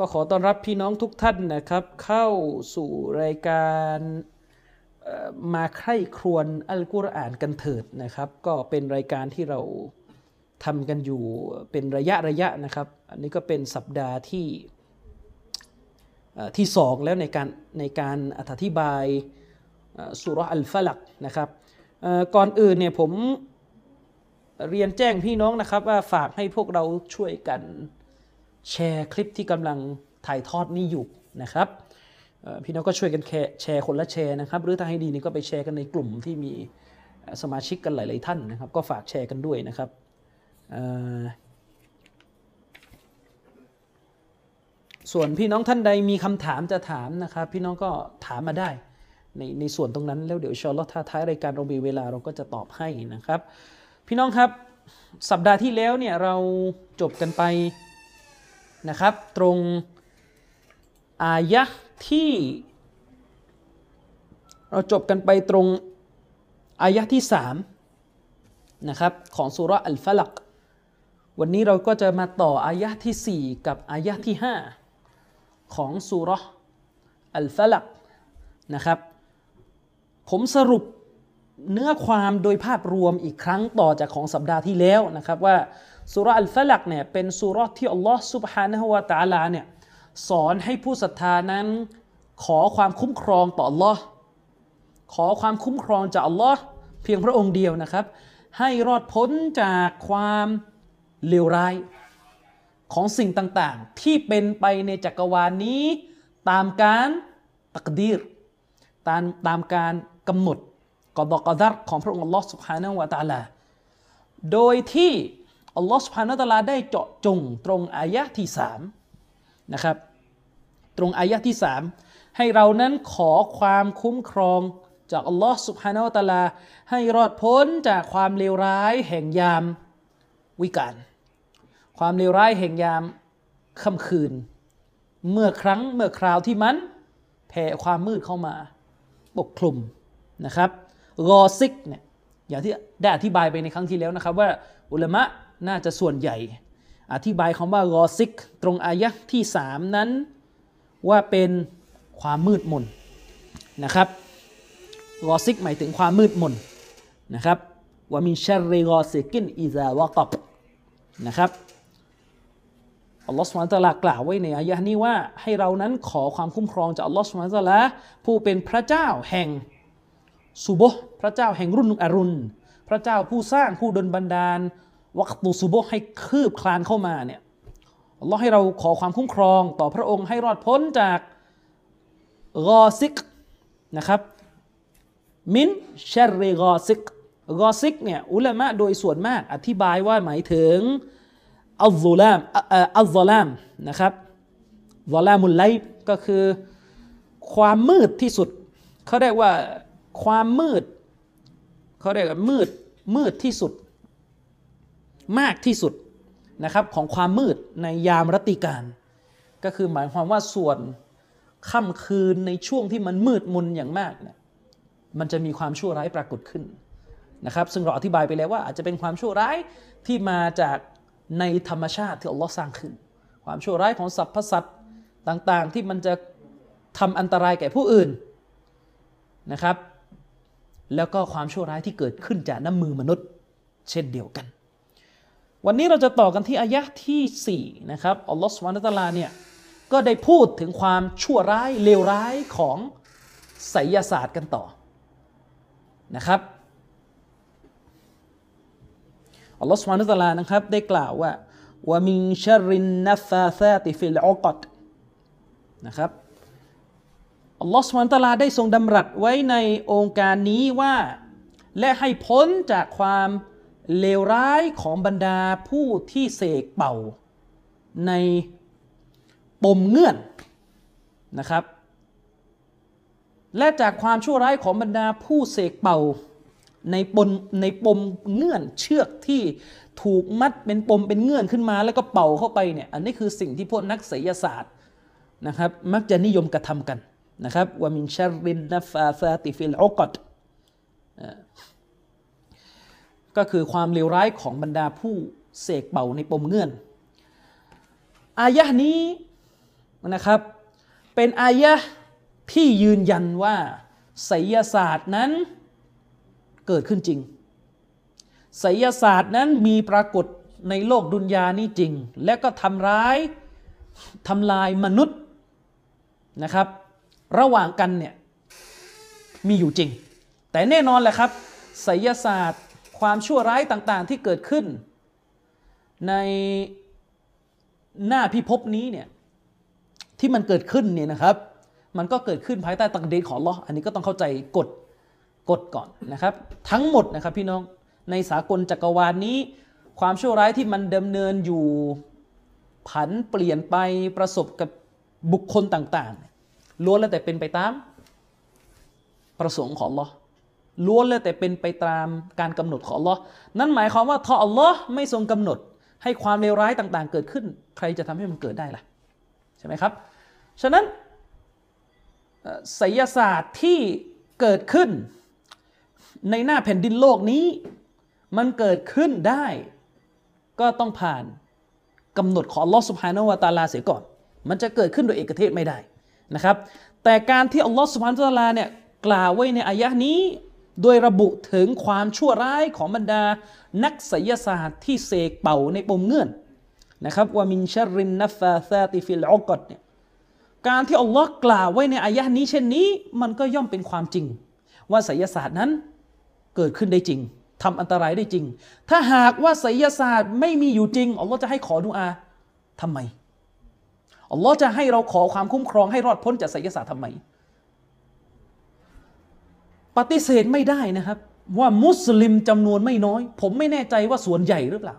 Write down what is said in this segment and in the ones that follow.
ก็ขอต้อนรับพี่น้องทุกท่านนะครับ เข้าสู่รายการมาใคร่ครวญอัลกุรอานกันเถิดนะครับ ก็เป็นรายการที่เราทำกันอยู่เป็นระยะระยะนะครับ อันนี้ก็เป็นสัปดาห์ที่ที่สองแล้วในการในการอธิบายสุรอัลฟลักนะครับก่อนอื่นเนี่ยผมเรียนแจ้งพี่น้องนะครับว่าฝากให้พวกเราช่วยกัน แชร์คลิปที่กำลังถ่ายทอดนี้อยู่นะครับพี่น้องก็ช่วยกันแชร์คนละแชร์นะครับ หรือถ้าให้ดีนี่ก็ไปแชร์กันในกลุ่มที่มีสมาชิกกันหลาย ๆ ท่านนะครับ ก็ฝากแชร์กันด้วยนะครับส่วนพี่น้องท่านใดมีคำถามจะถามนะครับ พี่น้องก็ถามมาได้ ในในส่วนตรงนั้นแล้วเดี๋ยวชอลลอฮ์ถ้าท้ายรายการเรามีเวลาเราก็จะตอบให้นะครับ พี่น้องครับสัปดาห์ที่แล้วเนี่ยเราจบกันไป นะครับ ตรงอายะที่ เราจบกันไปตรงอายะที่สามนะครับของสุราอัลฟลัก วันนี้เราก็จะมาต่ออายะที่สี่กับอายะที่ห้าของสุราอัลฟลักนะครับ ผมสรุปเนื้อความโดยภาพรวมอีกครั้งต่อจากของสัปดาห์ที่แล้วนะครับว่า สุรอัลฟลักเนี่ยเป็นสุรที่อัลลอฮ์สุบฮานะฮุวาตาลาเนี่ยสอนให้ผู้ศรัทธานั้นขอความคุ้มครองต่ออัลลอฮ์ขอความคุ้มครองจากอัลลอฮ์เพียงพระองค์เดียวนะครับ ให้รอดพ้นจากความเลวร้ายของสิ่งต่างๆ ที่เป็นไปในจักรวาลนี้ ตามการตักดีรตามตามการกำหนดกอดกอดัรของพระองค์อัลลอฮ์สุบฮานะฮูวะตะอาลาโดยที่ อัลลอฮ์สุภาณตลาได้เจาะจงตรงอายะที่สามนะครับ ตรงอายะที่สามให้เรานั้นขอความคุ้มครองจากอัลลอฮ์สุภาณตลาให้รอดพ้นจากความเลวร้ายแห่งยามวิกาลความเลวร้ายแห่งยามค่ำคืน เมื่อครั้งเมื่อคราวที่มันแผ่ความมืดเข้ามาปกคลุมนะครับรอซิกเนี่ยอย่างที่ได้อธิบายไปในครั้งที่แล้วนะครับ ว่าอุลามะ น่าจะส่วนใหญ่ อธิบายคำว่ารอซิก ตรงอายะที่สามนั้น ว่าเป็นความมืดมนนะครับรอซิกหมายถึงความมืดมนนะครับว่ามีชัรริรอซิกินอิซาวะกับนะครับอัลลอฮฺสุบฮานตลากล่าวไว้ในอายะนี้ว่าให้เรานั้นขอความคุ้มครองจากอัลลอฮฺสุบฮานตลาผู้เป็นพระเจ้าแห่งสุโบฮพระเจ้าแห่งรุ่นอรุณ พระเจ้าผู้สร้างผู้ดลบันดาล วักตุสุบให้คืบคลานเข้ามาเนี่ยอัลลอฮ์ให้เราขอความคุ้มครองต่อพระองค์ให้รอดพ้นจากกอซิกนะครับมินชัรริกอซิกกอซิกเนี่ยอุลามะโดยส่วนมากอธิบายว่าหมายถึงอัลซุลามอัลซอลามนะครับซอลามุลไลก็คือความมืดที่สุด เขาเรียกว่าความมืด เขาเรียกว่ามืดมืดที่สุด มากที่สุดนะครับของความมืดในยามรติการ ก็คือหมายความว่าส่วนค่ำคืนในช่วงที่มันมืดมนอย่างมากเนี่ยมันจะมีความชั่วร้ายปรากฏขึ้นนะครับ ซึ่งเราอธิบายไปแล้วว่าอาจจะเป็นความชั่วร้ายที่มาจากในธรรมชาติที่อัลลอฮ์สร้างขึ้น ความชั่วร้ายของสรรพสัตว์ต่างๆ ที่มันจะทำอันตรายแก่ผู้อื่นนะครับ แล้วก็ความชั่วร้ายที่เกิดขึ้นจากน้ำมือมนุษย์ เช่นเดียวกัน วันนี้เราจะต่อกันที่อายะที่4นะครับอัลลอฮฺสุบฮานะตะลาเนี่ยก็ได้พูดถึงความชั่วร้ายเลวร้ายของไสยศาสตร์กันต่อนะครับอัลลอฮฺสุบฮานะตะลานะครับได้กล่าวว่าومن شر النفاثات في العقدนะครับอัลลอฮฺสุบฮานตะลาได้ทรงดำรัสไว้ในองค์การนี้ว่า และให้พ้นจากความ เลวร้ายของบรรดาผู้ที่เสกเป่า ในปมเงื่อนนะครับ และจากความชั่วร้ายของบรรดาผู้เสกเป่าในปมในปมเงื่อนเชือกที่ถูกมัดเป็นปมเป็นเงื่อนขึ้นมา แล้วก็เป่าเข้าไปเนี่ยอันนี้คือสิ่งที่พวกนักไสยศาสตร์นะครับมักจะนิยมกระทำกันนะครับว่ามินชารินนฟาซาติฟิลอุกด ก็คือความเลวร้ายของบรรดาผู้เสกเป่าในปมเงื่อน อายะห์นี้นะครับ เป็นอายะที่ยืนยันว่าไสยศาสตร์นั้นเกิดขึ้นจริงไสยศาสตร์นั้นมีปรากฏในโลกดุนยานี้จริง และก็ทำร้ายทำลายมนุษย์นะครับ ระหว่างกันเนี่ยมีอยู่จริง แต่แน่นอนแหละครับไสยศาสตร์ ความชั่วร้ายต่างๆที่เกิดขึ้น ในหน้าพิภพนี้เนี่ยที่มันเกิดขึ้นเนี่ยนะครับ มันก็เกิดขึ้นภายใต้ตักดีของลออันนี้ก็ต้องเข้าใจกฎกฎก่อนนะครับ ทั้งหมดนะครับพี่น้องในสากลจักรวาลนนี้ ความชั่วร้ายที่มันดำเนินอยู่ผันเปลี่ยนไปประสบกับบุคคลต่างๆล้วนแล้วแต่เป็นไปตามประสงค์ของลอ ล้วนแล้วแต่เป็นไปตามการกำหนดของลอนั่นหมายความว่าถ้าอัลลอฮ์ไม่ทรงกำหนด ให้ความเลวร้ายต่าง ๆ เกิดขึ้น ใครจะทำให้มันเกิดได้ล่ะใช่ไหมครับ ฉะนั้นไสยศาสตร์ที่เกิดขึ้น ในหน้าแผ่นดินโลกนี้ มันเกิดขึ้นได้ ก็ต้องผ่านกำหนดของอัลลอฮ์สุบฮานาวะตาลาเสียก่อน มันจะเกิดขึ้นโดยเอกเทศไม่ได้นะครับ แต่การที่อัลลอฮ์สุบฮานาวะตาลาเนี่ยกล่าวไว้ในอายะนี้ โดยระบุถึงความชั่วร้ายของบรรดา นักไสยศาสตร์ที่เสกเป่าในปมเงื่อนนะครับว่า ومن شر النفاثات في العقد เนี่ยการที่อัลลอฮ์กล่าวไว้ในอายะนี้เช่นนี้มันก็ย่อมเป็นความจริง ว่าไสยศาสตร์นั้นเกิดขึ้นได้จริงทำอันตรายได้จริง ถ้าหากว่าไสยศาสตร์ไม่มีอยู่จริงอัลลอฮ์จะให้ขอดุอาทำไมอัลลอฮ์จะให้เราขอความคุ้มครองให้รอดพ้นจากไสยศาสตร์ทำไม ปฏิเสธไม่ได้นะครับ ว่ามุสลิมจำนวนไม่น้อย ผมไม่แน่ใจว่าส่วนใหญ่หรือเปล่า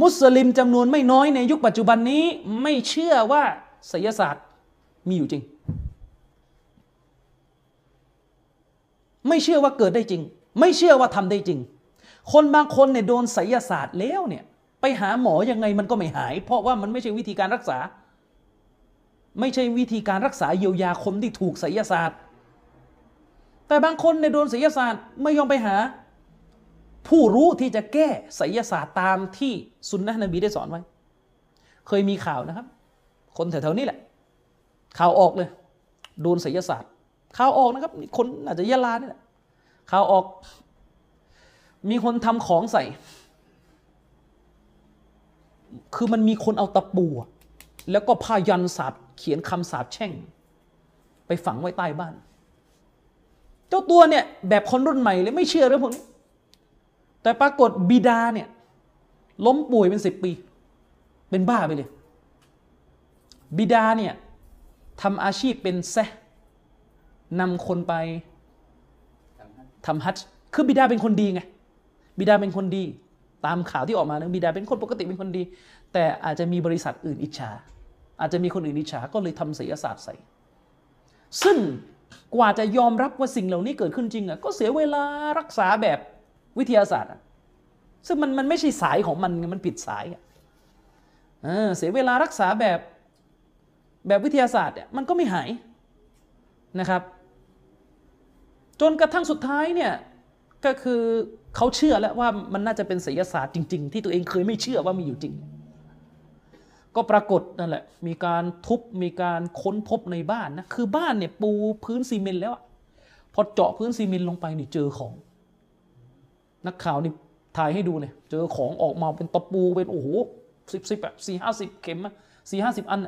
มุสลิมจำนวนไม่น้อยในยุคปัจจุบันนี้ไม่เชื่อว่าไสยศาสตร์มีอยู่จริง ไม่เชื่อว่าเกิดได้จริง ไม่เชื่อว่าทำได้จริง คนบางคนเนี่ยโดนไสยศาสตร์แล้วเนี่ยไปหาหมอยังไงมันก็ไม่หาย เพราะว่ามันไม่ใช่วิธีการรักษา ไม่ใช่วิธีการรักษาเยียวยาคนที่ถูกไสยศาสตร์ แต่บางคนในโดนไสยศาสตร์ไม่ยอมไปหา ผู้รู้ที่จะแก้ไสยศาสตร์ตามที่สุนนะนบีได้สอนไว้ เคยมีข่าวนะครับ คนแถวๆนี้แหละ ข่าวออกเลย โดนไสยศาสตร์ข่าวออกนะครับคนอาจจะยะลานี่แหละข่าวออก มีคนทำของใส่ คือมันมีคนเอาตะปูแล้วก็พายันสาบเขียนคำสาบแช่ง ไปฝังไว้ใต้บ้าน เจ้าตัวเนี่ยแบบคนรุ่นใหม่เลยไม่เชื่อเรื่องพวกนี้ แต่ปรากฏบิดาเนี่ย ล้มป่วยเป็นสิบปี เป็นบ้าไปเลย บิดาเนี่ยทำอาชีพเป็นแซะนำคนไปทำฮัจคือบิดาเป็นคนดีไง บิดาเป็นคนดี ตามข่าวที่ออกมาเนะบิดาเป็นคนปกติเป็นคนดี แต่อาจจะมีบริษัทอื่นอิจฉาอาจจะมีคนอื่นอิจฉาก็เลยทำศิลศาสตร์ใส่ ซึ่ง กว่าจะยอมรับว่าสิ่งเหล่านี้เกิดขึ้นจริงอะก็เสียเวลารักษาแบบวิทยาศาสตร์ซึ่งมันมันไม่ใช่สายของมันมันผิดสายอะเสียเวลารักษาแบบแบบวิทยาศาสตร์เนี่ยมันก็ไม่หายนะครับ จนกระทั่งสุดท้ายเนี่ยก็คือเขาเชื่อแล้วว่ามันน่าจะเป็นศิลศาสตร์จริง ๆ ที่ตัวเองเคยไม่เชื่อว่ามีอยู่จริง ก็ปรากฏนั่นแหละ มีการทุบมีการค้นพบในบ้านนะคือบ้านเนี่ยปูพื้นซีเมนต์แล้วพอเจาะพื้นซีเมนต์ลงไปนี่เจอของ นักข่าวนี่ถ่ายให้ดูเนี่ยเจอของออกมาเป็นตะปูเป็นโอ้โหสิบสิบแบบสี่ห้าสิบเข็มสี่ห้าสิบอัน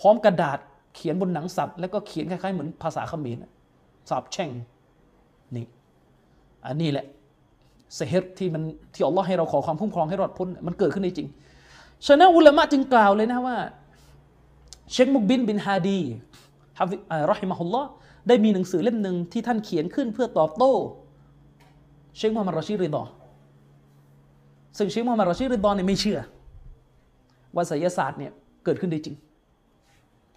พร้อมกระดาษเขียนบนหนังสัตว์ แล้วก็เขียนคล้ายๆเหมือนภาษาเขมรสาบแช่งนี่อันนี้แหละเซฮ์ที่มันที่อัลลอฮ์ให้เราขอความคุ้มครองให้รอดพ้นมันเกิดขึ้นได้จริง ฉะนั้นอุลามะจึงกล่าวเลยนะว่า เชคมุกบินบินฮาดีฮะรอฮิมะฮุลลอฮ์ได้มีหนังสือเล่มหนึ่งที่ท่านเขียนขึ้นเพื่อตอบโต้ เชคมูฮัมหมัดรอชีริดอซึ่งเชคมูฮัมหมัดรอชีริดอเนี่ยไม่เชื่อ ว่าไสยศาสตร์เนี่ยเกิดขึ้นได้จริง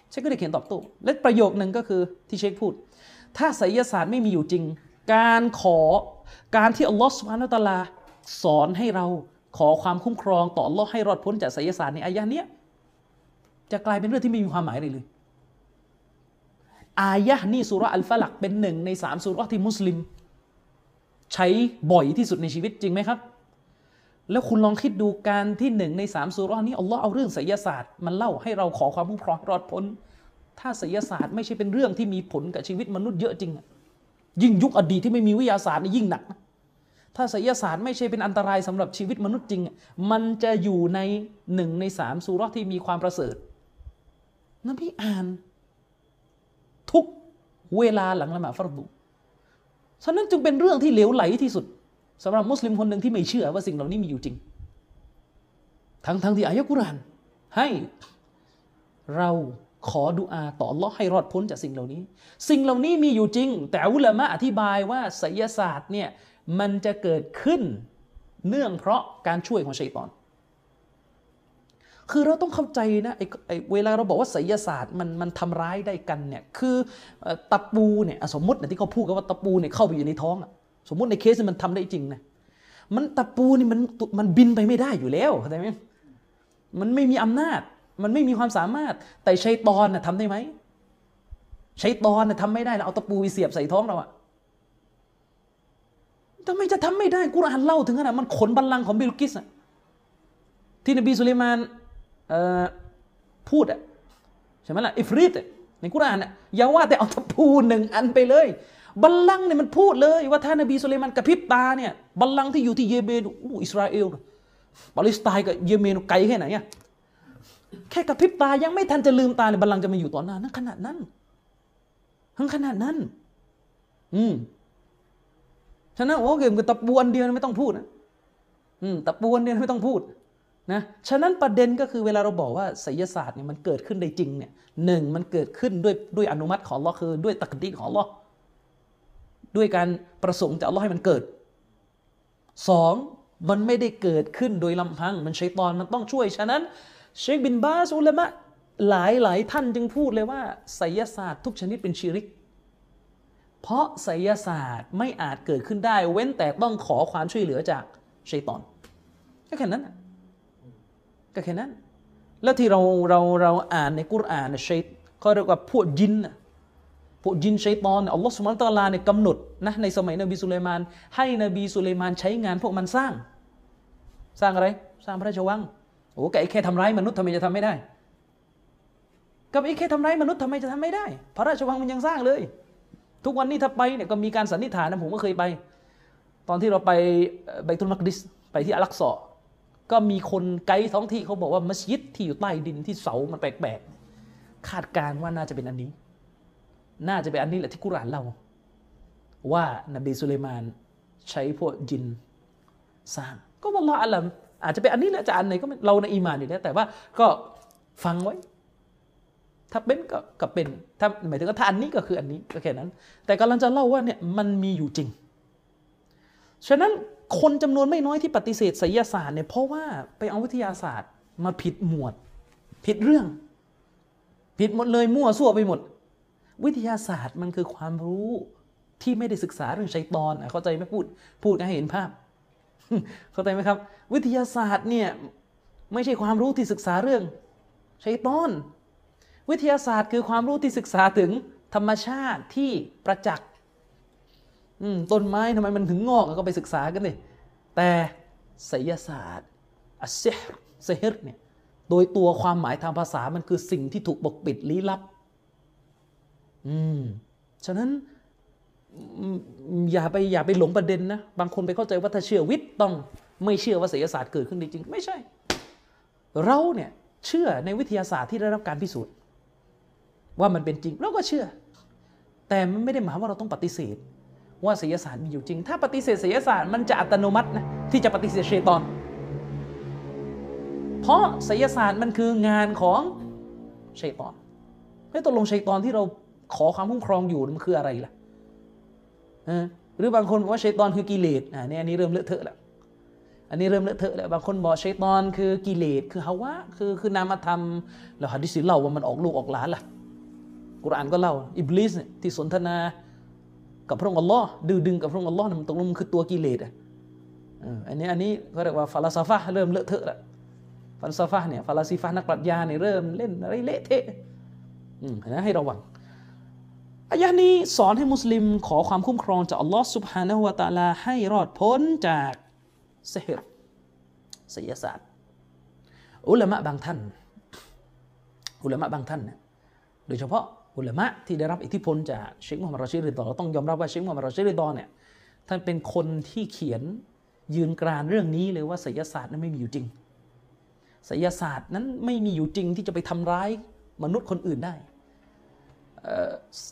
เชคก็ได้เขียนตอบโต้ และประโยคหนึ่งก็คือที่เชคพูด ถ้าไสยศาสตร์ไม่มีอยู่จริง การขอการที่อัลลอฮฺสุบฮานาตะอาลาสอนให้เรา ขอความคุ้มครองต่ออัลอให้รอดพ้นจากไสยศาสตร์ในอายะเนี้ยจะกลายเป็นเรื่องที่ไม่มีความหมายเลยเลยอายะนี่สุราะห์อัลฟะลักเป็นหนึ่งในสามสุราะห์ที่มุสลิม ใช้บ่อยที่สุดในชีวิตจริงไหมครับ แล้วคุณลองคิดดูการที่หนึ่งในสามสุราะห์นี้อัลลอฮ์เอาเรื่องไสยศาสตร์มันเล่าให้เราขอความคุ้มครองรอดพ้น ถ้าไสยศาสตร์ไม่ใช่เป็นเรื่องที่มีผลกับชีวิตมนุษย์เยอะจริง ยิ่งยุคอดีตที่ไม่มีวิทยาศาสตร์นี่ยิ่งหนักนะ ถ้าไสยศาสตร์ไม่ใช่เป็นอันตรายสำหรับชีวิตมนุษย์จริง มันจะอยู่ในหนึ่งในสามสุราะห์ที่มีความประเสริฐนบีอ่าน ทุกเวลาหลังละหมาดฟัรดุฉะนั้นจึงเป็นเรื่องที่เหลวไหลที่สุดสำหรับมุสลิมคนหนึ่งที่ไม่เชื่อว่าสิ่งเหล่านี้มีอยู่จริง ทั้งทั้งที่อายะกุราน ให้เราขอดุอาต่อ Allah ให้รอดพ้นจากสิ่งเหล่านี้ สิ่งเหล่านี้มีอยู่จริง แต่อุลามะอธิบายว่าไสยศาสตร์เนี่ย มันจะเกิดขึ้นเนื่องเพราะการช่วยของชัยตอน คือเราต้องเข้าใจนะไอ้ไอ้เวลาเราบอกว่าไสยศาสตร์มันมันทำร้ายได้กันเนี่ยคือตะปูเนี่ยสมมตินะที่เขาพูดกันว่าตะปูเนี่ยเข้าไปอยู่ในท้องอะสมมติในเคสนี้มันทำได้จริงนะมันตะปูนี่มันมันบินไปไม่ได้อยู่แล้วเข้าใจไหมมันไม่มีอำนาจ มันไม่มีความสามารถ แต่ชัยตอนน่ะทำได้ไหมชัยตอนน่ะทำไม่ได้แล้วเอาตะปูไปเสียบใส่ท้องเราอะ ทำไมจะทำไม่ได้กุรอานเล่าถึงขนาดมันขนบัลลังก์ของบิลกิสอะที่นบีสุลัยมานพูดอะใช่ไหมล่ะอิฟริตในกุรอานอะอย่าว่าแต่เอาตะปูหนึ่งอันไปเลย บัลลังก์เนี่ยมันพูดเลยว่าถ้านบีสุลัยมานกระพริบตาเนี่ยบัลลังก์ที่อยู่ที่เยเมนอู้อิสราเอลปาเลสไตน์กับเยเมนไกลแค่ไหนอะแค่กระพริบตายังไม่ทันจะลืมตาเลยบัลลังก์จะมาอยู่ต่อหน้านั่นขนาดนั้นทั้งขนาดนั้น อืม ฉะนั้นโอ้เกมกับตะปูอันเดียวไม่ต้องพูดนะอืมตะปูอันเดียวไม่ต้องพูดนะฉะนั้นประเด็นก็คือเวลาเราบอกว่าไสยศาสตร์เนี่ยมันเกิดขึ้นได้จริงเนี่ยหนึ่งมันเกิดขึ้นด้วยด้วยอนุมัติของลอคือด้วยตักดีของลอด้วยการประสงค์จากอัลอให้มันเกิดสองมันไม่ได้เกิดขึ้นโดยลำพัง มันใชัยตอนมันต้องช่วย ฉะนั้นเชคบินบาสอุลามะหลายหลายท่านจึงพูดเลยว่าไสยศาสตร์ทุกชนิดเป็นชิริก เพราะไสยศาสตร์ไม่อาจเกิดขึ้นได้ เว้นแต่ต้องขอความช่วยเหลือจากชัยตอนก็แค่นั้นน่ะก็แค่นั้น แล้วที่เราเราเราอ่านในกุรอานนะชัยเขาเรียกว่าพวกยินน่ะพวกยินชัยตอนอัลลอฮฺสุบานตะอาลาเนี่ยกำหนดนะในสมัยนบีสุลัยมาน ให้นบีสุลัยมานใช้งานพวกมันสร้าง สร้างอะไร สร้างพระราชวังโอ้กับไอ้แค่ทำร้ายมนุษย์ทำไมจะทำไม่ได้ กับไอ้แค่ทำร้ายมนุษย์ทำไมจะทำไม่ได้ พระราชวังมันยังสร้างเลย ทุกวันนี้ถ้าไปเนี่ยก็มีการสันนิษฐานนะผมก็เคยไป ตอนที่เราไปไบตุลมักดิสไปที่อัลักซอก็มีคนไกด์ท้องที่เขาบอกว่ามัสยิดที่อยู่ใต้ดินที่เสามันแปลกๆคาดการณ์ว่าน่าจะเป็นอันนี้ น่าจะเป็นอันนี้แหละที่กุรานเล่าว่านบีสุลัยมานใช้พวกจินสร้าง ก็วัลลอฮ์อัลลัมอาจจะเป็นอันนี้แหละจะอันไหนก็ไม่เราในอีมานอยู่แล้วแต่ว่าก็ฟังไว้ ถ้าเป็นก็ก็เป็นถ้าหมายถึงว่าถ้าอันนี้ก็คืออันนี้ก็แค่นั้น แต่กำลังจะเล่าว่าเนี่ยมันมีอยู่จริง ฉะนั้นคนจำนวนไม่น้อยที่ปฏิเสธไสยศาสตร์เนี่ยเพราะว่าไปเอาวิทยาศาสตร์มาผิดหมวด ผิดเรื่อง ผิดหมดเลยมั่วซั่วไปหมด วิทยาศาสตร์มันคือความรู้ที่ไม่ได้ศึกษาเรื่องชัยตอนอเข้าใจไหมพูด พูดให้เห็นภาพ เข้าใจไหมครับ วิทยาศาสตร์เนี่ยไม่ใช่ความรู้ที่ศึกษาเรื่องชัยตอน วิทยาศาสตร์คือความรู้ที่ศึกษาถึงธรรมชาติที่ประจักษ์ต้นไม้ทำไมมันถึงงอกก็ไปศึกษากันเลยแต่ไสยศาสตร์อัสเซฮร์เซฮ์เนี่ยโดยตัวความหมายทางภาษามันคือสิ่งที่ถูกปกปิดลี้ลับ อืม ฉะนั้นอย่าไปอย่าไปหลงประเด็นนะ บางคนไปเข้าใจว่าถ้าเชื่อวิทย์ต้องไม่เชื่อว่าไสยศาสตร์เกิดขึ้นจริง ไม่ใช่ เราเนี่ยเชื่อในวิทยาศาสตร์ที่ได้รับการพิสูจน์ ว่ามันเป็นจริงเราก็เชื่อ แต่มันไม่ได้หมายว่าเราต้องปฏิเสธ ว่าไสยศาสตร์มีอยู่จริง ถ้าปฏิเสธไสยศาสตร์มันจะอัตโนมัตินะที่จะปฏิเสธเชตอน เพราะไสยศาสตร์มันคืองานของเชตอนไม่ตกลงเชตอนที่เราขอความคุ้มครองอยู่มันคืออะไรล่ะหรือบางคนบอกว่าเชตอนคือกิเลสอ่านี่อันนี้เริ่มเลอะเทอะแล้วอันนี้เริ่มเลอะเทอะแล้วบางคนบอกชัยตอนคือกิเลสคือ هوى คือคือนามธรรมแล้วหะดิษเล่าว่ามันออกลูกออกหลานล่ะ กุรอานก็เล่า อิบลิสเนี่ยที่สนทนากับพระองค์อัลลอฮ์ดื้อดึงกับพระองค์อัลลอฮ์มันตรงนู้นมันคือตัวกิเลสอะอันนี้อันนี้เขาเรียกว่า فلسفة เริ่มเลอะเทอะละ فلسفة เนี่ย فلاسفة นักปรัชญาเนี่ยเริ่มเล่นอะไรเละเทะนะให้ระวังอายะนี้สอนให้มุสลิมขอความคุ้มครองจากอัลลอฮ์สุบฮานะฮุวาตาลาให้รอดพ้นจากเสฮิรศิยศาสตร์ อุลามะบางท่าน อุลามะบางท่าน โดยเฉพาะ อุลามะที่ได้รับอิทธิพลจากเชคมุฮัมมัดรอชิริดอเราต้องยอมรับว่าเชคมุฮัมมัดรอชิริดอเนี่ยท่านเป็นคนที่เขียนยืนกรานเรื่องนี้เลยว่าศิยศาสตร์นั้นไม่มีอยู่จริงศิยศาสตร์นั้นไม่มีอยู่จริงที่จะไปทำร้ายมนุษย์คนอื่นได้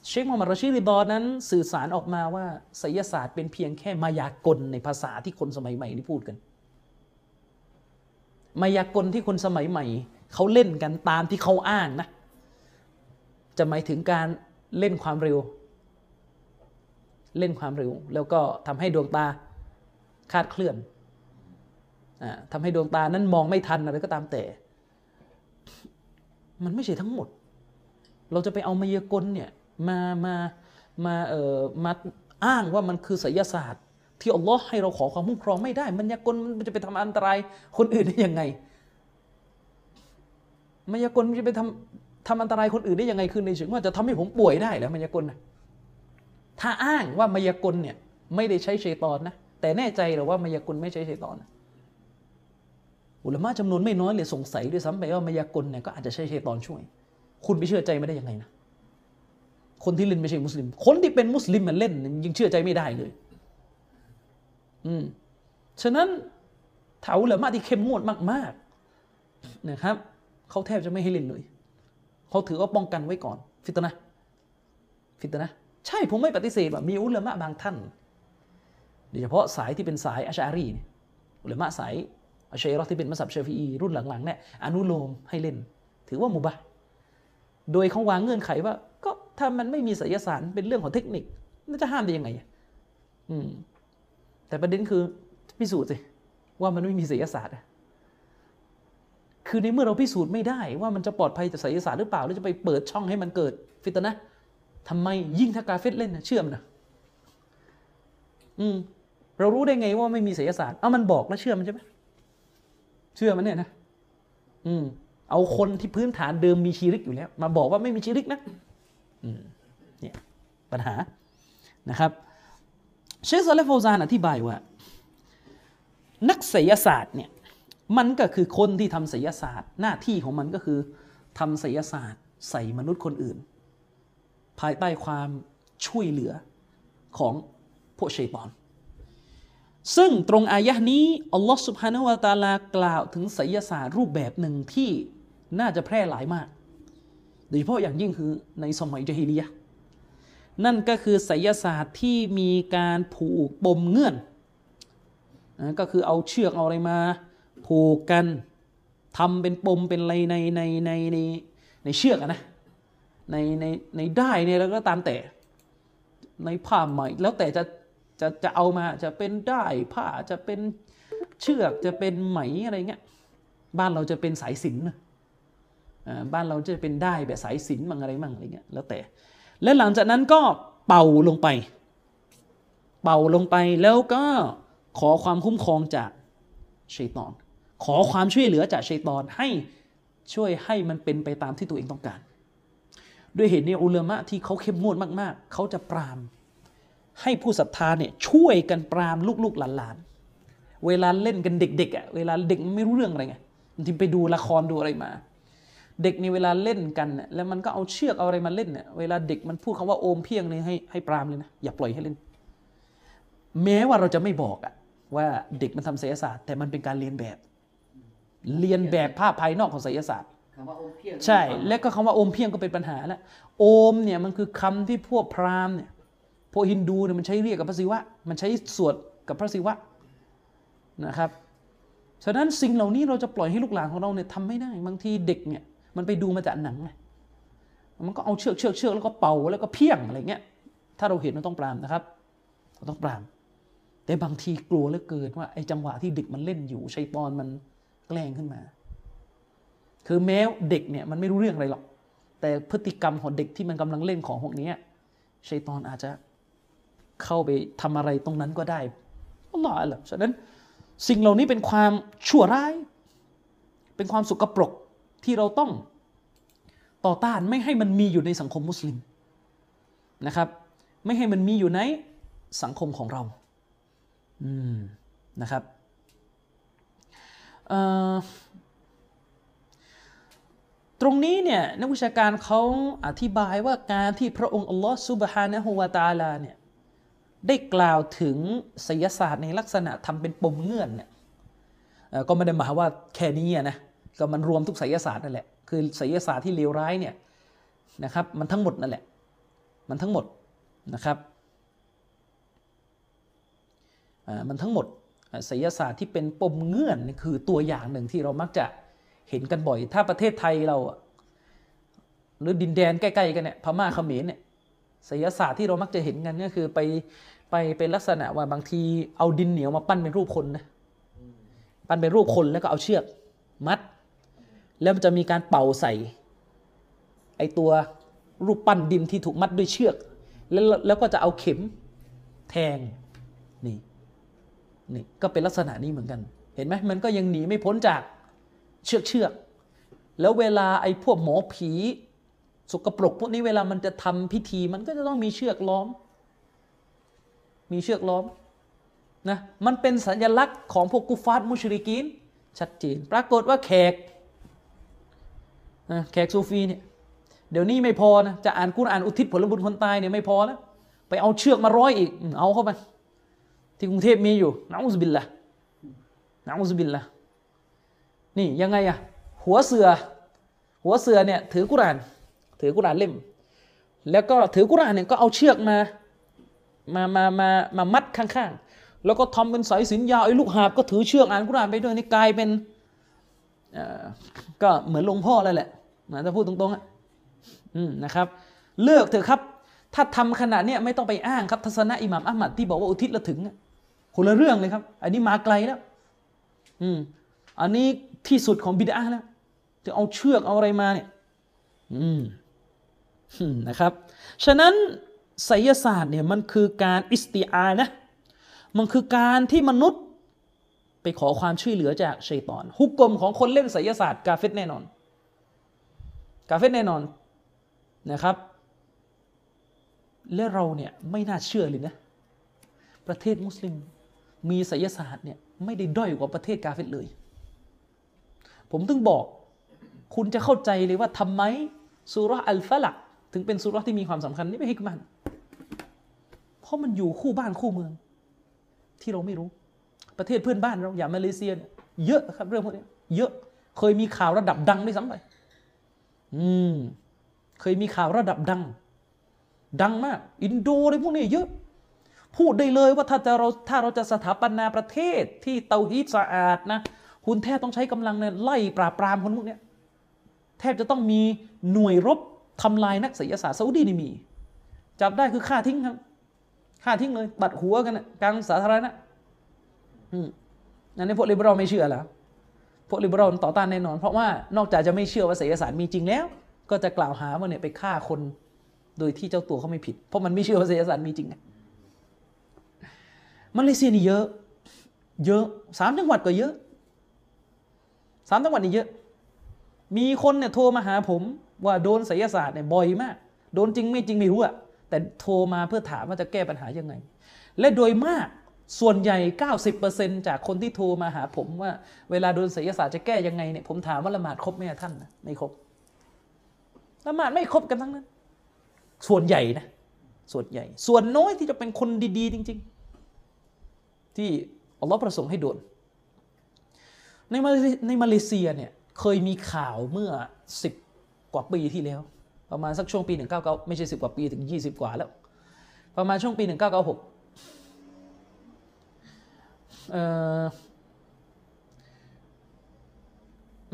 เชคมูฮัมหมัดรอชิริดอนั้นสื่อสารออกมาว่าไสยศาสตร์เป็นเพียงแค่มายากลในภาษาที่คนสมัยใหม่นี่พูดกัน มายากลที่คนสมัยใหม่เขาเล่นกันตามที่เขาอ้างนะ จะหมายถึงการเล่นความเร็ว เล่นความเร็ว แล้วก็ทำให้ดวงตาคาดเคลื่อนทำให้ดวงตานั้นมองไม่ทันอะไรก็ตามแต่ มันไม่ใช่ทั้งหมด เราจะไปเอามายากลเนี่ยมามามาเอ่อมาอ้างว่ามันคือไสยศาสตร์ ที่อัลลอฮ์ให้เราขอความคุ้มครองไม่ได้มายากลมันจะไปทำอันตรายคนอื่นได้ยังไง มายากลมันจะไปทำ ทำอันตรายคนอื่นได้ยังไงคือในเชิงว่าจะทำให้ผมป่วยได้แล้วมายากลนะถ้าอ้างว่ามายากลเนี่ยไม่ได้ใช้เชตอนนะแต่แน่ใจหรือว่ามายากลไม่ใช้เชตอนนะอุลามะจำนวนไม่น้อยเลยสงสัยด้วยซ้ำไปว่ามายากลเนี่ยก็อาจจะใช้เชตอนช่วย คุณไปเชื่อใจไม่ได้ยังไงนะคนที่เล่นไม่ใช่มุสลิม คนที่เป็นมุสลิมมันเล่นยังเชื่อใจไม่ได้เลย อืมฉะนั้นเถาเหลือมาที่เข้มงวดมาก ๆ นะครับเขาแทบจะไม่ให้เล่นเลย เขาถือว่าป้องกันไว้ก่อน ฟิตนะฟิตนะใช่ผมไม่ปฏิเสธว่ามีอุลามะบางท่านโดยเฉพาะสายที่เป็นสายอัชอารีเนี่ยอุลามะสายอัชัยรอที่เป็นมัสยิดเชฟีอีรุ่นหลังๆเนี่ยอนุโลมให้เล่น ถือว่ามุบะโดยเขาวางเงื่อนไขว่า ก็ถ้ามันไม่มีศิลศาสตร์เป็นเรื่องของเทคนิคน่าจะห้ามได้ยังไงอืมแต่ประเด็นคือพิสูจน์สิว่ามันไม่มีศิลศาสตร์ คือในเมื่อเราพิสูจน์ไม่ได้ว่ามันจะปลอดภัยจากศิลศาสตร์หรือเปล่าหรือจะไปเปิดช่องให้มันเกิดฟิตนะทำไมยิ่งถ้ากาเฟตเล่นนะเชื่อมนะอืมเรารู้ได้ไงว่าไม่มีศิลศาสตร์เอามันบอกแล้วเชื่อมันใช่ไหมเชื่อมันเนี่ยนะอืมเอาคนที่พื้นฐานเดิมมีชีริกอยู่แล้ว มาบอกว่าไม่มีชีริกนะอืมเนี่ยปัญหานะครับเชคซาเลฟโฟซานอธิบายว่า นักศิยศาสตร์เนี่ย มันก็คือคนที่ทำศิยศาสตร์ หน้าที่ของมันก็คือทำศิยศาสตร์ ใส่มนุษย์คนอื่น ภายใต้ความช่วยเหลือของพวกชัยตอน ซึ่งตรงอายะนี้อัลลอฮฺสุบฮานาวะตาลากล่าวถึงศิยศาสตร์รูปแบบหนึ่งที่น่าจะแพร่หลายมาก โดยเฉพาะอย่างยิ่งคือในสมัยจฮิลียะนั่นก็คือไสยศาสตร์ที่มีการผูกปมเงื่อน ก็คือเอาเชือกเอาอะไรมา ผูกกันทำเป็นปมเป็นอะไรในในในในในเชือกนะในในในได้เนี่ยแล้วก็ตามแต่ ในผ้าใหม่แล้วแต่จะจะจะเอามาจะเป็นได้ผ้าจะเป็นเชือกจะเป็นไหมอะไรเงี้ยบ้านเราจะเป็นสายสินนบ้านเราจะเป็นได้แบบสายสินมั่งอะไรมั่งอะไรเงี้ยแล้วแต่ และหลังจากนั้นก็เป่าลงไป เป่าลงไปแล้วก็ขอความคุ้มครองจากชัยตอน ขอความช่วยเหลือจากชัยตอนให้ช่วยให้มันเป็นไปตามที่ตัวเองต้องการ ด้วยเหตุนี้อุลามะที่เขาเข้มงวดมาก ๆ เขาจะปราม ให้ผู้ศรัทธาเนี่ยช่วยกันปรามลูกๆหลานๆ เวลาเล่นกันเด็กๆอะเวลาเด็กไม่รู้เรื่องอะไรไงบางทีไปดูละครดูอะไรมา เด็กในเวลาเล่นกันแล้วมันก็เอาเชือกเอาอะไรมาเล่นเนี่ยเวลาเด็กมันพูดคำว่าโอมเพียงเนี่ยให้ให้ปรามเลยนะอย่าปล่อยให้เล่น แม้ว่าเราจะไม่บอกอะว่าเด็กมันทำศิลศาสตร์แต่มันเป็นการเรียนแบบ เรียนแบบภาพภายนอกของศิลศาสตร์ใช่ แล้วก็คำว่าโอมเพียงก็เป็นปัญหาแล้วโอมเนี่ยมันคือคำที่พวกพราหมณ์เนี่ยพวกฮินดูเนี่ยมันใช้เรียกกับพระศิวะ มันใช้สวดกับพระศิวะนะครับฉะนั้นสิ่งเหล่านี้เราจะปล่อยให้ลูกหลานของเราเนี่ยทำไม่ได้บางทีเด็กเนี่ยมันไปดูมาจากหนังไงมันก็เอาเชือกเชือกเชือกแล้วก็เป่าแล้วก็เพี้ยงอะไรเงี้ยถ้าเราเห็นเราต้องปรามนะครับเราต้องปราม แต่บางทีกลัวเหลือเกินว่าไอ้จังหวะที่เด็กมันเล่นอยู่ชัยปอนมัน แกล้งขึ้นมา คือแม้เด็กเนี่ยมันไม่รู้เรื่องอะไรหรอก แต่พฤติกรรมของเด็กที่มันกำลังเล่นของพวกนี้ชัยตอนอาจจะเข้าไปทำอะไรตรงนั้นก็ได้อัลลอฮฺอัลลอฮฺฉะนั้นสิ่งเหล่านี้เป็นความชั่วร้าย เป็นความสุกปรกที่เราต้องต่อต้านไม่ให้มันมีอยู่ในสังคมมุสลิมนะครับ ไม่ให้มันมีอยู่ในสังคมของเรา อืมนะครับ ตรงนี้เนี่ยนักวิชาการเขาอธิบายว่าการที่พระองค์อัลลอฮฺซุบฮานะฮูวาตาลาเนี่ยได้กล่าวถึงศิลศาสตร์ในลักษณะทำเป็นปมเงื่อนเนี่ยก็ไม่ได้หมายว่าแค่นี้นะก็มันรวมทุกศิลศาสตร์นั่นแหละคือศิลศาสตร์ที่เลวร้ายเนี่ยนะครับมันทั้งหมดนั่นแหละ มันทั้งหมดนะครับมันทั้งหมด ศิลศาสตร์ที่เป็นปมเงื่อนคือตัวอย่างหนึ่งที่เรามักจะเห็นกันบ่อย ถ้าประเทศไทยเรา หรือดินแดนใกล้ๆกันเนี่ยพม่าเขมรเนี่ยศิลศาสตร์ที่เรามักจะเห็นกันก็คือไปไปเป็นลักษณะว่าบางทีเอาดินเหนียวมาปั้นเป็นรูปคนนะปั้นเป็นรูปคนแล้วก็เอาเชือกมัด แล้วมันจะมีการเป่าใส่ ไอตัวรูปปั้นดินที่ถูกมัดด้วยเชือก แล้วแล้วก็จะเอาเข็มแทงนี่ นี่ก็เป็นลักษณะนี้เหมือนกัน เห็นไหมมันก็ยังหนีไม่พ้นจากเชือกเชือกแล้วเวลาไอ้พวกหมอผีสกปรกพวกนี้เวลามันจะทำพิธีมันก็จะต้องมีเชือกล้อม มีเชือกล้อมนะมันเป็นสัญลักษณ์ของพวกกุฟาร์มุชริกีนชัดเจนปรากฏว่าแขกนะแขกซูฟีเนี่ยเดี๋ยวนี้ไม่พอนะจะอ่านกุรอ่านอุทิศผลบุญคนตายเนี่ยไม่พอแล้วไปเอาเชือกมาร้อยอีกเอาเข้าไป ที่กรุงเทพมีอยู่นะอุสบิลละนะอุสบิลละนี่ยังไงอะหัวเสือ หัวเสือเนี่ยถือกุราน ถือกุรานเล่ม แล้วก็ถือกุรานเนี่ยก็เอาเชือกมามามามามามัดข้างๆ แล้วก็ทำเป็นสายสินยาวไอ้ลูกหาบก็ถือเชือกอ่านกุรานไปด้วยนี่กลายเป็นก็เหมือนหลวงพ่อเลยแหละนะถ้าพูดตรงๆอะนะครับ เลิกเถอะครับ ถ้าทำขนาดนี้ไม่ต้องไปอ้างครับ ทัศนะอิหม่ามอัลมัดที่บอกว่าอุทิศละถึง คนละเรื่องเลยครับ อันนี้มาไกลแล้ว อืม อันนี้ที่สุดของบิดาแล้วจะเอาเชือกเอาอะไรมาเนี่ย อืมนะครับ ฉะนั้นไสยศาสตร์เนี่ยมันคือการอิสติอานะ มันคือการที่มนุษย์ไปขอความช่วยเหลือจากชัยตอน ฮุกกลมของคนเล่นไสยศาสตร์กาเฟตแน่นอน กาเฟตแน่นอนนะครับ และเราเนี่ยไม่น่าเชื่อเลยนะ ประเทศมุสลิม มีไสยศาสตร์เนี่ยไม่ได้ด้อยกว่าประเทศกาเฟตเลย ผมถึงบอก คุณจะเข้าใจเลยว่าทำไมสุรอัลฟะลักถึงเป็นสุรที่มีความสำคัญนี่ไม่ให้มันเพราะมันอยู่คู่บ้านคู่เมือง ที่เราไม่รู้ ประเทศเพื่อนบ้านเราอย่างมาเลเซียเยอะครับเรื่องพวกนี้เยอะเคยมีข่าวระดับดังด้วยซ้ำไปอืม เคยมีข่าวระดับดัง ดังมาก อินโดอะไรพวกนี้เยอะ พูดได้เลยว่าถ้าจะเราถ้าเราจะสถาปนาประเทศที่เตาฮีดสะอาดนะคุณแทบต้องใช้กำลังเนี่ยไล่ปราบปรามคนพวกนี้แทบจะต้องมีหน่วยรบทำลายนักศิลศาสตร์ซาอุดีนี่มี จับได้คือฆ่าทิ้งครับฆ่าทิ้งเลยตัดหัวกันกลางสาธารณะอืมนั่นนี่พวกลิเบอรัลไม่เชื่อแล้วพวกลิเบอรัลต่อต้านแน่นอน เพราะว่านอกจากจะไม่เชื่อว่าศิลศาสตร์มีจริงแล้ว ก็จะกล่าวหาว่าเนี่ยไปฆ่าคนโดยที่เจ้าตัวเขาไม่ผิด เพราะมันไม่เชื่อว่าศิลศาสตร์มีจริงไง มาเลเซียนี่เยอะ เยอะสามจังหวัดก็เยอะสามจังหวัดนี่เยอะ มีคนเนี่ยโทรมาหาผมว่าโดนไสยศาสตร์เนี่ยบ่อยมาก โดนจริงไม่จริงไม่รู้อะแต่โทรมาเพื่อถามว่าจะแก้ปัญหายังไง และโดยมากส่วนใหญ่ 90%จากคนที่โทรมาหาผมว่าเวลาโดนไสยศาสตร์จะแก้ยังไงเนี่ยผมถามว่าละหมาดครบไหมท่านนะไม่ครบละหมาดไม่ครบกันทั้งนั้น ส่วนใหญ่นะส่วนใหญ่ ส่วนน้อยที่จะเป็นคนดี ๆ จริง ๆ ที่อัลลอฮ์ประสงค์ให้โดน ในมาในมาเลเซียเนี่ยเคยมีข่าวเมื่อสิบกว่าปีที่แล้ว ประมาณสักช่วงปีหนึ่งเก้าเก้าไม่ใช่สิบกว่าปีถึงยี่สิบกว่าแล้ว ประมาณช่วงปีหนึ่งเก้าเก้าหก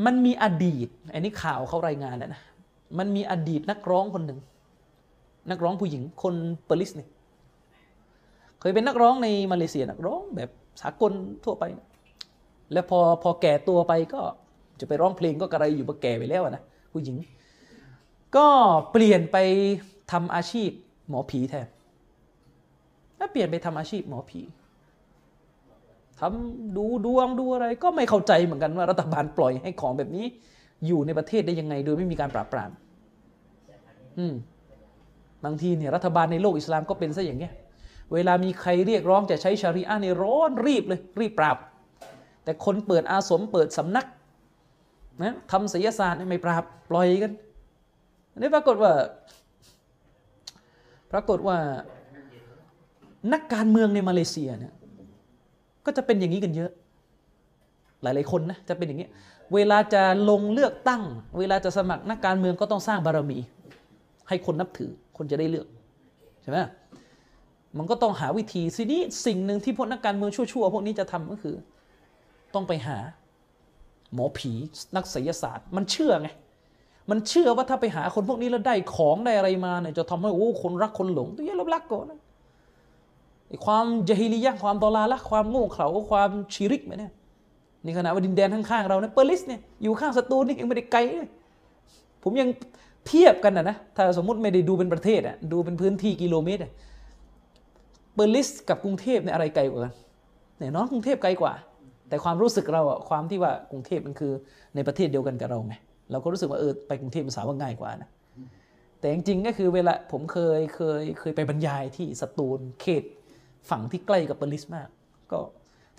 มันมีอดีต อันนี้ข่าวเขารายงานแล้วนะ มันมีอดีตนักร้องคนหนึ่ง นักร้องผู้หญิงคนเปอร์ลิสเนี่ย ยเป็นนักร้องในมาเลเซียนักร้องแบบสากลทั่วไปนะแล้วพอพอแก่ตัวไปก็จะไปร้องเพลงก็กระไรอยู่มาแก่ไปแล้วนะผู้หญิง ก็เปลี่ยนไปทำอาชีพหมอผีแทนแล้วเปลี่ยนไปทำอาชีพหมอผีทำดูดวงดูอะไร ก็ไม่เข้าใจเหมือนกันว่ารัฐบาลปล่อยให้ของแบบนี้ อยู่ในประเทศได้ยังไง โดยไม่มีการปราบปราม อืมบางทีเนี่ยรัฐบาลในโลกอิสลามก็เป็นซะอย่างเงี้ย เวลามีใครเรียกร้องจะใช้ชารีอะห์ในร้อนรีบเลย รีบปราบ แต่คนเปิดอาสมเปิดสำนักนะทำศิลศาสตร์ไม่ปราบปล่อยกันนนี้ปรากฏว่า ปรากฏว่านักการเมืองในมาเลเซียเนี่ยก็จะเป็นอย่างนี้กันเยอะ หลายๆคนนะจะเป็นอย่างนี้ เวลาจะลงเลือกตั้ง เวลาจะสมัครนักการเมืองก็ต้องสร้างบารมี ให้คนนับถือคนจะได้เลือกใช่ไหม มันก็ต้องหาวิธีสินี้สิ่งหนึ่งที่พวกนักการเมืองชั่วๆพวกนี้จะทำก็คือ ต้องไปหา หมอผีนักไสยศาสตร์ มันเชื่อไงมันเชื่อว่าถ้าไปหาคนพวกนี้แล้วได้ของได้อะไรมาเนี่ยจะทำให้โอ้คนรักคนหลงตัวเยอะรักก่อนนะความ جاهلية ความ ضلالة ความโง่เขลาความชิริกไหมเนี่ยนี่ขณะว่าดินแดนข้างๆเราเนี่ยเปอร์ลิสเนี่ยอยู่ข้างสตูลนี่ยังไม่ได้ไกลผมยังเทียบกันนะนะถ้าสมมติไม่ได้ดูเป็นประเทศอะดูเป็นพื้นที่กิโลเมตรอะ เปอร์ลิสกับกรุงเทพเนี่ยอะไรไกลกว่ากันเนี่ยน้องกรุงเทพไกลกว่า แต่ความรู้สึกเราอะความที่ว่ากรุงเทพมันคือในประเทศเดียวกันกับเราไงเราก็รู้สึกว่าเออไปกรุงเทพมันสาวว่าง่ายกว่านะแต่จริงๆก็คือเวลาผมเคยเคยเคยไปบรรยายที่สตูลเขตฝั่งที่ใกล้กับเปอร์ลิสมาก ก็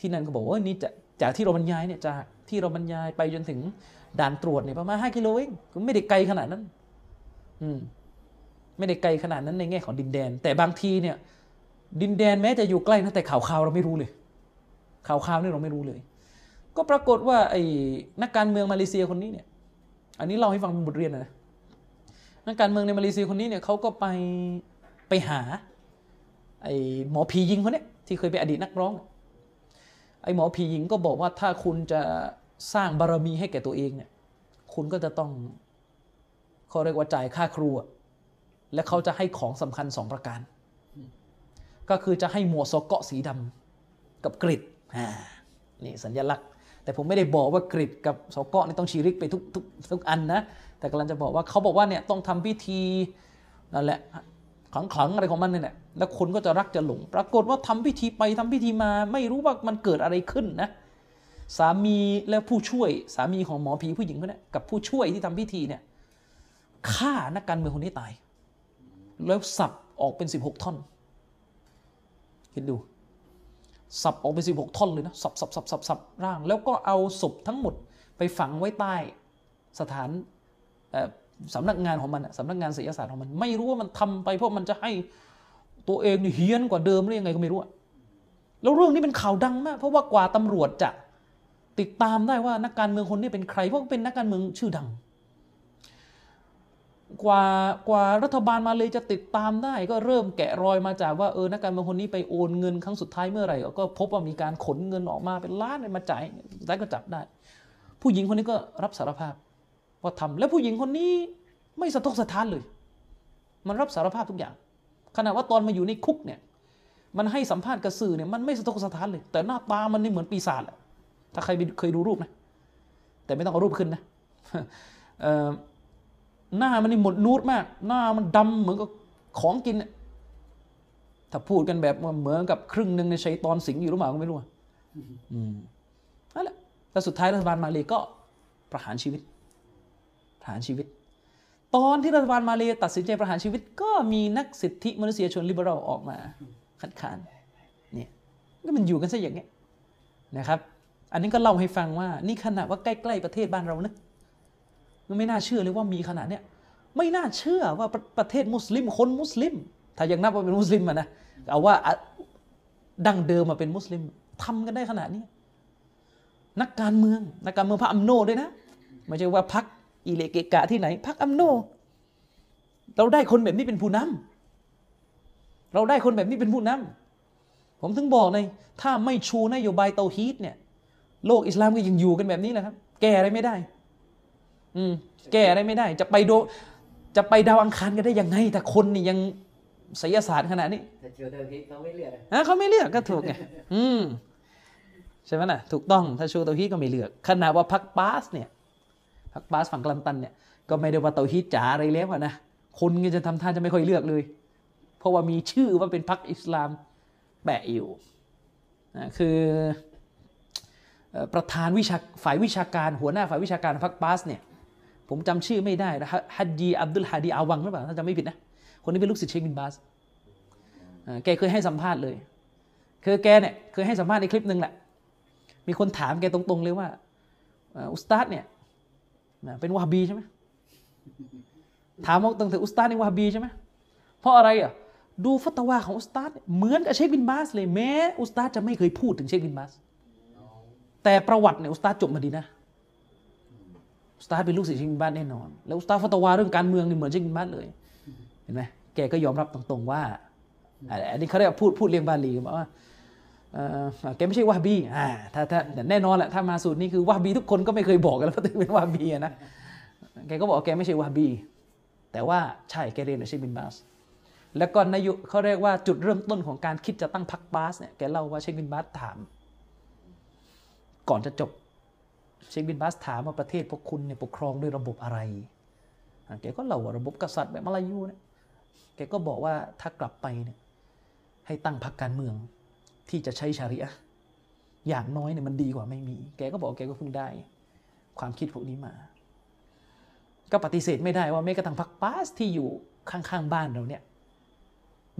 ที่นั่นก็บอกว่านี่จะจากที่เราบรรยายเนี่ยจากที่เราบรรยายไปจนถึงด่านตรวจเนี่ยประมาณ5กิโลเองก็ไม่ได้ไกลขนาดนั้น อืม ไม่ได้ไกลขนาดนั้นในแง่ของดินแดน แต่บางทีเนี่ย ดินแดนแม้จะอยู่ใกล้นะแต่ข่าวข่าวเราไม่รู้เลย ข่าวข่าวนี่เราไม่รู้เลย ก็ปรากฏว่าไอ้นักการเมืองมาเลเซียคนนี้เนี่ย อันนี้เล่าให้ฟังเป็นบทเรียนนะนักการเมืองในมาเลเซียคนนี้เนี่ยเขาก็ไปไปหา ไอ้หมอผียิงคนนี้ที่เคยเป็นอดีตนักร้อง ไอ้หมอผีหญิงก็บอกว่าถ้าคุณจะสร้างบารมีให้แก่ตัวเองเนี่ย คุณก็จะต้องเขาเรียกว่าจ่ายค่าครูและเขาจะให้ของสำคัญสองประการ ก็คือจะให้หมวกซอกเกาะสีดำกับกริดอ่านี่สัญลักษณ์ แต่ผมไม่ได้บอกว่ากริดกับซอกเกาะนี่ต้องชีริกไปทุกทุกทุกอันนะ แต่กำลังจะบอกว่าเขาบอกว่าเนี่ยต้องทำพิธีนั่นแหละขลังๆอะไรของมันเนี่ยแหละแล้วคนก็จะรักจะหลง ปรากฏว่าทำพิธีไปทำพิธีมา ไม่รู้ว่ามันเกิดอะไรขึ้นนะสามีและผู้ช่วยสามีของหมอผีผู้หญิงคนนี้กับผู้ช่วยที่ทำพิธีเนี่ยฆ่านักการเมืองคนนี้ตาย แล้วสับออกเป็นสิบหกท่อน คิดดู สับออกเป็นสิบหกท่อนเลยนะ สับสับสับสับสับร่าง แล้วก็เอาศพทั้งหมดไปฝังไว้ใต้สถานสำนักงานของมันสำนักงานศิลปศาสตร์ของมัน ไม่รู้ว่ามันทำไปเพราะมันจะให้ตัวเองนี่เฮี้ยนกว่าเดิมหรือยังไงก็ไม่รู้แล้วเรื่องนี้เป็นข่าวดังมากเพราะว่ากว่าตำรวจจะติดตามได้ว่านักการเมืองคนนี้เป็นใครเพราะเป็นนักการเมืองชื่อดัง กว่ากว่ารัฐบาลมาเลยจะติดตามได้ ก็เริ่มแกะรอยมาจากว่าเออนักการเมืองคนนี้ไปโอนเงินครั้งสุดท้ายเมื่อไหร่ ก็พบว่ามีการขนเงินออกมาเป็นล้านมาจ่ายได้ก็จับได้ ผู้หญิงคนนี้ก็รับสารภาพว่าทำแล้วผู้หญิงคนนี้ไม่สะทกสะท้านเลย มันรับสารภาพทุกอย่าง ขณะว่าตอนมาอยู่ในคุกเนี่ยมันให้สัมภาษณ์กับสื่อเนี่ยมันไม่สะทกสะท้านเลย แต่หน้าตามันนี่เหมือนปีศาจแหละถ้าใครเคยดูรูปนะแต่ไม่ต้องเอารูปขึ้นนะ หน้ามันนี่หมดนูดมาก หน้ามันดำเหมือนกับของกิน ถ้าพูดกันแบบเหมือนกับครึ่งหนึ่งในชัยตอนสิงอยู่หรือเปล่าก็ไม่รู้อืมนั่นแหละแล้วสุดท้ายรัฐบาลมาเลยก็ประหารชีวิต ประหารชีวิต ตอนที่รัฐบาลมาเลยตัดสินใจประหารชีวิต ก็มีนักสิทธิมนุษยชนลิเบอรัลออกมาคัดค้านเนี่ยก็มันอยู่กันซะอย่างเงี้ยนะครับ อันนี้ก็เล่าให้ฟังว่า นี่ขนาดว่าใกล้ ๆ ประเทศบ้านเรานะ ไม่น่าเชื่อเลยว่ามีขนาดเนี้ยไม่น่าเชื่อว่าประเทศมุสลิมคนมุสลิม ถ้ายังนับว่าเป็นมุสลิมอะนะเอาว่าดั้งเดิมมาเป็นมุสลิมทำกันได้ขนาดนี้นักการเมืองนักการเมืองพระอัมโนด้วยนะไม่ใช่ว่าพักอิเลเกกะที่ไหนพักอัมโน เราได้คนแบบนี้เป็นผู้นำเราได้คนแบบนี้เป็นผู้นำผมถึงบอกเลยถ้าไม่ชูนโยบายเตาฮีตเนี่ยโลกอิสลามก็ยังอยู่กันแบบนี้แหละครับ แก้อะไรไม่ได้ อืมแก้อะไรไม่ได้ จะไปโดจะไปดาวอังคารกันได้ยังไง แต่คนนี่ยังศิลศาสตร์ขนาดนี้แต่ชูเตาฮีตเขาไม่เลือกนะเขาไม่เลือกก็ถูกไงอืมใช่ไหมน่ะถูกต้องถ้าชูเตาฮีตก็ไม่เลือกขนาดว่าพักบาสเนี่ยพักบาสฝั่งกลันตันเนี่ยก็ไม่ได้ว่าเตาฮีดจ๋าอะไรแล้วอะนะคนก็จะทำท่าจะไม่ค่อยเลือกเลย เพราะว่ามีชื่อว่าเป็นพรรคอิสลามแปะอยู่นะคือเอ่อประธานวิชาฝ่ายวิชาการหัวหน้าฝ่ายวิชาการพรรคบาสเนี่ย ผมจำชื่อไม่ได้ฮัดยีอับดุลฮาดีอาวังหรือเปล่าถ้าจำไม่ผิดนะ คนนี้เป็นลูกศิษย์เชคบินบาสแกเคยให้สัมภาษณ์เลย คือแกเนี่ยเคยให้สัมภาษณ์ในคลิปหนึ่งแหละ มีคนถามแกตรงๆเลยว่า อุสตาดเนี่ยเป็นวาฮบีใช่ไหมถามว่าตรงถึงอุสตาดนี่วาฮบีใช่ไหมเพราะอะไรอะดูฟัตวาของอุสตาดเนี่ยเหมือนกับเชคบินบาสเลยแม้อุสตาดจะไม่เคยพูดถึงเชคบินบาสแต่ประวัติเนี่ยอุสตาดจบมาดีนะ อุสตาเป็นลูกศิษย์เชคบินบาสแน่นอน แล้วอุสตาฟัตวาเรื่องการเมืองนี่เหมือนเชคบินบาสเลยเห็นไหมแกก็ยอมรับตรงๆว่าอันนี้เขาเรียกพูดพูดเรียงบาลีบอกว่าเออแกไม่ใช่วาบีอ่าถ้าถ้าแน่นอนแหละถ้ามาสูตรนี้คือวาฮาบีทุกคนก็ไม่เคยบอกกันแล้วว่าตัวเองเป็นวาฮาบีนะแกก็บอกว่าแกไม่ใช่วาบี แต่ว่าใช่แกเรียนในเชคบินบาสแล้วก็นายกเขาเรียกว่าจุดเริ่มต้นของการคิดจะตั้งพรรคปาสเนี่ยแกเล่าว่าเชคบินบาสถาม ก่อนจะจบ เชคบินบาสถามว่าประเทศพวกคุณเนี่ยปกครองด้วยระบบอะไรแกก็เล่าว่าระบบกษัตริย์แบบมาลายูเนี่ยแกก็บอกว่าถ้ากลับไปเนี่ยให้ตั้งพรรคการเมืองที่จะใช้ชาริอะอย่างน้อยเนี่ยมันดีกว่าไม่มี แกก็บอกแกก็เพิ่งได้ ความคิดพวกนี้มา ก็ปฏิเสธไม่ได้ว่าแม้กระทั่งพรรคบาสที่อยู่ข้างๆบ้านเราเนี่ย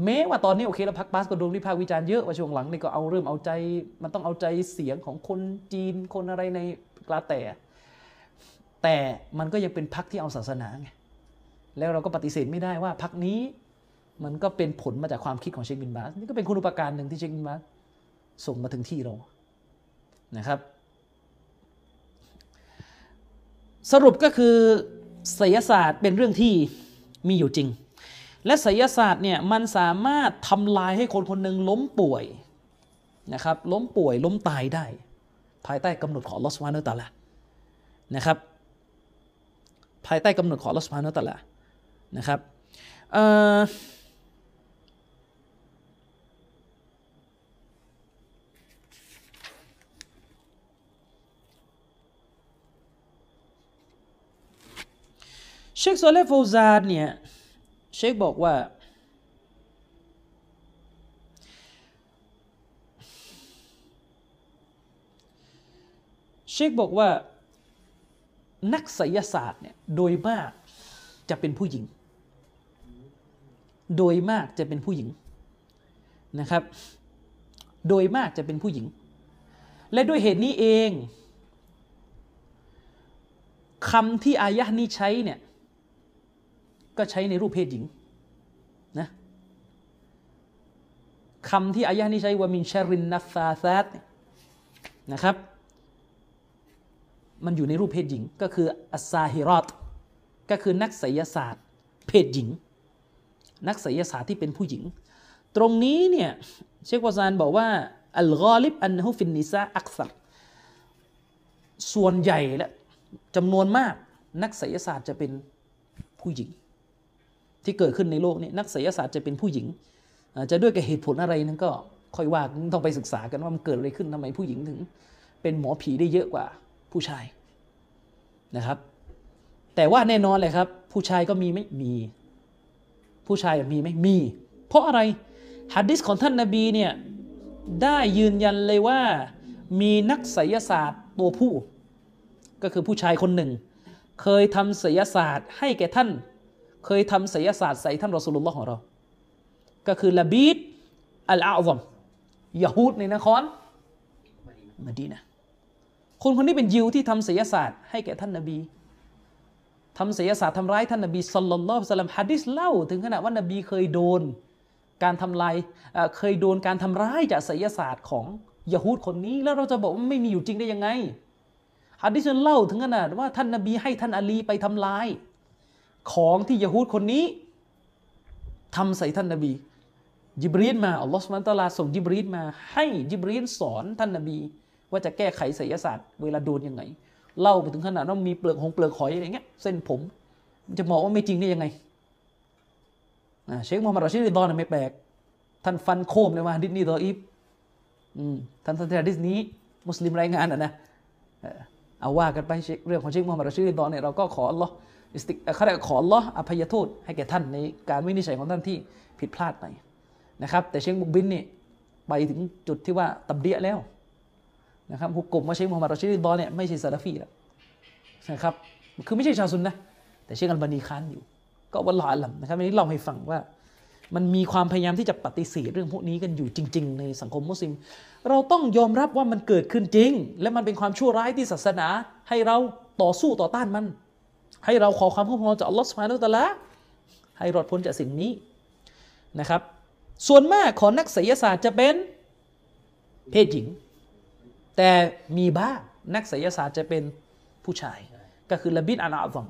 แม้ว่าตอนนี้โอเคแล้วพรรคบาสก็โดนวิพากษ์วิจารณ์เยอะว่าช่วงหลังนี่ก็เอาเริ่มเอาใจ มันต้องเอาใจเสียงของคนจีนคนอะไรในกลาแต่ แต่มันก็ยังเป็นพรรคที่เอาศาสนาไงแล้วเราก็ปฏิเสธไม่ได้ว่าพรรคนี้มันก็เป็นผลมาจากความคิดของเชคบินบาสนี่ก็เป็นคุณอุปการหนึ่งที่เชคบินบาสส่งมาถึงที่เรานะครับ สรุปก็คือไสยศาสตร์เป็นเรื่องที่มีอยู่จริง และไสยศาสตร์เนี่ยมันสามารถทำลายให้คนคนหนึ่งล้มป่วยนะครับล้มป่วยล้มตายได้ ภายใต้กำหนดของลอสวานเนตาละนะครับภายใต้กำหนดของลอสวานเนตาละนะครับเอ่อเชคโซเลฟโฟซานเนี่ย เชคบอกว่า เชคบอกว่า นักไสยศาสตร์เนี่ยโดยมากจะเป็นผู้หญิง โดยมากจะเป็นผู้หญิงนะครับ โดยมากจะเป็นผู้หญิง และด้วยเหตุนี้เองคำที่อายะนี้ใช้เนี่ย ก็ใช้ในรูปเพศหญิงนะคำที่อายะห์นี้ใช้ว่ามินชารินนัฟาซัตนะครับ มันอยู่ในรูปเพศหญิง ก็คืออัสซาฮิรอตก็คือนักไสยศาสตร์ เพศหญิง นักไสยศาสตร์ที่เป็นผู้หญิง ตรงนี้เนี่ยเชควาซานบอกว่าอัลกอลิบอันฮุฟินนิซาอักซัรส่วนใหญ่และจำนวนมากนักไสยศาสตร์จะเป็นผู้หญิง ที่เกิดขึ้นในโลกนี้นักไสยศาสตร์จะเป็นผู้หญิง จะด้วยกับเหตุผลอะไรนั้นก็ค่อยว่าต้องไปศึกษากันว่ามันเกิดอะไรขึ้นทำไมผู้หญิงถึง เป็นหมอผีได้เยอะกว่าผู้ชายนะครับ แต่ว่าแน่นอนเลยครับ ผู้ชายก็มีไม่มี ผู้ชายมีไหมมี เพราะอะไรฮัดดิสของท่านนาบีเนี่ยได้ยืนยันเลยว่ามีนักไสยศาสตร์ตัวผู้ ก็คือผู้ชายคนหนึ่ง เคยทำไสยศาสตร์ให้แก่ท่าน เคยทำไสยศาสตร์ใส่ท่านรอสูลุลลอฮ์ของเรา ก็คือละบีดอัลอาซอมยะฮูดในนครมดีนะคนคนนี้เป็นยิวที่ทำไสยศาสตร์ให้แก่ท่านนาบีทำไสยศาสตร์ทำร้ายท่านนบีสัลลัลลอฮุอะลัยฮิวะซัลลัมฮะดิษเล่าถึงขนาดว่านบีเคยโดนการทำลายเคยโดนการทำร้ายจากไสยศาสตร์ของยะฮูดคนนี้ แล้วเราจะบอกว่าไม่มีอยู่จริงได้ยังไงฮะดิษเล่าถึงขนาดว่าท่านนบีให้ท่านอาลีไปทำลาย ของที่ยะฮูดคนนี้ทำใส่ท่านนบียิบรีนมาอัลลอฮฺสุบานตะอาลาส่งยิบรีนมา ให้ยิบรีนสอนท่านนบี ว่าจะแก้ไขไสยศาสตร์เวลาโดนยังไงเล่าไปถึงขนาดว่ามีเปลือกหงเปลือกหอยอะไรเงี้ยเส้นผมจะบอกว่าไม่จริงได้ยังไงเชคมูฮัมหมัดรอชิดริดอนไม่แปลก ท่านฟันโคมเลยว่าดิษนี้ดออีฟอืมท่านท่านฮะดิษนี้มุสลิมรายงานอะนะเอาว่ากันไปเชคเรื่องของเชคมูฮัมหมัดรอชิดริดอนเนี่ยเราก็ขออัลลอฮ์ อิสติเขาเรียกขออัลลออภัยโทษให้แก่ท่านในการวินิจฉัยของท่านที่ผิดพลาดไปนะครับ แต่เชคบุกบินนี่ไปถึงจุดที่ว่าتبديع แล้วนะครับฮุก่มว่าเชคมูฮัมหมัดรอชิดริดอเนี่ยไม่ใช่ซาลาฟีแล้วนะครับคือไม่ใช่ชาวซุนนะแต่เชคอัลบานีค้านอยู่ ก็ والله أعلم นะครับอันนี้เล่าให้ฟังว่ามันมีความพยายามที่จะปฏิเสธเรื่องพวกนี้กันอยู่จริง ๆ ในสังคมมุสลิม เราต้องยอมรับว่ามันเกิดขึ้นจริง และมันเป็นความชั่วร้ายที่ศาสนาให้เราต่อสู้ต่อต้านมัน ให้เราขอความคุ้มครองจากอัลลอฮฺสุบฮานุตะละให้รอดพ้นจากสิ่งนี้นะครับ ส่วนมากของนักศิลศาสตร์จะเป็นเพศหญิง แต่มีบ้างนักศิลศาสตร์จะเป็นผู้ชาย ก็คือละบิดอันอาซอม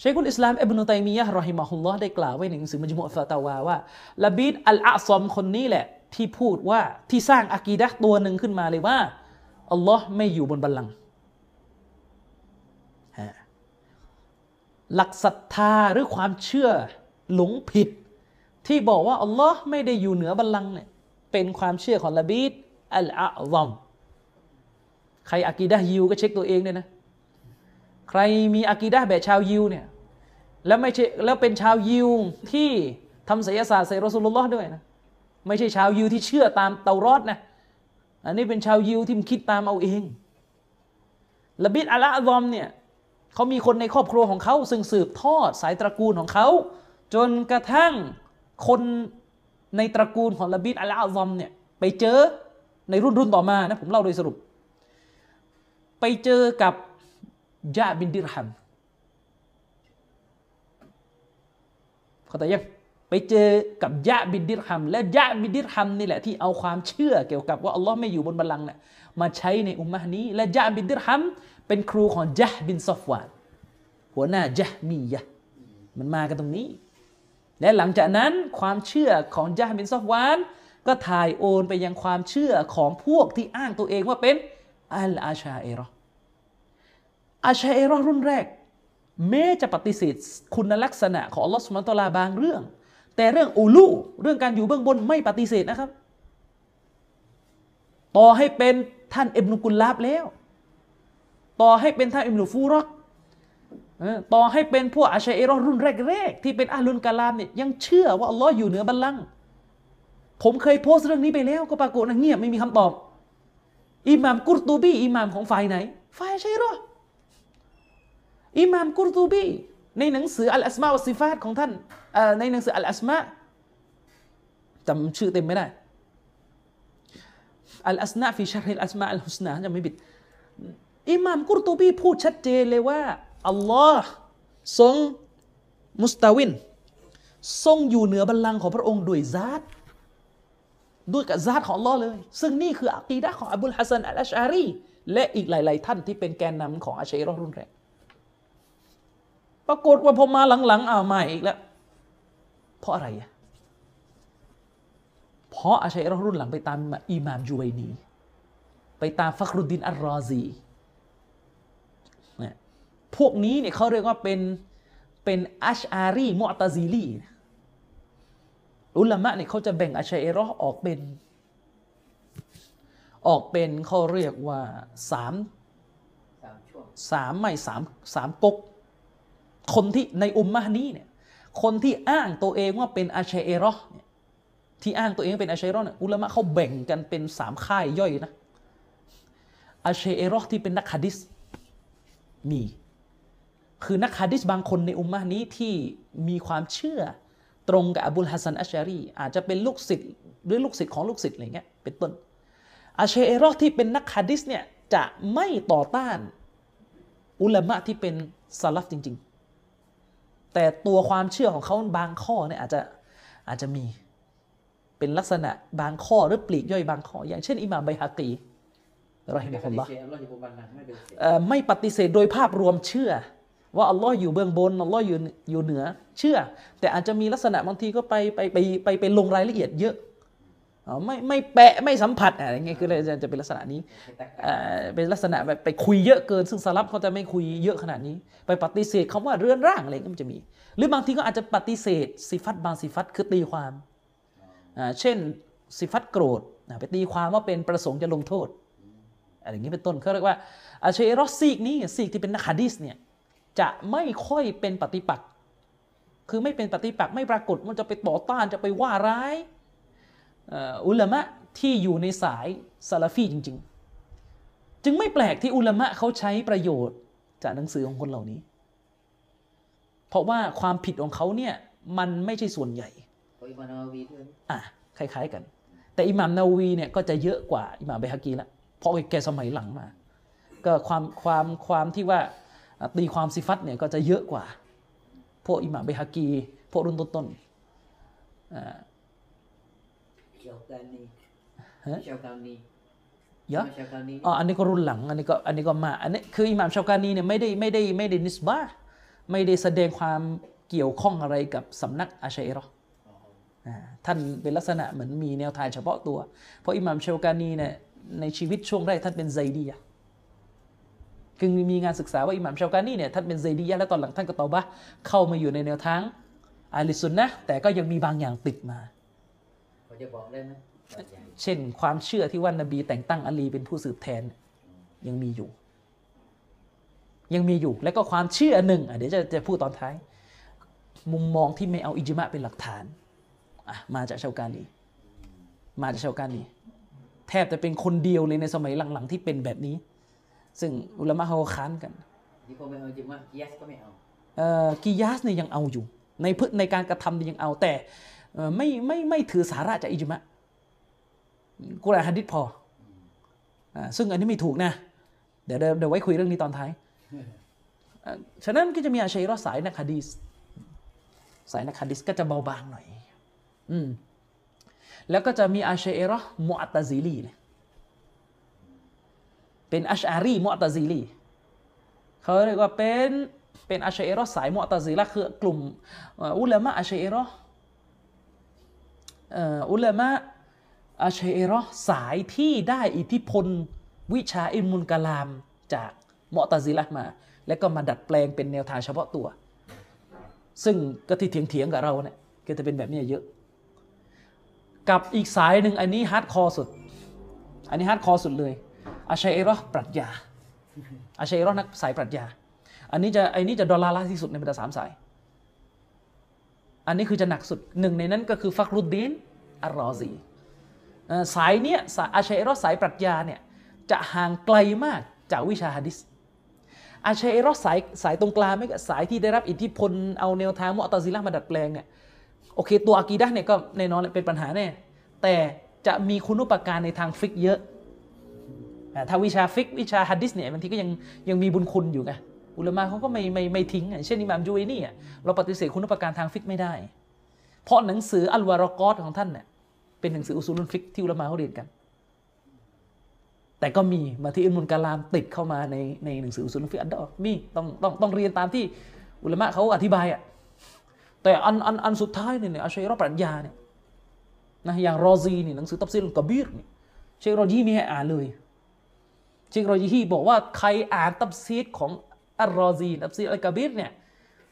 เชคุลอิสลามอิบนุตัยมียะห์รอฮิมะฮุลลอฮ์ได้กล่าวไว้ในหนังสือมัจมุอฟาตาวาว่าละบิดอัลอาซอมคนนี้แหละที่พูดว่าที่สร้างอากีดะตัวหนึ่งขึ้นมาเลยว่าอัลลอฮ์ไม่อยู่บนบัลลังก์ฮะ หลักศรัทธาหรือความเชื่อหลงผิด ที่บอกว่าอัลลอฮ์ไม่ได้อยู่เหนือบัลลังก์เนี่ยเป็นความเชื่อของละบีดอัลอาซอมใครอากีดะยิวก็เช็คตัวเองด้วยนะ ใครมีอากีดะแบบชาวยิวเนี่ยแล้วไม่ใช่แล้วเป็นชาวยิวที่ทำศิลศาสตร์ใส่รอสูลุลลอฮ์ด้วยนะไม่ใช่ชาวยิวที่เชื่อตามเตารอดนะอันนี้เป็นชาวยิวที่มันคิดตามเอาเองละบิดอัลอาซอมเนี่ย เขามีคนในครอบครัวของเขาซึ่งสืบทอดสายตระกูลของเขา จนกระทั่งคนในตระกูลของละบิดอัลอาซอมเนี่ยไปเจอในรุ่นรุ่นต่อมานะผมเล่าโดยสรุป ไปเจอกับยะบินดิรฮัมเขาแต่ยังไปเจอกับยะบินดิรฮัม และยะบินดิรฮัมนี่แหละที่เอาความเชื่อเกี่ยวกับว่าอัลลอฮ์ไม่อยู่บนบัลลังก์เนี่ยมาใช้ในอุมมะห์นี้ และยะบินดิรฮัม เป็นครูของยะบินซอฟวานหัวหน้ายะมียะมันมากันตรงนี้ และหลังจากนั้นความเชื่อของยะบินซอฟวานก็ถ่ายโอนไปยังความเชื่อของพวกที่อ้างตัวเองว่าเป็นอัลอาชาเอรออาชัยเอรอรุ่นแรกแม้จะปฏิเสธคุณลักษณะของอัลลอฮฺสุบฮานตอลาบางเรื่อง แต่เรื่องอูลูเรื่องการอยู่เบื้องบนไม่ปฏิเสธนะครับ ต่อให้เป็นท่านเอิบนุกุลลาบแล้ว ต่อให้เป็นท่านอิบนุฟูรักต่อให้เป็นพวกอาชัยเอรอรุ่นแรกๆที่เป็นอาลุนกาลามเนี่ยยังเชื่อว่าอัลลอฮ์อยู่เหนือบัลลังก์ผมเคยโพสต์เรื่องนี้ไปแล้วก็ปรากฏนะเงียบไม่มีคำตอบอิหม่ามกุรตูบีอิหม่ามของฝ่ายไหนฝ่ายอาชัยเอรออิหม่ามกุรตูบีในหนังสืออัลอัสมาวัสิฟาตของท่านในหนังสืออัลอัสมาจำชื่อเต็มไม่ได้อัลอัสนาฟีชาริลอัสมาอัลฮุสนาจำไม่ผิด อิหม่ามกุรตูบีพูดชัดเจนเลยว่าอัลลอฮ์ทรง مستو ทรงอยู่เหนือบัลลังก์ของพระองค์ด้วยซาตด้วยกับซาตของอัลลอฮ์เลย ซึ่งนี่คืออักีดะของอบุลฮัสซันอัลอัชอารีและอีกหลาย ๆ ท่านที่เป็นแกนนำของอาชัยรอรุ่นแรกปรากฏว่าพอมาหลัง ๆอ้าวมาอีกแล้ว เพราะอะไรอะเพราะอาชัยรอรุ่นหลังไปตามอิหม่ามจูไวนี ไปตามฟักรุดดินอัลรอซี พวกนี้เนี่ยเขาเรียกว่าเป็นเป็นอัชอารีมุอตะซีลีอุลามะเนี่ยเขาจะแบ่งอาชัยรอออกเป็น ออกเป็นเขาเรียกว่าสามสามช่วงสามไม่สามสามก๊กคนที่ในอุมมะนี้เนี่ยคนที่อ้างตัวเองว่าเป็นอาชัยเอรอเนี่ยที่อ้างตัวเองเป็นอาชัยเอรอเนี่ยอุลามะเขาแบ่งกันเป็นสามค่ายย่อยนะอาชัยเอรอที่เป็นนักฮะดิษมี คือนักฮะดิษบางคนในอุมมะห์นี้ที่มีความเชื่อตรงกับอบุลฮัสซันอัชชารีอาจจะเป็นลูกศิษย์หรือลูกศิษย์ของลูกศิษย์อะไรเงี้ยเป็นต้นอาเชเอรอที่เป็นนักฮะดิษเนี่ยจะไม่ต่อต้านอุลามะที่เป็นซาลฟจริง ๆ แต่ตัวความเชื่อของเขาบางข้อเนี่ยอาจจะอาจจะมีเป็นลักษณะบางข้อหรือปลีกย่อยบางข้อ อย่างเช่น อิหม่ามไบฮากีรอฮิมะฮุลลอฮ์เสียอัลลอฮ์อยู่บนบัลลังก์ไม่เป็นเสียเอ่อไม่ปฏิเสธโดยภาพรวมเชื่อ ว่าอัลลอฮ์อยู่เบื้องบนอัลลอฮ์อยู่อยู่เหนือ เชื่อ แต่อาจจะมีลักษณะบางทีก็ไปไปไปไปไปลงรายละเอียดเยอะอ๋อไม่ไม่แปะไม่สัมผัสอะไรเงี้ยคือจะจะเป็นลักษณะนี้ไม่แตกต่างเอ่อเป็นลักษณะแบบไปคุยเยอะเกิน ซึ่งสลับเขาจะไม่คุยเยอะขนาดนี้ ไปปฏิเสธคำว่าเรือนร่างอะไรก็มันจะมี หรือบางทีก็อาจจะปฏิเสธสิฟัตบางสิฟัตคือตีความอ่าเช่นสิฟัตโกรธอ่าไปตีความว่าเป็นประสงค์จะลงโทษอะไรอย่างนี้เป็นต้นเขาเรียกว่าอาเชรอสซีกนี้ซีกที่เป็นนักฮะดีษเนี่ย จะไม่ค่อยเป็นปฏิปักษ์ คือไม่เป็นปฏิปักษ์ไม่ปรากฏมันจะไปต่อต้านจะไปว่าร้ายเอ่ออุลามะที่อยู่ในสายซาลาฟีจริง ๆ จึงไม่แปลกที่อุลามะเขาใช้ประโยชน์จากหนังสือของคนเหล่านี้ เพราะว่าความผิดของเขาเนี่ยมันไม่ใช่ส่วนใหญ่เพราะอิมามนาวีด้วยอะคล้าย ๆกัน แต่อิหม่ามนาวีเนี่ยก็จะเยอะกว่าอิหม่ามเบฮากีละเพราะแกสมัยหลังมา ก็ความความความที่ว่าอะ ตีความซิฟัตเนี่ยก็จะเยอะกว่า พวกอิหม่ามเบฮากี พวกรุ่นต้นๆอ่าเชียวกันนี่ฮะเชียวกันนี่เยอะเชียวกันนี่อ๋ออันนี้ก็รุ่นหลัง อันนี้ก็อันนี้ก็มา อันนี้คืออิหม่ามชาวกานีเนี่ยไม่ได้ไม่ได้ไม่ได้นิสบะห์ไม่ได้แสดงความเกี่ยวข้องอะไรกับสำนักอาชัยเรอห์อ๋ออ่าท่านเป็นลักษณะเหมือนมีแนวทางเฉพาะตัว เพราะอิหม่ามเชลกานีเนี่ยในชีวิตช่วงแรกท่านเป็นไซดียะห์ คือมีงานศึกษาว่าอิหม่ามเชลกานีเนี่ยท่านเป็นไซดียะห์แล้วตอนหลังท่านก็ตอบะห์เข้ามาอยู่ในแนวทางอาลิสุนนะห์แต่ก็ยังมีบางอย่างติดมาเขาจะบอกได้ไหมแบบอย่างเช่นความเชื่อที่ว่านบีแต่งตั้งอาลีเป็นผู้สืบแทนเนี่ยยังมีอยู่ ยังมีอยู่แล้วก็ความเชื่อหนึ่งอะเดี๋ยวจะจะพูดตอนท้าย มุมมองที่ไม่เอาอิจมะเป็นหลักฐานอะมาจากชาวกานีมาจากชาวกานีแทบจะเป็นคนเดียวเลยในสมัยหลังๆที่เป็นแบบนี้ ซึ่งอุลามะเขาก็ค้านกันนี่พอไม่เอาจริงว่ากิยาสก็ไม่เอาเอ่อกิยาสเนี่ยยังเอาอยู่ ในพฤในการกระทำเนี่ยยังเอาแต่เอ่อไม่ไม่ไม่ถือสาระจากอิจมะกุรอานฮะดิษพออ่าซึ่งอันนี้ไม่ถูกนะ เดี๋ยวเดี๋ยวเดี๋ยวไว้คุยเรื่องนี้ตอนท้ายอ่าฉะนั้นก็จะมีอาชัยรอสายนักฮะดีษสายนักฮะดีษก็จะเบาบางหน่อย อืม แล้วก็จะมีอาชัยรอมุอัตตะซีลีเนี่ย เป็นอัชอารีมุอตะซีลีเขาเรียกว่าเป็นเป็นอาชัยเอรอสายมุอตะซิละคือกลุ่มอุลามะอาชัยเอรออ่ออุลามะอาชัยเอรอสายที่ได้อิทธิพลวิชาอิมุลกะลามจากมอตะซิละมา แล้วก็มาดัดแปลงเป็นแนวทางเฉพาะตัว ซึ่งก็ที่เถียงๆกับเราเนี่ยก็จะเป็นแบบนี้เยอะ กับอีกสายหนึ่งอันนี้ hardcore สุด อันนี้ hardcore สุดเลย อาชัยเอรอปรัชญาอาชัยรอห์นักสายปรัชญา อันนี้จะไอ้นี้จะ ضلالة ที่สุดในบรรดาสามสาย อันนี้คือจะหนักสุดหนึ่งในนั้นก็คือฟักรุดดีนอัลรอซีสายเนี้ยสายอาชัยรอห์สายปรัชญาเนี่ยจะห่างไกลมากจากวิชาฮะดิษอาชัยรอห์สายสายตรงกลางไม่ก็สายที่ได้รับอิทธิพลเอาแนวทางมุอตซิละห์มาดัดแปลงเนี่ยโอเค ตัวอากีดะเนี่ยก็แน่นอนแหละเป็นปัญหาแน่แต่จะมีคุณูปการในทางฟิกเยอะ ถ้าวิชาฟิกวิชาฮัดดิสเนี่ยบางทีก็ยังยังมีบุญคุณอยู่ไงอุลมะเขาก็ไม่ไม่ไม่ทิ้งอะเช่นอิหม่ามจูเวนี่เราปฏิเสธคุณูปการทางฟิกไม่ได้ เพราะหนังสืออัลวารอกอตของท่านเนี่ยเป็นหนังสืออุซูลุนฟิกที่อุลมะเขาเรียนกัน แต่ก็มีมาที่อิลมุลกาลามติดเข้ามาในในหนังสืออุซูลุนฟิกอันดอมีต้องต้องต้องเรียนตามที่อุลมะเขาอธิบายอะแต่อันอันอันสุดท้ายเนี่ยเนี่ยอัชัยรอปรัชญาเนี่ยนะอย่างรอซีนี่หนังสือตัฟซีรกบีรเนี่ยเชครอยีมีให้อ่านเลย เชครอยีบอกว่าใครอ่านตัฟซีรของอัลรอซีตัฟซีรอัลกาบีรเนี่ย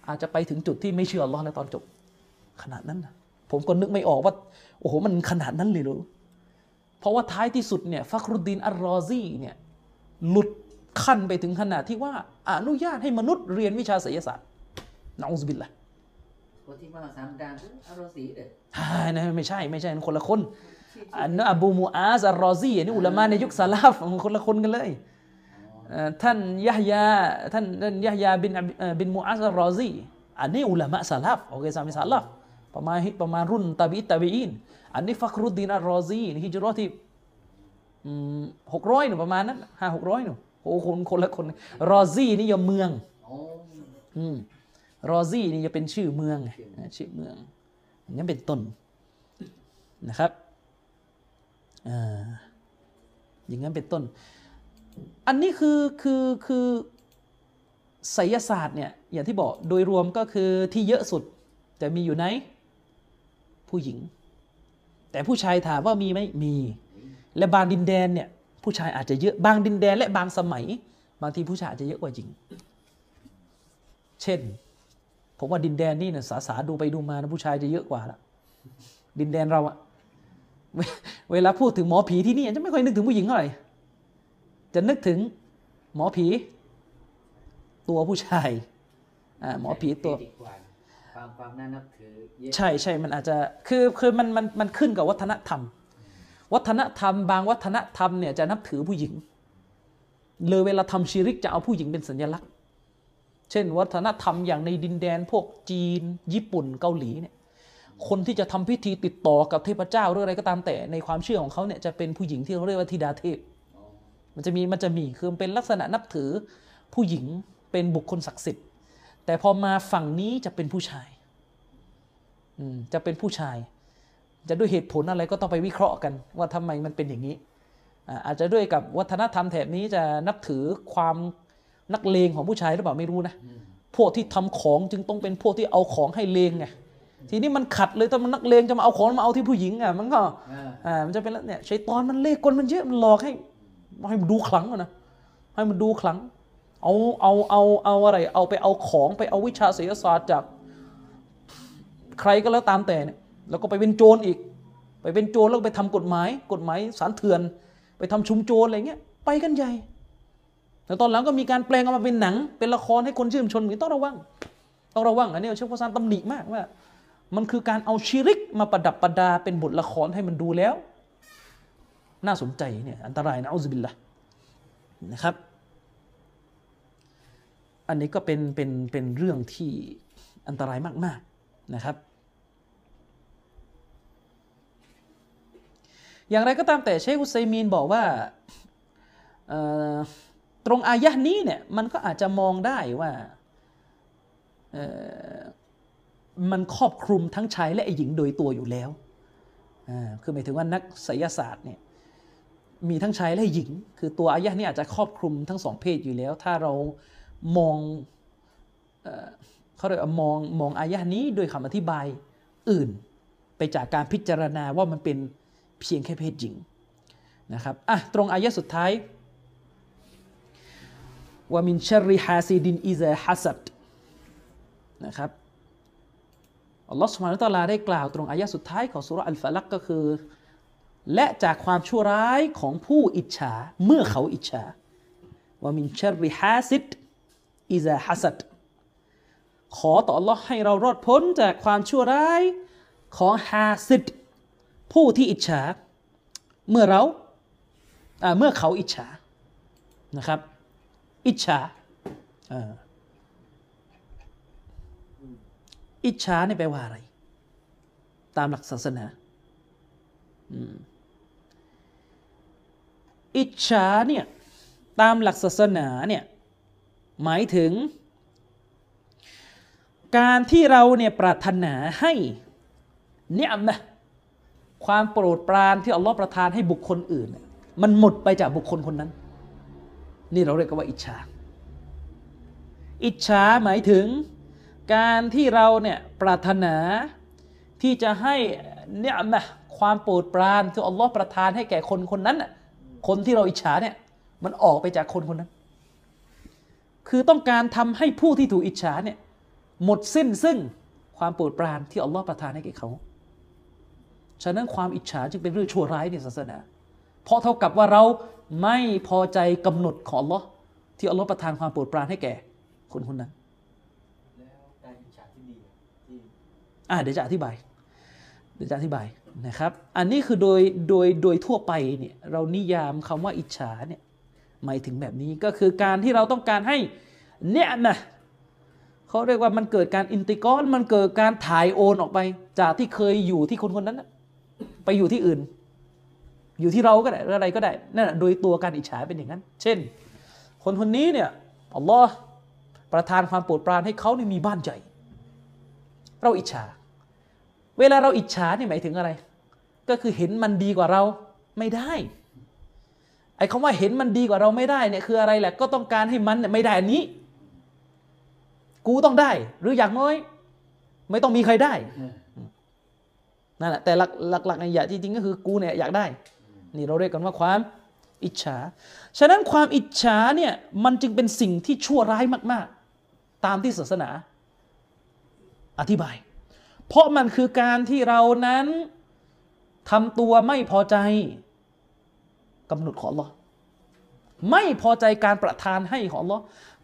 อาจจะไปถึงจุดที่ไม่เชื่ออัลลอฮ์ในตอนจบ ขนาดนั้นนะผมก็นึกไม่ออกว่า โอ้โห มันขนาดนั้นเลยเหรอเพราะว่าท้ายที่สุดเนี่ยฟักรุดดีนอัลรอซีเนี่ยหลุดขั้นไปถึงขนาดที่ว่าอนุญาตให้มนุษย์เรียนวิชาไสยศาสตร์نعوذ باللهคนที่มาสามดานอารอสีเด้อฮ่านะไม่ใช่ไม่ใช่คนละคน อันนั้นอบูมูอาซอัลรอซีอันนี้อุลามะในยุคซาลาฟคนละคนกันเลยเอ่อท่านยะฮยาท่านท่านยะฮยาบินอับเอ่อบินมูอัสอัลรอซีอันนี้อุลามะซาลาฟโอเคสามีซาลาฟประมาณประมาณรุ่นตาบีตาบีอินอันนี้ฟักรุดดีนอัลรอซีนี่ฮิจรัตที่หกร้อยนู้นประมาณนั้นห้าหกร้อยนู้นโอ้คนคนละคนรอซีเนี่ยเมืองโอ้อืมรอซีนี่จะเป็นชื่อเมืองไงนะชื่อเมืองอย่างนั้นเป็นต้นนะครับ อย่างนั้นเป็นต้น อันนี้คือคือคือไสยศาสตร์เนี่ยอย่างที่บอกโดยรวมก็คือที่เยอะสุดจะมีอยู่ในผู้หญิง แต่ผู้ชายถามว่ามีไหมมี และบางดินแดนเนี่ยผู้ชายอาจจะเยอะบางดินแดนและบางสมัย บางทีผู้ชายอาจจะเยอะกว่าหญิง เช่น ผมว่าดินแดนนี่เนี่ยสาสาดูไปดูมานะผู้ชายจะเยอะกว่าละดินแดนเราอะ เวเวลาพูดถึงหมอผีที่นี่จะไม่ค่อยนึกถึงผู้หญิงเท่าไหร่จะนึกถึงหมอผี ตัวผู้ชายอ่าหมอผีตัวดีกว่าความความน่านับถือเยอะใช่ใช่มันอาจจะคือคือมันมันมันขึ้นกับวัฒนธรรม วัฒนธรรม บางวัฒนธรรมเนี่ยจะนับถือผู้หญิงเลยเวลาทำชีริกจะเอาผู้หญิงเป็นสัญลักษณ์ เช่น วัฒนธรรมอย่างในดินแดนพวกจีน ญี่ปุ่นเกาหลีเนี่ย คนที่จะทำพิธีติดต่อกับเทพเจ้าหรืออะไรก็ตามแต่ในความเชื่อของเขาเนี่ยจะเป็นผู้หญิงที่เขาเรียกว่าธิดาเทพ มันจะมีมันจะมีคือเป็นลักษณะนับถือผู้หญิงเป็นบุคคลศักดิ์สิทธิ์ แต่พอมาฝั่งนี้จะเป็นผู้ชายอืมจะเป็นผู้ชาย จะด้วยเหตุผลอะไรก็ต้องไปวิเคราะห์กัน ว่าทำไมมันเป็นอย่างนี้อาจจะด้วยกับวัฒนธรรมแถบนี้จะนับถือความนักเลงของผู้ชายหรือเปล่าไม่รู้นะพวกที่ทำของจึงต้องเป็นพวกที่เอาของให้เลงไง ทีนี้มันขัดเลยถ้ามันนักเลงจะมาเอาของมาเอาที่ผู้หญิงอะมันก็อ่าอ่ามันจะเป็นแล้วเนี่ยชัยตอนมันเล่ห์กลมันเยอะมันหลอกให้ให้มันดูขลังอะนะให้มันดูขลัง เอาเอาเอาเอาอะไร เอาไปเอาของไปเอาวิชาศิลศาสตร์จาก ใครก็แล้วตามแต่เนี่ยแล้วก็ไปเป็นโจรอีก ไปเป็นโจรแล้วก็ไปทำกฎหมาย กฎหมายสารเถื่อน ไปทำชุมโจรอะไรเงี้ยไปกันใหญ่แต่ตอนหลังก็มีการแปลงออกมาเป็นหนัง เป็นละครให้คนชื่นชมอย่างนี้ต้องระวัง ต้องระวังอันนี้เชฟพซานตำหนิมากว่า มันคือการเอาชิริกมาประดับประดาเป็นบทละครให้มันดูแล้ว น่าสนใจเนี่ยอันตรายนะอัลลอฮฺบิลละนะครับ อันนี้ก็เป็นเป็นเป็นเรื่องที่อันตรายมาก ๆนะครับ อย่างไรก็ตามแต่เชคอุซัยมีนบอกว่าตรงอายะห์นี้เนี่ยมันก็อาจจะมองได้ว่า มันครอบคลุมทั้งชายและหญิงโดยตัวอยู่แล้วคือหมายถึงว่านักไสยศาสตร์เนี่ยมีทั้งชายและหญิง คือตัวอายะนี้อาจจะครอบคลุมทั้งสองเพศอยู่แล้ว ถ้าเรามองเขาเรียกมองมองอายะนี้โดยคำอธิบายอื่น ไปจากการพิจารณาว่ามันเป็นเพียงแค่เพศหญิงนะครับอะตรงอายะสุดท้ายว่ามินชริฮาซิดินอิซาฮัสัดนะครับ อัลลอฮฺสุบฮานะฮูวะตะลาได้กล่าวตรงอายะห์สุดท้ายของสุราะห์อัลฟะลักก็คือ และจากความชั่วร้ายของผู้อิจฉาเมื่อเขาอิจฉาว่ามินชริฮาซิดอิซาฮัสัดขอต่อ Allah ให้เรารอดพ้นจากความชั่วร้ายของฮาซิดผู้ที่อิจฉาเมื่อเราอ่าเมื่อเขาอิจฉานะครับ อิจฉา อิจฉาเนี่ยแปลว่าอะไร ตามหลักศาสนาอิจฉาเนี่ยตามหลักศาสนาเนี่ยหมายถึง การที่เราเนี่ยปรารถนาให้เนี่ยมะความโปรดปรานที่อัลลอฮ์ประทานให้บุคคลอื่นน่ะมันหมดไปจากบุคคลคนนั้น นี่เราเรียกว่าอิจฉา อิจฉาหมายถึง การที่เราเนี่ยปรารถนาที่จะให้เนี่ยมะความโปรดปรานที่อัลลอฮ์ประทานให้แก่คนคนนั้นคนที่เราอิจฉาเนี่ยมันออกไปจากคนคนนั้น คือต้องการทำให้ผู้ที่ถูกอิจฉาเนี่ยหมดสิ้นซึ่งความโปรดปรานที่อัลลอฮ์ประทานให้แก่เขา ฉะนั้นความอิจฉาจึงเป็นเรื่องชั่วร้ายในศาสนา เพราะเท่ากับว่าเราไม่พอใจกำหนดของอัลลอฮ์ที่อัลลอฮ์ประทานความโปรดปรานให้แก่คนคนนั้น แล้วการอิจฉาที่ดีอะที่ อ่าเดี๋ยวจะอธิบาย เดี๋ยวจะอธิบายนะครับ อันนี้คือโดยโดยโดยทั่วไปเนี่ยเรานิยามคำว่าอิจฉาเนี่ยหมายถึงแบบนี้ก็คือการที่เราต้องการให้เนี่ยนะเขาเรียกว่ามันเกิดการอินติกรมันเกิดการถ่ายโอนออกไป จากที่เคยอยู่ที่คนคนนั้น ไปอยู่ที่อื่น อยู่ที่เราก็ได้อะไรก็ได้นั่นแหะโดยตัวการอิจฉาเป็นอย่างนั้น เช่น คนคนนี้เนี่ยอัลลอฮ์ประทานความโปรดปรานให้เขาเนี่มีบ้านใหญ่ เราอิจฉา เวลาเราอิจฉาเนี่ยหมายถึงอะไร ก็คือเห็นมันดีกว่าเราไม่ได้ ไอ้คำว่าเห็นมันดีกว่าเราไม่ได้เนี่ยคืออะไรแหละ ก็ต้องการให้มันเนี่ยไม่ได้อันนี้ กูต้องได้ หรืออย่างน้อย ไม่ต้องมีใครได้เออนั่นแหละแต่หลักหลักหลักในอยะจริงๆก็คือกูเนี่ยอยากได้ นี่เราเรียกกันว่าความอิจฉา ฉะนั้นความอิจฉาเนี่ยมันจึงเป็นสิ่งที่ชั่วร้ายมาก ๆ ตามที่ศาสนา อธิบาย เพราะมันคือการที่เรานั้นทำตัวไม่พอใจกำหนดของ Allah ไม่พอใจการประทานให้ของ Allah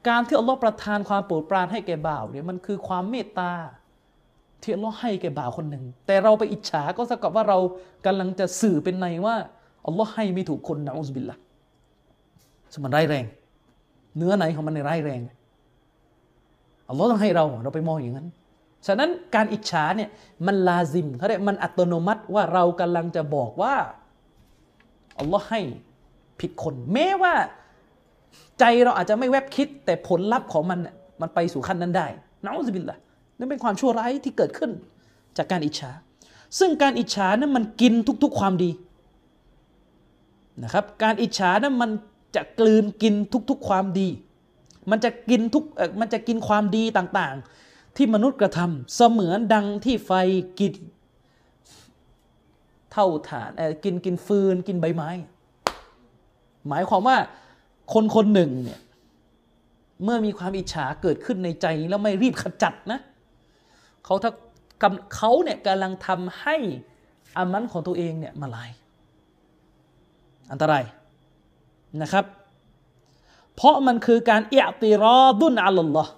การที่อัลลอฮ์ประทานความโปรดปรานให้แก่บ่าวเนี่ยมันคือความเมตตาที่อัลลอฮ์ให้แก่บ่าวคนหนึ่ง แต่เราไปอิจฉาก็เท่ากับว่าเรากำลังจะสื่อเป็นในว่าอัลลอฮ์ให้ไม่ถูกคนนะอุสบิลละสมันร้ายแรง เนื้อในของมันในยร้ายแรงอัลลอฮ์ต้องให้เราเราไปมองอย่างนั้น ฉะนั้นการอิจฉาเนี่ยมันลาซิมเขาเรียกมันอัตโนมัติว่าเรากำลังจะบอกว่าอัลลอฮ์ให้ผิดคน แม้ว่าใจเราอาจจะไม่แวบคิด แต่ผลลัพธ์ของมันน่ะมันไปสู่ขั้นนั้นได้นะอุสบิลละนั่นเป็นความชั่วร้ายที่เกิดขึ้นจากการอิจฉา ซึ่งการอิจฉานั้นมันกินทุก ๆความดีนะครับ การอิจฉานั้นมันจะกลืนกินทุกๆความดี มันจะกินทุกมันจะกินความดีต่างๆ ที่มนุษย์กระทำเสมือนดังที่ไฟกินเท่าฐานกินกินฟืนกินใบไม้ หมายความว่าคนคนหนึ่งเนี่ยเมื่อมีความอิจฉาเกิดขึ้นในใจแล้วไม่รีบขจัดนะเขาถ้ากำเขาเนี่ยกำลังทำให้อามันของตัวเองเนี่ยมาลาย อันตรายนะครับ เพราะมันคือการเอียติรอดุนอัลลอฮ์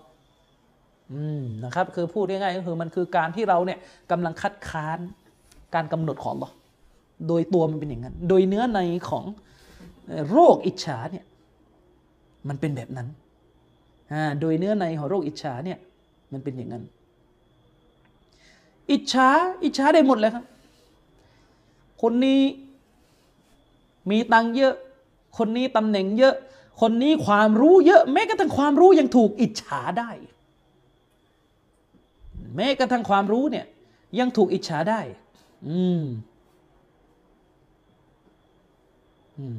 นะครับคือพูดง่ายๆก็คือมันคือการที่เราเนี่ยกำลังคัดค้านการกำหนดของอัลลอโดยตัวมันเป็นอย่างนั้น โดยเนื้อในของโรคอิจฉาเนี่ยมันเป็นแบบนั้นอ่าโดยเนื้อในของโรคอิจฉาเนี่ยมันเป็นอย่างนั้น อิจฉาอิจฉาได้หมดเลยครับ คนนี้มีตังเยอะ คนนี้ตำแหน่งเยอะ คนนี้ความรู้เยอะแม้กระทั่งความรู้ยังถูกอิจฉาได้ แม้กระทั่งความรู้เนี่ย ยังถูกอิจฉาได้ อืม อืม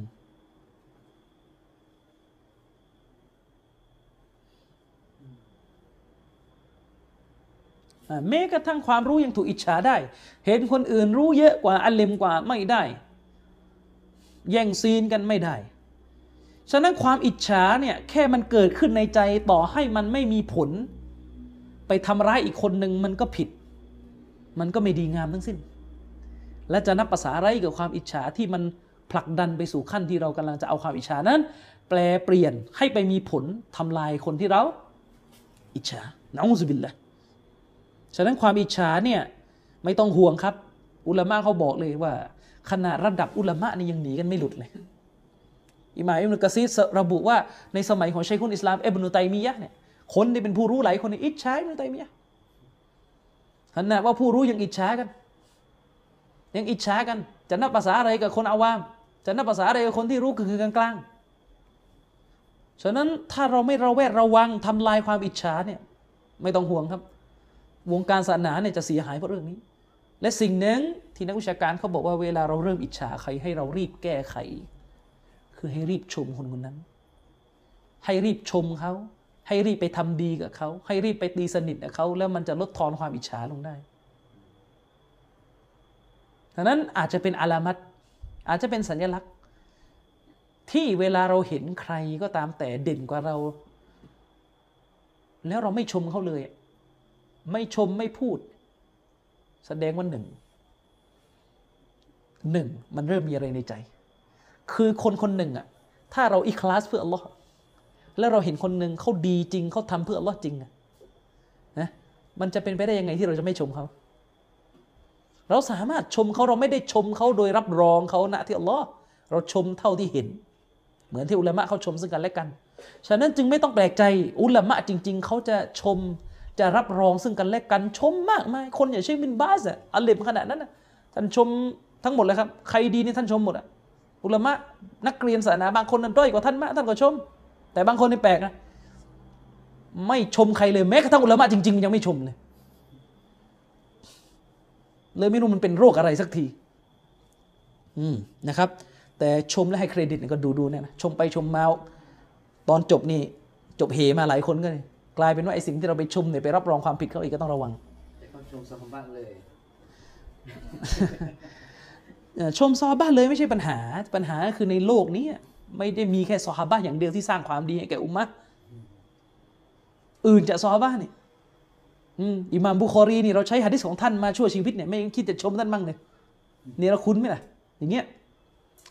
อ่าแม้กระทั่งความรู้ยังถูกอิจฉาได้ เห็นคนอื่นรู้เยอะกว่าอัลเลมกว่าไม่ได้ แย่งซีนกันไม่ได้ ฉะนั้นความอิจฉาเนี่ยแค่มันเกิดขึ้นในใจต่อให้มันไม่มีผล ไปทำร้ายอีกคนหนึ่งมันก็ผิด มันก็ไม่ดีงามทั้งสิ้น และจะนับภาษาไรกับความอิจฉาที่มันผลักดันไปสู่ขั้นที่เรากำลังจะเอาความอิจฉานั้น แปลเปลี่ยนให้ไปมีผลทำลายคนที่เรา อิจฉานะอูซุบิลละฉะนั้นความอิจฉาเนี่ยไม่ต้องห่วงครับ อุลามะเขาบอกเลยว่า ขนาดระดับอุลามะนี่ยังหนีกันไม่หลุดเลยอิหม่ามอิบนุกะซีรระบุว่าในสมัยของชัยคุนอิสลามเอบนุตัยมียะเนี่ย คนที่เป็นผู้รู้หลายคนอิจฉาอิบนุตัยมียะห์ขนาดว่าผู้รู้ยังอิจฉากัน ยังอิจฉากัน จะนับภาษาอะไรกับคนอาวาม จะนับภาษาอะไรกับคนที่รู้คือกลางกลางๆฉะนั้นถ้าเราไม่ระแวดระวังทำลายความอิจฉาเนี่ยไม่ต้องห่วงครับ วงการศาสนาเนี่ยจะเสียหายเพราะเรื่องนี้ และสิ่งหนึ่งที่นักวิชาการเขาบอกว่าเวลาเราเริ่มอิจฉาใครให้เรารีบแก้ไข คือให้รีบชมคนคนนั้น ให้รีบชมเขา ให้รีบไปทำดีกับเขาให้รีบไปตีสนิทกับเขาแล้วมันจะลดทอนความอิจฉาลงได้ดังนั้นอาจจะเป็นอาลามัตอาจจะเป็นสัญลักษณ์ ที่เวลาเราเห็นใครก็ตามแต่เด่นกว่าเรา แล้วเราไม่ชมเขาเลย ไม่ชมไม่พูด แสดงว่าหนึ่งหนึ่งมันเริ่มมีอะไรในใจ คือคนคนหนึ่งอะถ้าเราอิคลาสเพื่ออัลลอฮ์ แล้วเราเห็นคนหนึ่งเขาดีจริงเขาทำเพื่ออัลลอฮ์จริงนะมันจะเป็นไปได้ยังไงที่เราจะไม่ชมเขา เราสามารถชมเขาเราไม่ได้ชมเขาโดยรับรองเขาณที่อัลลอฮ์เราชมเท่าที่เห็น เหมือนที่อุลามะเขาชมซึ่งกันและกัน ฉะนั้นจึงไม่ต้องแปลกใจอุลามะจริง ๆเขาจะชมจะรับรองซึ่งกันและกันชมมากมายคนอย่างเช่นบินบาสอะอัลเลมขนาดนั้นนะท่านชมทั้งหมดเลยครับ ใครดีนี่ท่านชมหมดอะอุลามะนักเรียนศาสนาบางคนนั้นด้อยกว่าท่านมากท่านก็ชม แต่บางคนนี่แปลกนะ ไม่ชมใครเลยแม้กระทั่งอุลามะจริงๆยังไม่ชมเลย เลยไม่รู้มันเป็นโรคอะไรสักที อืมนะครับ แต่ชมและให้เครดิตเนี่ยก็ดูดูเนี่ยนะชมไปชมมาตอนจบนี่ จบเหมาหลายคนก็เลยกลายเป็นว่าไอ้สิ่งที่เราไปชมเนี่ยไปรับรองความผิดเขาอีกก็ต้องระวังแต่เขาชมสมบัติเลยเอ่อชมซอฮาบะห์เลยไม่ใช่ปัญหาปัญหาคือในโลกนี้ ไม่ได้มีแค่ซอฮาบะอย่างเดียวที่สร้างความดีให้แก่อุมมะอื่นจากซอฮาบะห์นี่อืมอิหม่ามบุคอรีนี่เราใช้หะดิษของท่านมาชั่วชีวิตเนี่ยไม่คิดจะชมท่านบ้างเลยเนี่เราคุ้นไหมล่ะอย่างเงี้ย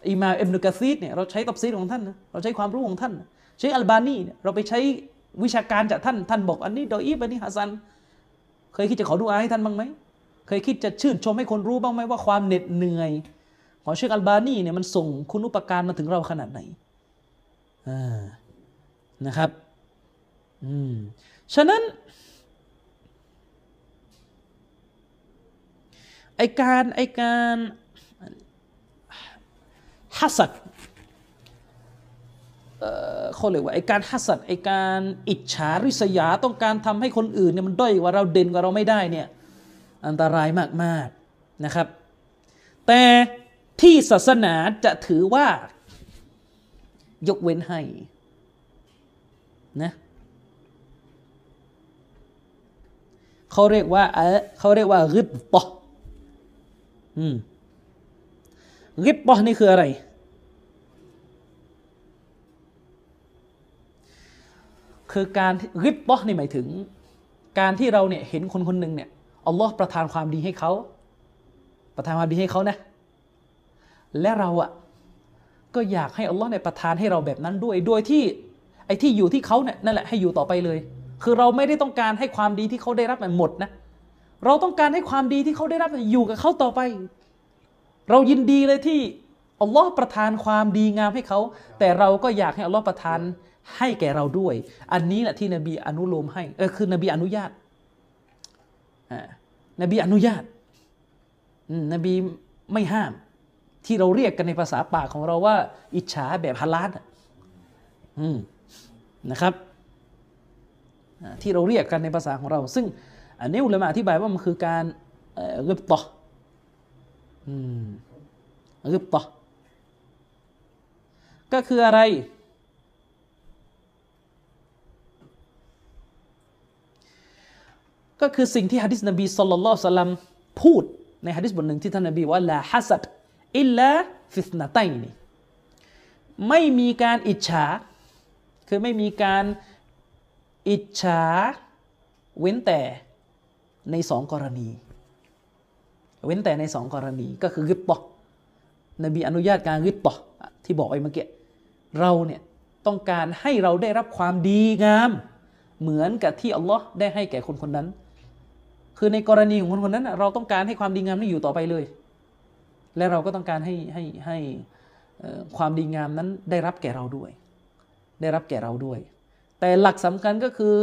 อิหม่ามเอิบนุกะซีดเนี่ยเราใช้ตับซีดของท่านนะเราใช้ความรู้ของท่านใช้อัลบานีเนี่ยเราไปใช้วิชาการจากท่านท่านบอกอันนี้ดออีฟอันนี้ฮัสัน เคยคิดจะขอดูอาให้ท่านบ้างไหมเคยคิดจะชื่นชมให้คนรู้บ้างไหมว่าความเหน็ดเหนื่อย ของเชคอัลบานีเนี่ยมันส่งคุณอุปการมาถึงเราขนาดไหนอ่านะครับ อืม ฉะนั้นไอการไอการฮัสัดเอ่อเขาเรียกว่าไอการฮัสัดไอการอิจฉาริษยาต้องการทำให้คนอื่นเนี่ยมันด้อยกว่าเราเด่นกว่าเราไม่ได้เนี่ย อันตรายมากๆนะครับ แต่ ที่ศาสนาจะถือว่า ยกเว้นให้นะเขาเรียกว่าเออเขาเรียกว่าริบตออืมริบตอนี่คืออะไรคือการริบตอนี่หมายถึง การที่เราเนี่ยเห็นคนคนหนึ่งเนี่ยอัลลอฮ์ประทานความดีให้เขา ประทานความดีให้เขานะ และเราอะก็อยากให้อัลลอฮ์เนี่ยประทานให้เราแบบนั้นด้วย โดยที่ไอ้ที่อยู่ที่เขาเนี่ยนั่นแหละให้อยู่ต่อไปเลย คือเราไม่ได้ต้องการให้ความดีที่เขาได้รับมันหมดนะ เราต้องการให้ความดีที่เขาได้รับอยู่กับเขาต่อไป เรายินดีเลยที่อัลลอฮ์ประทานความดีงามให้เขา แต่เราก็อยากให้อัลลอฮ์ประทานให้แก่เราด้วย อันนี้แหละที่นบีอนุโลมให้เออคือนบีอนุญาตอ่านบีอนุญาตอืมนบีไม่ห้าม ที่เราเรียกกันในภาษาปากของเราว่า อิจฉาแบบฮาลาลนะครับที่เราเรียกกันในภาษาของเรา ซึ่งอันนี้อุลามะอธิบายว่ามันคือการเอ่อริบตออืมริบตอก็คืออะไร ก็คือสิ่งที่ฮะดิษนบีสุลต่านสัลลัมพูดในฮะดิษบทหนึ่งที่ท่านนบีว่าلا حسد إلا في اثنتينไม่มีการอิจฉา คือไม่มีการอิจฉา เว้นแต่ในสองกรณี เว้นแต่ในสองกรณีก็คือغبطةนบีอนุญาตการริบตอที่บอกไปเมื่อกี้เราเนี่ยต้องการให้เราได้รับความดีงาม เหมือนกับที่อัลลอฮ์ได้ให้แก่คนคนนั้น คือในกรณีของคนคนนั้นเราต้องการให้ความดีงามนี้อยู่ต่อไปเลย และเราก็ต้องการให้ให้ให้ความดีงามนั้นได้รับแก่เราด้วย ได้รับแก่เราด้วย แต่หลักสำคัญก็คือ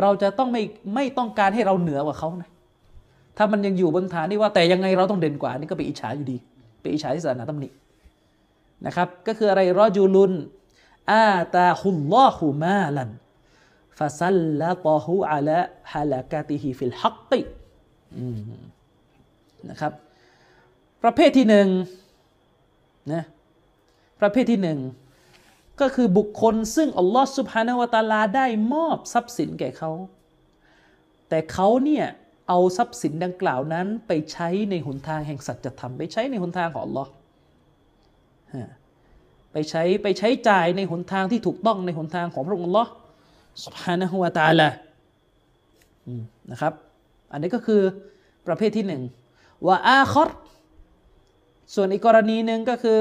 เราจะต้องไม่ไม่ต้องการให้เราเหนือกว่าเขานะถ้ามันยังอยู่บนฐานที่ว่าแต่ยังไงเราต้องเด่นกว่านี่ก็ไปอิจฉาอยู่ดีไปอิจฉาที่ศาสนาตำหนินะครับก็คืออะไรرجل آتاه الله مالا فسلطه على هلكته في الحقนะครับ ประเภทที่หนึ่งนะประเภทที่หนึ่งก็คือบุคคลซึ่งอัลลอฮ์สุบฮานาวตาลาได้มอบทรัพย์สินแก่เขา แต่เขาเนี่ยเอาทรัพย์สินดังกล่าวนั้นไปใช้ในหนทางแห่งสัจธรรมไปใช้ในหนทางของอัลลอฮ์ไปใช้ไปใช้จ่ายในหนทางที่ถูกต้องในหนทางของพระองค์อัลลอฮ์สุบฮานะฮูวตาลาอืมนะครับ อันนี้ก็คือประเภทที่หนึ่งว่าอาคอร ส่วนอีกกรณีหนึ่งก็คือ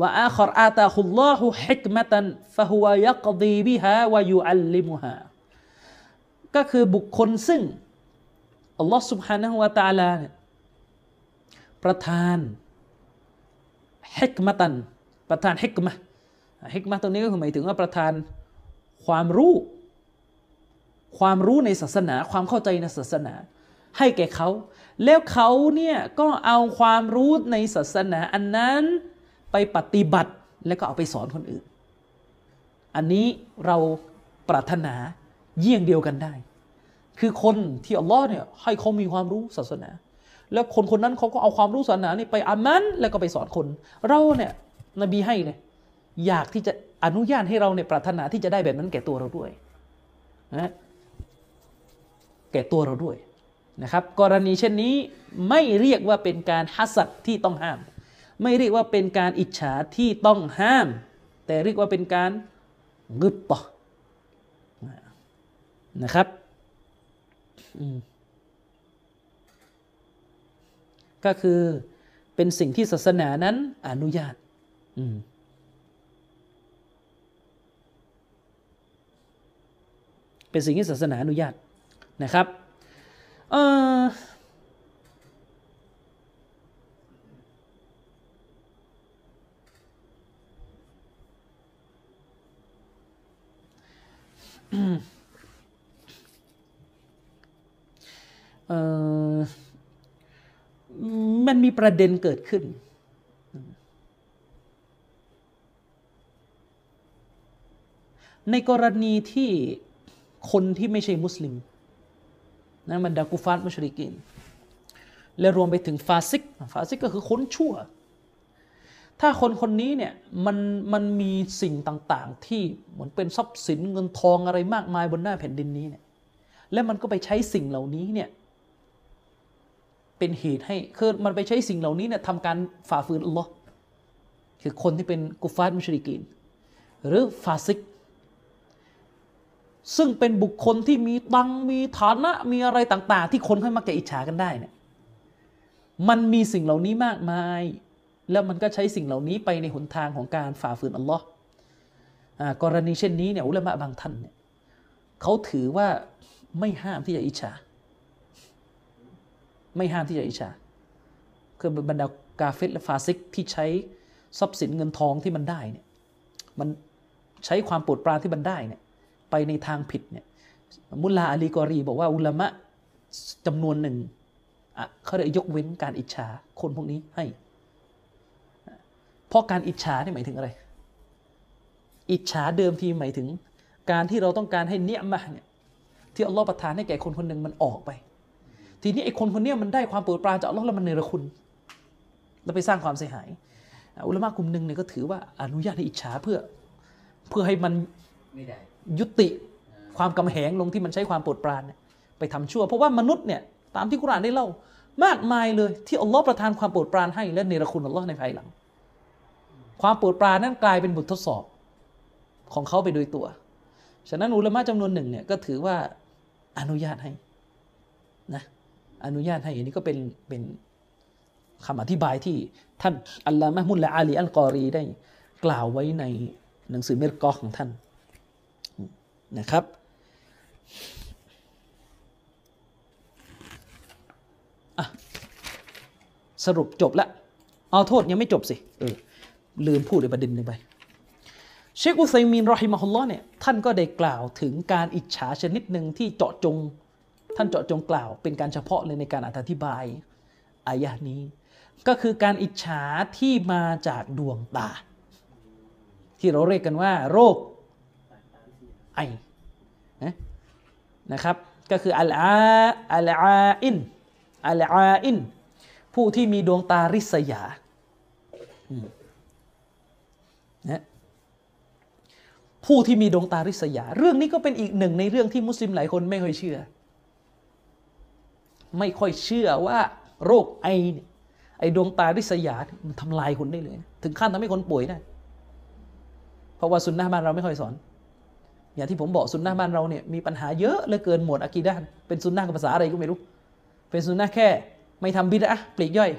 ว่าอาคอรอาตาฮุลลอฮุฮิกมะตันฟะฮุวะยักดีบิฮาวะยูอัลลิมุฮาก็คือบุคคลซึ่งอัลลอฮ์ سبحانه และ تعالى เนี่ยประทานฮิกมะตัน ประทานฮิกมะฮิกมะตรงนี้ก็คือหมายถึงว่าประทานความรู้ ความรู้ในศาสนา ความเข้าใจในศาสนา ให้แก่เขา แล้วเขาเนี่ยก็เอาความรู้ในศาสนาอันนั้นไปปฏิบัติแล้วก็เอาไปสอนคนอื่น อันนี้เราปรารถนาเยี่ยงเดียวกันได้ คือคนที่อัลลอฮ์เนี่ยให้เขามีความรู้ศาสนา แล้วคนคนนั้นเขาก็เอาความรู้ศาสนานี่ไปอามันแล้วก็ไปสอนคน เราเนี่ยนบีให้เลยอยากที่จะอนุญาตให้เราเนี่ยปรารถนาที่จะได้แบบนั้นแก่ตัวเราด้วยนะแก่ตัวเราด้วย นะครับกรณีเช่นนี้ไม่เรียกว่าเป็นการฮัสัดที่ต้องห้าม ไม่เรียกว่าเป็นการอิจฉาที่ต้องห้าม แต่เรียกว่าเป็นการงึบปะนะครับก็คือเป็นสิ่งที่ศาสนานั้นอนุญาตเป็นสิ่งที่ศาสนาอนุญาตนะครับ เออเออมันมีประเด็นเกิดขึ้น ในกรณีที่คนที่ไม่ใช่มุสลิม นะมันดากุฟาตมุชริกิน และรวมไปถึงฟาซิก ฟาซิกก็คือคนชั่ว ถ้าคนคนนี้เนี่ยมันมันมีสิ่งต่างๆ ที่เหมือนเป็นทรัพย์สินเงินทองอะไรมากมายบนหน้าแผ่นดินนี้เนี่ยและมันก็ไปใช้สิ่งเหล่านี้เนี่ยเป็นเหตุให้คือมันไปใช้สิ่งเหล่านี้เนี่ยทำการฝ่าฝืนอัลลอฮ์คือคนที่เป็นกุฟาตมุชริกิน หรือฟาซิก ซึ่งเป็นบุคคลที่มีตังมีฐานะมีอะไรต่าง ๆ ที่คนเขามักจะอิจฉากันได้เนี่ยมันมีสิ่งเหล่านี้มากมาย แล้วมันก็ใช้สิ่งเหล่านี้ไปในหนทางของการฝ่าฝืนอัลลอฮ์อ่ากรณีเช่นนี้เนี่ยอุลามะบางท่านเนี่ยเขาถือว่าไม่ห้ามที่จะอิจฉา ไม่ห้ามที่จะอิจฉา คือบรรดากาเฟตและฟาซิกที่ใช้ทรัพย์สินเงินทองที่มันได้เนี่ยมันใช้ความปรดปรานที่มันได้เนี่ย ไปในทางผิดเนี่ยมุลลาอาลีกอรีบอกว่าอุลามะจำนวนหนึ่งอะเขาได้ยกเว้นการอิจฉาคนพวกนี้ให้ เพราะการอิจฉาเนี่ยหมายถึงอะไร อิจฉาเดิมทีหมายถึง การที่เราต้องการให้เนียมะเนี่ยที่อัลลอฮ์ประทานให้แก่คนคนหนึ่งมันออกไป ทีนี้ไอ้คนคนนี้มันได้ความโปรดปรานจากอัลลอฮ์แล้วมันเนรคุณ แล้วไปสร้างความเสียหาย อุลามะกลุ่มหนึ่งเนี่ยก็ถือว่าอนุญาตให้อิจฉาเพื่อ เพื่อให้มันไม่ได้ ยุติความกำแหงลงที่มันใช้ความปรดปรานเนี่ยไปทำชั่ว เพราะว่ามนุษย์เนี่ยตามที่กุรอานได้เล่า มากมายเลยที่อัลลอฮ์ประทานความปรดปรานให้และเนรคุณอัลลอฮ์ในภายหลัง ความปรดปรานนั้นกลายเป็นบททดสอบของเขาไปโดยตัว ฉะนั้นอุลามะจำนวนหนึ่งเนี่ยก็ถือว่าอนุญาตให้นะอนุญาตให้อันนี้ก็เป็นเป็นคำอธิบายที่ท่านอัลลอฮ์มะฮ์มุลละอาลีอัลกอรีได้กล่าวไว้ในหนังสือเมรกอของท่าน นะครับอะสรุปจบแล้วเอาโทษยังไม่จบสิเออลืมพูดในประเด็นหนึ่งไป เชคอุซัยมีนรอฮิมะฮุลลอฮ์เนี่ยท่านก็ได้กล่าวถึงการอิจฉาชนิดหนึ่งที่เจาะจง ท่านเจาะจงกล่าว เป็นการเฉพาะเลยในการอธิบายอายะห์นี้ ก็คือการอิจฉาที่มาจากดวงตา ที่เราเรียกกันว่า โรค ไอนะนะครับ ก็คืออัลอาอัลอาอินอัลอาอินผู้ที่มีดวงตาริษยานะผู้ที่มีดวงตาริษยา เรื่องนี้ก็เป็นอีกหนึ่งในเรื่องที่มุสลิมหลายคนไม่ค่อยเชื่อ ไม่ค่อยเชื่อว่าโรคไอไอดวงตาริษยา มันทำลายคนได้เลย ถึงขั้นทำให้คนป่วยได้ เพราะว่าสุนนะบ้านเราไม่ค่อยสอน อย่างที่ผมบอกสุนนะบ้านเราเนี่ยมีปัญหาเยอะเหลือเกินหมวดอะกีดะห์เป็นสุนนะกับภาษาอะไรก็ไม่รู้ เป็นสุนนะแค่ไม่ทำบิดอะปลีกย่อย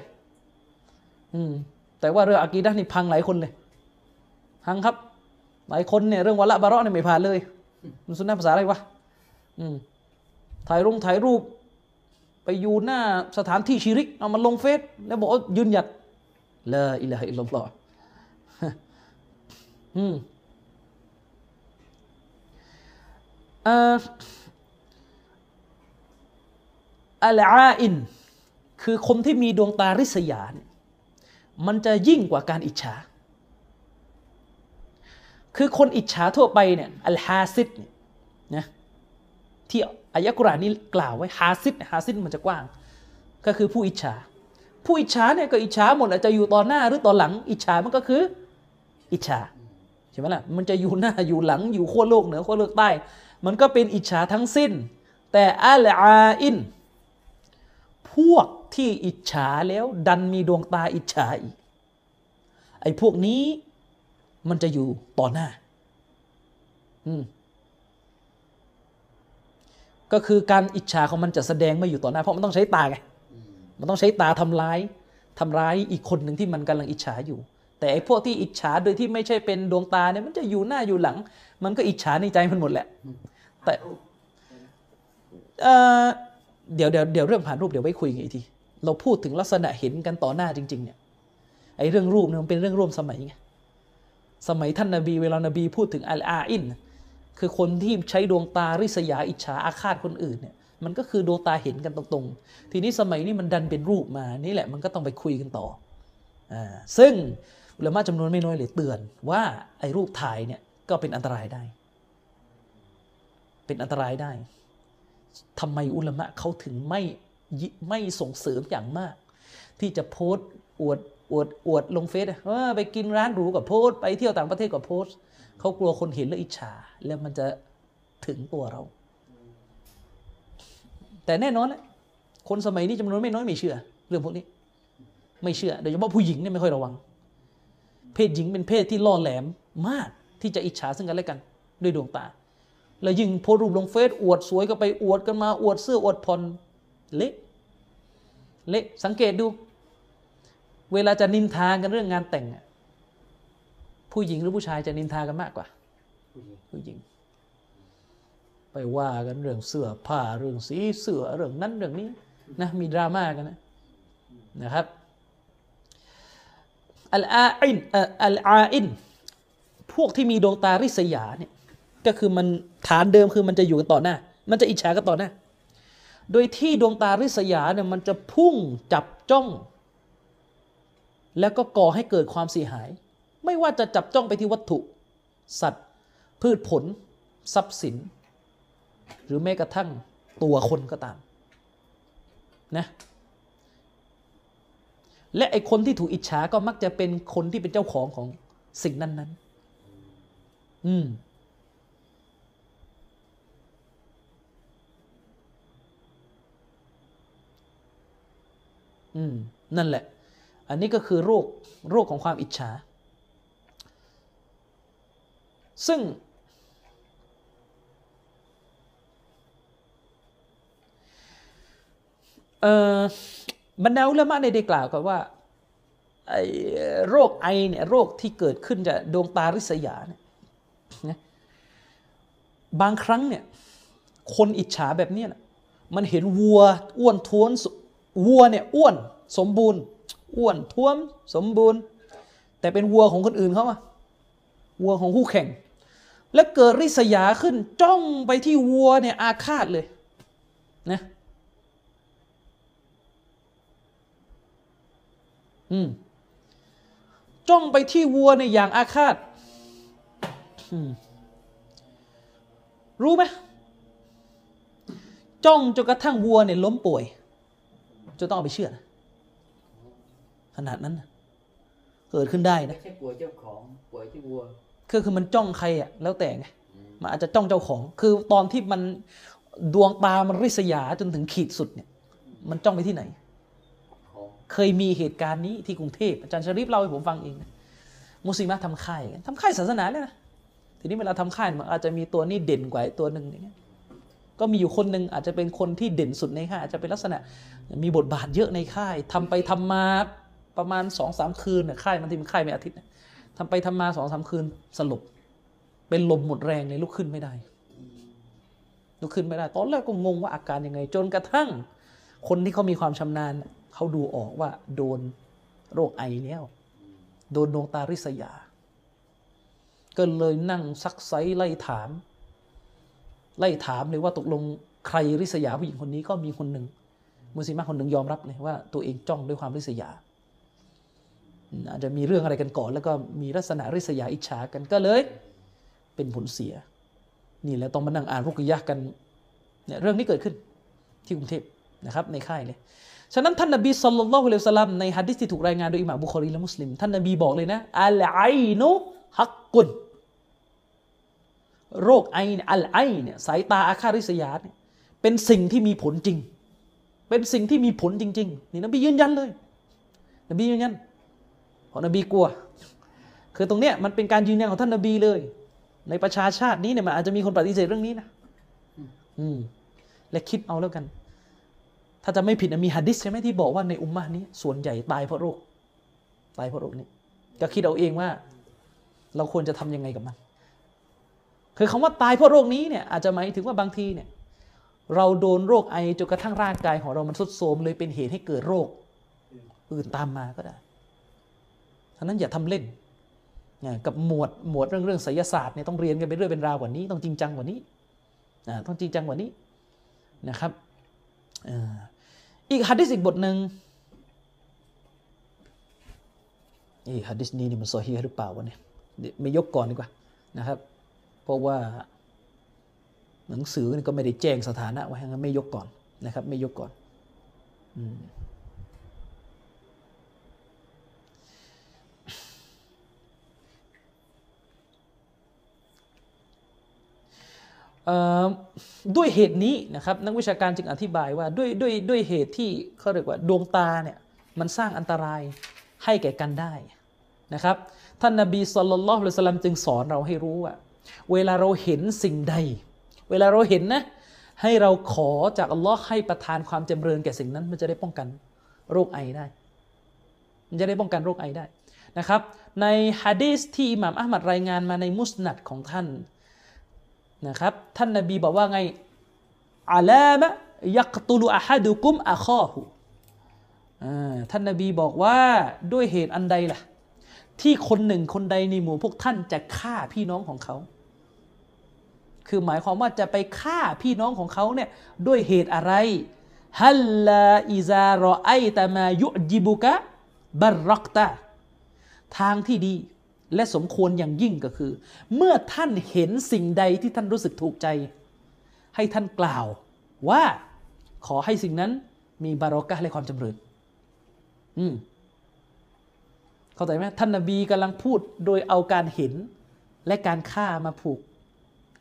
อืม แต่ว่าเรื่องอะกีดะห์นี่พังหลายคนเลยพังครับ หลายคนเนี่ยเรื่องวะละบาระเนี่ยไม่ผ่านเลยมันสุนนะภาษาอะไรวะอืม ถ่ายรูปถ่ายรูป ไปอยู่หน้าสถานที่ชิริก เอามาลงเฟซแล้วบอกยืนหยัดละอิละฮะอิลลัลลอฮ์อืม อัลอาอิน คือคนที่มีดวงตาริษยาเนี่ยมันจะยิ่งกว่าการอิจฉา คือคนอิจฉาทั่วไปเนี่ยอัลฮาซิดเนี่ยนะที่อายะกุรานนี้กล่าวไว้ฮาซิดฮาซิดมันจะกว้าง ก็คือผู้อิจฉา ผู้อิจฉาเนี่ยก็อิจฉาหมดอาจจะอยู่ตอนหน้าหรือตอนหลัง อิจฉามันก็คือ อิจฉาใช่ไหมล่ะมันจะอยู่หน้าอยู่หลังอยู่ขั้วโลกเหนือขั้วโลกใต้ มันก็เป็นอิจฉาทั้งสิ้น แต่อัลอาอิน พวกที่อิจฉาแล้วดันมีดวงตาอิจฉาอีก ไอ้พวกนี้มันจะอยู่ต่อหน้า อืมก็คือการอิจฉาของมันจะแสดงไม่อยู่ต่อหน้า เพราะมันต้องใช้ตาไง มันต้องใช้ตาทำร้ายทำร้ายอีกคนหนึ่งที่มันกำลังอิจฉาอยู่ แต่ไอ้พวกที่อิจฉาโดยที่ไม่ใช่เป็นดวงตาเนี่ยมันจะอยู่หน้าอยู่หลัง มันก็อิจฉาในใจมันหมดแหละ แต่เดี๋ยวเดี๋ยวเดี๋ยวเรื่องผ่านรูปเดี๋ยวไว้คุยกันอีกที เราพูดถึงลักษณะเห็นกันต่อหน้าจริง ๆ เนี่ย ไอ้เรื่องรูปเนี่ยมันเป็นเรื่องร่วมสมัยไง สมัยท่านนบีเวลานบีพูดถึงอัลอาอิน คือคนที่ใช้ดวงตาริษยาอิจฉาอาฆาตคนอื่นเนี่ย มันก็คือดวงตาเห็นกันตรงๆ ทีนี้สมัยนี้มันดันเป็นรูปมา นี่แหละมันก็ต้องไปคุยกันต่อ อ่า ซึ่งอุลามะจำนวนไม่น้อยเลยเตือนว่าไอ้รูปถ่ายเนี่ยก็เป็นอันตรายได้ เป็นอันตรายได้ทำไมอุลามะเขาถึงไม่ไม่ส่งเสริมอย่างมาก ที่จะโพสต์อวดอวดอวดลงเฟซว่าไปกินร้านหรูกับโพสต์ไปเที่ยวต่างประเทศกับโพสต์เขากลัวคนเห็นแล้วอิจฉา แล้วมันจะถึงตัวเรา แต่แน่นอนแหละคนสมัยนี้จำนวนไม่น้อยไม่เชื่อ เรื่องพวกนี้ ไม่เชื่อโดยเฉพาะผู้หญิงเนี่ยไม่ค่อยระวัง เพศหญิงเป็นเพศที่ล่อแหลมมากที่จะอิจฉาซึ่งกันและกัน ด้วยดวงตา แล้วยิ่งโพสรูปลงเฟซอวดสวยก็ไปอวดกันมาอวดเสื้ออวดผ่อนเละเละสังเกตดู เวลาจะนินทากันเรื่องงานแต่งผู้หญิงหรือผู้ชายจะนินทากันมากกว่า ผู้หญิงผู้หญิงไปว่ากันเรื่องเสื้อผ้าเรื่องสีเสื้อเรื่องนั้นเรื่องนี้นะมีดราม่ากันนะนะครับอัลอาอินอัลอาอินพวกที่มีดวงตาริษยาเนี่ย ก็คือมันฐานเดิมคือมันจะอยู่กันต่อหน้า มันจะอิจฉากันต่อหน้า โดยที่ดวงตาริษยาเนี่ยมันจะพุ่งจับจ้อง แล้วก็ก่อให้เกิดความเสียหาย ไม่ว่าจะจับจ้องไปที่วัตถุ สัตว์ พืชผล ทรัพย์สิน หรือแม้กระทั่งตัวคนก็ตามนะและไอคนที่ถูกอิจฉาก็มักจะเป็นคนที่เป็นเจ้าของของสิ่งนั้นๆอืม อืมนั่นแหละ อันนี้ก็คือโรคโรคของความอิจฉา ซึ่ง เอ่อบรรดาอุลามะในได้กล่าวกันว่าไอ้โรคไอเนี่ยโรคที่เกิดขึ้นจากดวงตาริษยาเนี่ยนะบางครั้งเนี่ยคนอิจฉาแบบนี้นะมันเห็นวัวอ้วนท้วน วัวเนี่ยอ้วนสมบูรณ์ อ้วนท้วมสมบูรณ์ แต่เป็นวัวของคนอื่นเขาอะวัวของคู่แข่ง แล้วเกิดริษยาขึ้นจ้องไปที่วัวเนี่ยอาฆาตเลยนะอืมจ้องไปที่วัวในอย่างอาฆาตรู้ไหมจ้องจนกระทั่งวัวเนี่ยล้มป่วย จนต้องเอาไปเชื่อดขนาดนั้นนะเกิดขึ้นได้นะไม่ใช่ป่วยเจ้าของป่วยที่วัวคือคือมันจ้องใครอะแล้วแต่ไงมันอาจจะจ้องเจ้าของ คือตอนที่มันดวงตามันริษยาจนถึงขีดสุดเนี่ย มันจ้องไปที่ไหนของเคยมีเหตุการณ์นี้ที่กรุงเทพอาจารย์ชริฟเล่าให้ผมฟังเองนะมุสลิมะทำค่ายกันทำค่ายศาสนาเลยนะทีนี้เวลาทำค่ายมันอาจจะมีตัวนี้เด่นกว่าไอ้ตัวหนึ่งอย่างเงี้ย ก็มีอยู่คนหนึ่งอาจจะเป็นคนที่เด่นสุดในค่ายอาจจะเป็นลักษณะ มีบทบาทเยอะในค่ายทำไปทำมาประมาณสองสามคืนน่ะค่ายมันที่เป็นค่ายเป็นอาทิตย์น่ะทำไปทำมาสองสามคืนสลบ เป็นลมหมดแรงเลยลุกขึ้นไม่ได้ลุกขึ้นไม่ได้ ตอนแรกก็งงว่าอาการยังไง จนกระทั่ง คนที่เขามีความชำนาญเขาดูออกว่าโดนโรคไอแล้วโดนดวงตาริษยา ก็เลยนั่งซักไซไล่ถาม ไล่ถามเลยว่าตกลงใครริษยาผู้หญิงคนนี้ก็มีคนหนึ่งมุสลิมคนหนึ่งยอมรับเลยว่าตัวเองจ้องด้วยความริษยาอาจจะมีเรื่องอะไรกันก่อน แล้วก็มีลักษณะริษยาอิจฉากันก็เลย เป็นผลเสีย นี่แหละต้องมานั่งอ่านรุกยะกันเนี่ยเรื่องนี้เกิดขึ้นที่กรุงเทพนะครับในค่ายเลยฉะนั้นท่านนบีสุลต่านละฮ์อะลัยฮิวะสัลลัมในฮะดิษที่ถูกรายงานโดยอิหม่ามบุคอรีและมุสลิม ท่านนบีบอกเลยนะอัลไอนุฮักกุน โรคไอเนี่ยอัลไอเนี่ยสายตาอาฆาตริษยาเนี่ยเป็นสิ่งที่มีผลจริง เป็นสิ่งที่มีผลจริง ๆ นี่นบียืนยันเลย นบียืนยันเพราะนบีกลัว คือตรงเนี้ยมันเป็นการยืนยันของท่านนบีเลย ในประชาชาตินี้เนี่ยมันอาจจะมีคนปฏิเสธเรื่องนี้นะอืมและคิดเอาแล้วกัน ถ้าจะไม่ผิดมีหะดิษใช่ไหมที่บอกว่าในอุมมะนี้ ส่วนใหญ่ตายเพราะโรค ตายเพราะโรคนี้ ก็คิดเอาเองว่า เราควรจะทำยังไงกับมัน คือคำว่าตายเพราะโรคนี้เนี่ยอาจจะหมายถึงว่าบางทีเนี่ยเราโดนโรคไอจนกระทั่งร่างกายของเรามันทรุดโทรมเลยเป็นเหตุให้เกิดโรคอื่นตามมาก็ได้ฉะนั้นอย่าทำเล่นกับหมวดหมวดเรื่องเรื่องไสยศาสตร์เนี่ยต้องเรียนกันไปเรื่อยเป็นราวกว่านี้ ต้องจริงจังกว่านี้ต้องจริงจังกว่านี้นะครับอีกฮัดดิสอีกบทหนึ่งอ้ฮัดดิสนี้นี่มันโซฮีหรือเปล่าวะเนี่ยไม่ยกก่อนดีกว่านะครับ เพราะว่าหนังสือนี่ก็ไม่ได้แจ้งสถานะไว้งั้นไม่ยกก่อนนะครับ ไม่ยกก่อนอด้วยเหตุนี้นะครับนักวิชาการจึงอธิบายว่าด้วยด้วยด้วยเหตุที่เขาเรียกว่าดวงตาเนี่ยมันสร้างอันตรายให้แก่กันได้นะครับ ท่านนบีสุลต่านละสลัมจึงสอนเราให้รู้ว่า เวลาเราเห็นสิ่งใด เวลาเราเห็นนะ ให้เราขอจากอัลลอฮ์ให้ประทานความจำเริญแก่สิ่งนั้น มันจะได้ป้องกันโรคไอได้ มันจะได้ป้องกันโรคไอได้นะครับ ในฮะดีษที่อิหม่ามอัลมัดรายงานมาในมุสนัดของท่านนะครับ ท่านนบีบอกว่าไงอาลามะยักตุลอะฮัดุกุมอะคอหูท่านนบีบอกว่าด้วยเหตุอันใดล่ะ ที่คนหนึ่งคนใดในหมู่พวกท่านจะฆ่าพี่น้องของเขา คือหมายความว่าจะไปฆ่าพี่น้องของเขาเนี่ยด้วยเหตุอะไรฮัลลาอิซารอไอตามายุจิบุกะบัรรักตาทางที่ดีและสมควรอย่างยิ่งก็คือ เมื่อท่านเห็นสิ่งใดที่ท่านรู้สึกถูกใจ ให้ท่านกล่าวว่าขอให้สิ่งนั้นมีบารอกะห์และความจำเริญอืมเข้าใจไหมท่านนบีกำลังพูดโดยเอาการเห็นและการฆ่ามาผูก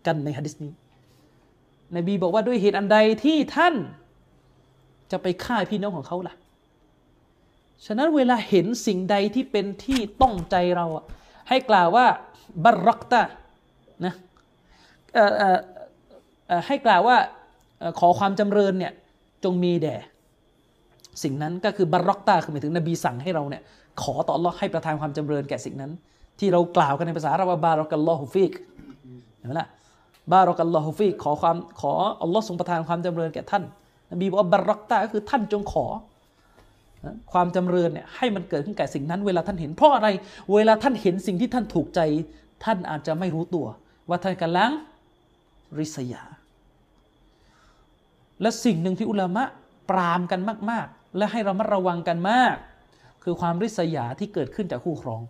กันในฮะดิษนี้ นบีบอกว่าด้วยเหตุอันใดที่ท่านจะไปฆ่าพี่น้องของเขาล่ะ ฉะนั้นเวลาเห็นสิ่งใดที่เป็นที่ต้องใจเราอะให้กล่าวว่าบัรรักตานะให้กล่าวว่าอขอความจำเริญเนี่ยจงมีแด่ สิ่งนั้นก็คือบัรรักตาคือหมายถึงนบีสั่งให้เราเนี่ยขอต่ออัลลอฮ์ให้ประทานความจำเริญแก่สิ่งนั้น ที่เรากล่าวกันในภาษาอาหรับว่าบารักัลลอฮุฟิกเห็นไหมล่ะ บารักัลลอฮุฟิกขอความขออัลลอฮ์ทรงประทานความจำเริญแก่ท่านนบีบอกว่าบัรรักตาก็คือท่านจงขอ ความจำเริญเนี่ยให้มันเกิดขึ้นแก่สิ่งนั้น เวลาท่านเห็นเพราะอะไร เวลาท่านเห็นสิ่งที่ท่านถูกใจ ท่านอาจจะไม่รู้ตัว ว่าท่านกำลังริษยา และสิ่งหนึ่งที่อุลามะปรามกันมาก ๆ และให้เรามัดระวังกันมาก คือความริษยาที่เกิดขึ้นจากคู่ครอง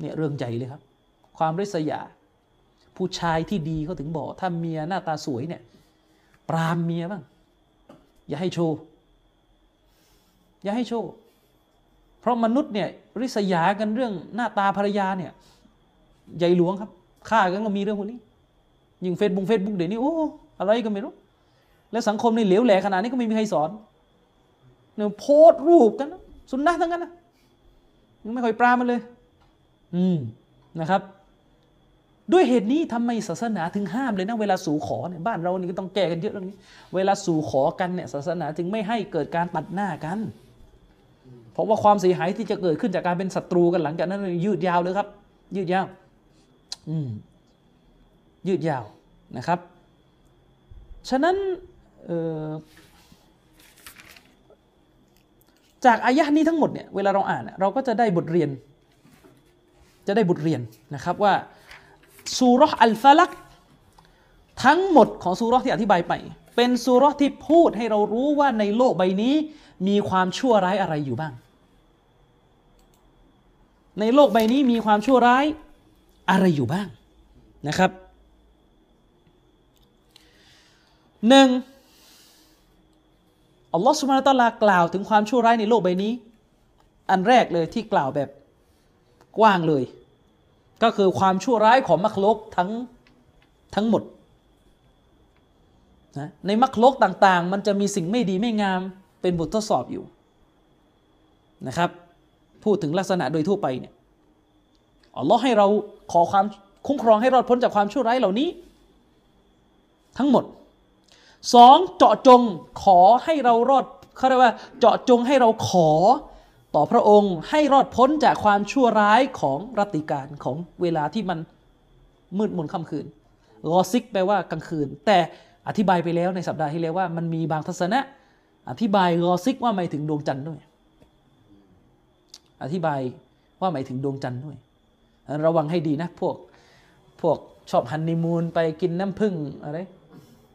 เนี่ยเรื่องใหญ่เลยครับ ความริษยา ผู้ชายที่ดีเขาถึงบอก ถ้าเมียหน้าตาสวยเนี่ย ปรามเมียบ้าง อย่าให้โชว์ อย่าให้โชว์ เพราะมนุษย์เนี่ยริษยากันเรื่องหน้าตาภรรยาเนี่ย ใหญ่หลวงครับฆ่ากันก็มีเรื่องพวกนี้ ยิงเฟซบุ๊กเฟซบุ๊กเดี๋ยวนี้โอ้อะไรก็ไม่รู้ แล้วสังคมนี่เหลวแหลขนาดนี้ก็ไม่มีใครสอนเนี่ยโพสต์รูปกันสุนนะทั้งนั้นนะไม่ค่อยปรามันเลย อืมนะครับ ด้วยเหตุนี้ทำไมศาสนาถึงห้ามเลยนะเวลาสู่ขอเนี่ยบ้านเรานี่ก็ต้องแก้กันเยอะเรื่องนี้ เวลาสู่ขอกันเนี่ยศาสนาจึงไม่ให้เกิดการตัดหน้ากัน เพราะว่าความเสียหายที่จะเกิดขึ้นจากการเป็นศัตรูกันหลังจากนั้นยืดยาวเลยครับ ยืดยาว อืมยืดยาวนะครับ ฉะนั้นจากอายะห์นี้ทั้งหมดเนี่ยเวลาเราอ่านเราก็จะได้บทเรียน จะได้บทเรียนนะครับว่า ซูราะห์อัลฟาลักทั้งหมดของซูราะห์ที่อธิบายไป เป็นซูราะห์ที่พูดให้เรารู้ว่าในโลกใบนี้ มีความชั่วร้ายอะไรอยู่บ้าง ในโลกใบนี้มีความชั่วร้ายอะไรอยู่บ้างนะครับหนึ่งอัลลอฮฺสุบานตะลากล่าวถึงความชั่วร้ายในโลกใบนี้ อันแรกเลยที่กล่าวแบบกว้างเลย ก็คือความชั่วร้ายของมักลกทั้งทั้งหมดนะในมักลกต่างๆ มันจะมีสิ่งไม่ดีไม่งามเป็นบททดสอบอยู่นะครับพูดถึงลักษณะโดยทั่วไปเนี่ยอัลลอฮ์ให้เราขอความคุ้มครองให้รอดพ้นจากความชั่วร้ายเหล่านี้ ทั้งหมดสองเจาะจงขอให้เรารอดเขาเรียกว่าเจาะจงให้เราขอ ต่อพระองค์ให้รอดพ้นจากความชั่วร้ายของรัติการของเวลาที่มันมืดมนค่ำคืนรอซิกแปลว่ากลางคืน แต่อธิบายไปแล้วในสัปดาห์ที่แล้วว่ามันมีบางทัศนะ อธิบายรอซิกว่าหมายถึงดวงจันทร์ด้วย อธิบายว่าหมายถึงดวงจันทร์ด้วย ระวังให้ดีนะพวกพวกชอบฮันนีมูนไปกินน้ำผึ้งอะไร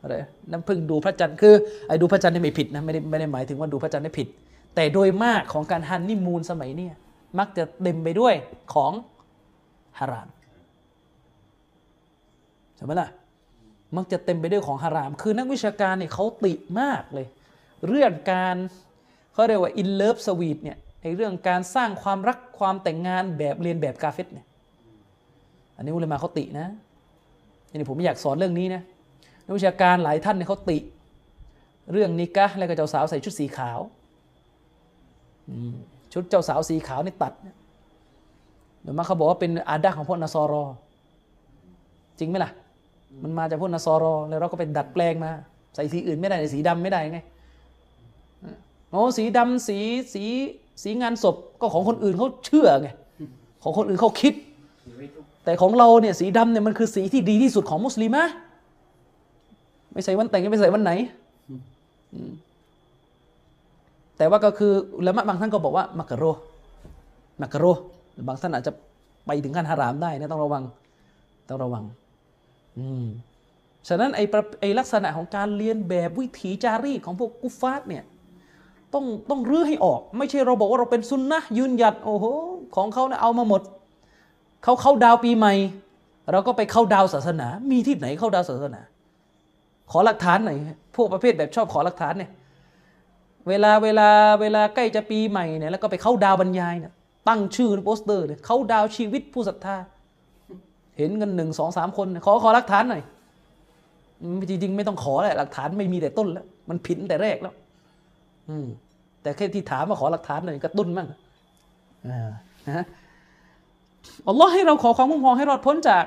อะไรน้ำผึ้งดูพระจันทร์คือไอ้ดูพระจันทร์นี่ไม่ผิดนะไม่ได้ไม่ได้หมายถึงว่าดูพระจันทร์ได้ผิด แต่โดยมากของการฮันนีมูนสมัยเนี้ยมักจะเต็มไปด้วยของฮารามใช่ไหมล่ะมักจะเต็มไปด้วยของฮาราม คือนักวิชาการเนี่ยเขาติมากเลย เรื่องการเขาเรียกว่าอินเลิฟสวีทเนี่ยไอเรื่องการสร้างความรักความแต่งงานแบบเรียนแบบกาเฟตเนี่ยอันนี้อุลามะเขาตินะอันนี้ผมไม่อยากสอนเรื่องนี้นะนักวิชาการหลายท่านเนี่ยเขาติ เรื่องนิกะแล้วก็เจ้าสาวใส่ชุดสีขาว ชุดเจ้าสาวสีขาวนี่ตัดเดี๋ยวมาเขาบอกว่าเป็นอาดักของพวกนสอรอ จริงไหมล่ะ มันมาจากพวกนสอรอ แล้วเราก็ไปดัดแปลงมา ใส่สีอื่นไม่ได้สีดำไม่ได้ไงโอ้สีดำสีสีสีงานศพก็ของคนอื่นเขาเชื่อไงของคนอื่นเขาคิด แต่ของเราเนี่ยสีดำเนี่ยมันคือสีที่ดีที่สุดของมุสลิมะไม่ใส่วันแต่งก็ไม่ใส่วันไหน แต่ว่าก็คือแล้วบางท่านก็บอกว่ามักกะโรมักกะโรบางท่านอาจจะไปถึงขั้นฮารามได้นะต้องระวังต้องระวัง อืมฉะนั้นไอ้ประไอลักษณะของการเรียนแบบวิถีจารีตของพวกกุฟฟาร์เนี่ยต้องต้องรื้อให้ออก ไม่ใช่เราบอกว่าเราเป็นซุนนะยืนหยัดโอ้โหของเขาเนี่ยเอามาหมดเขาเข้าดาวปีใหม่ เราก็ไปเข้าดาวศาสนา มีที่ไหนเข้าดาวศาสนา ขอหลักฐานหน่อยพวกประเภทแบบชอบขอหลักฐานเนี่ย เวลาเวลาเวลาใกล้จะปีใหม่เนี่ยแล้วก็ไปเข้าดาวบรรยายเนี่ยตั้งชื่อในโปสเตอร์เลยเข้าดาวชีวิตผู้ศรัทธา เห็นกันหนึ่งสองสามคนขอขอหลักฐานหน่อยอืมจริงๆไม่ต้องขอแหละหลักฐานไม่มีแต่ต้นแล้ว มันผิดแต่แรกแล้ว อืม แต่แค่ที่ถามมาขอหลักฐานหน่อยกระตุ้นมั่งนะอัลลอฮ์ให้เราขอความคุ้มครองให้รอดพ้นจาก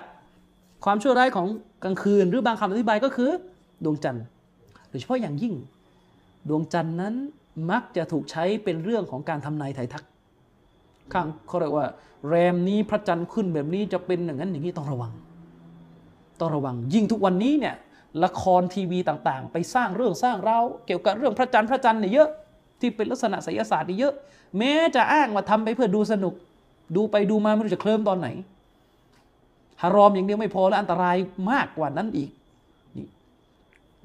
ความชั่วร้ายของกลางคืน หรือบางคำอธิบายก็คือ ดวงจันทร์โดยเฉพาะอย่างยิ่ง ดวงจันทร์นั้นมักจะถูกใช้เป็นเรื่องของการทำนายไทยทัก ข้างเขาเรียกว่า แรมนี้พระจันทร์ขึ้นแบบนี้จะเป็นอย่างนั้นอย่างนี้ต้องระวัง ต้องระวัง ยิ่งทุกวันนี้เนี่ยละครทีวีต่างๆ ไปสร้างเรื่องสร้างราวเกี่ยวกับเรื่องพระจันทร์พระจันทร์เนี่ยเยอะที่เป็นลักษณะไสยศาสตร์นี่เยอะ แม้จะอ้างว่าทำไปเพื่อดูสนุก ดูไปดูมาไม่รู้จะเคลิ้มตอนไหนฮารอมอย่างเดียวไม่พอแล้วอันตรายมากกว่านั้นอีกนี่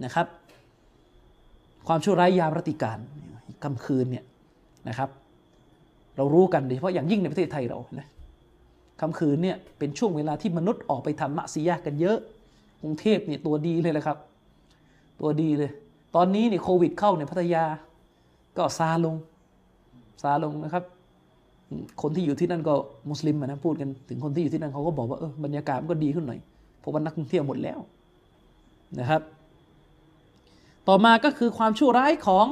นะครับ ความชั่วร้ายยามรติการกลางคืนเนี่ยนะครับ เรารู้กันโดยเฉพาะอย่างยิ่งในประเทศไทยเรานะค่ำคืนเนี่ยเป็นช่วงเวลาที่มนุษย์ออกไปทำมะซียะกันเยอะกรุงเทพเนี่ยตัวดีเลยแหละครับ ตัวดีเลย ตอนนี้เนี่ยโควิดเข้าในยพัทยา ก็ซาลงซาลงนะครับ คนที่อยู่ที่นั่นก็มุสลิมนะพูดกันถึงคนที่อยู่ที่นั่นเขาก็บอกว่าเออบรรยากาศมันก็ดีขึ้นหน่อยเพราะว่านักท่องเที่ยวหมดแล้วนะครับ ต่อมาก็คือความชั่วร้ายของ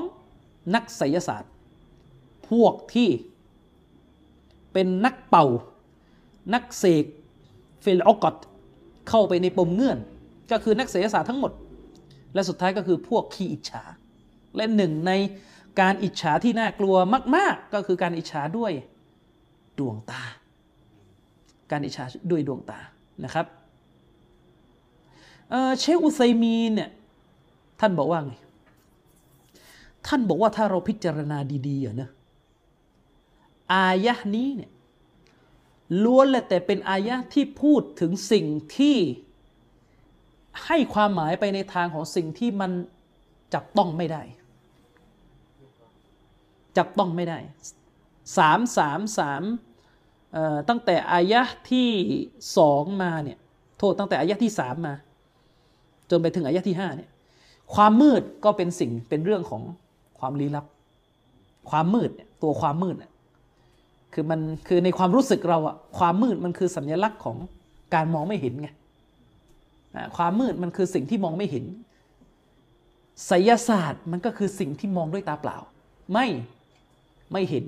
นักไสยศาสตร์ พวกที่เป็นนักเป่า นักเสกเฟลออกอตเข้าไปในปมเงื่อน ก็คือนักไสยศาสตร์ทั้งหมด และสุดท้ายก็คือพวกขี้อิจฉา และหนึ่งในการอิจฉาที่น่ากลัวมาก ๆ ก็คือการอิจฉาด้วยดวงตา การอิจฉาด้วยดวงตานะครับเอ่อเชคอุไซมีเนี่ย ท่านบอกว่าไง ท่านบอกว่าถ้าเราพิจารณาดีๆอะนะอายะนี้เนี่ยล้วนและแต่เป็นอายะที่พูดถึงสิ่งที่ให้ความหมายไปในทางของสิ่งที่มันจับต้องไม่ได้ จับต้องไม่ได้สามสามสามตั้งแต่อายะที่สองมาเนี่ยโทษตั้งแต่อายะที่สามมา จนไปถึงอายะที่ห้าเนี่ย ความมืดก็เป็นสิ่งเป็นเรื่องของความลี้ลับ ความมืดเนี่ยตัวความมืดเนี่ยคือมันคือในความรู้สึกเราอะความมืดมันคือสัญลักษณ์ของการมองไม่เห็นไงความมืดมันคือสิ่งที่มองไม่เห็นไสยศาสตร์มันก็คือสิ่งที่มองด้วยตาเปล่า ไม่ไม่เห็น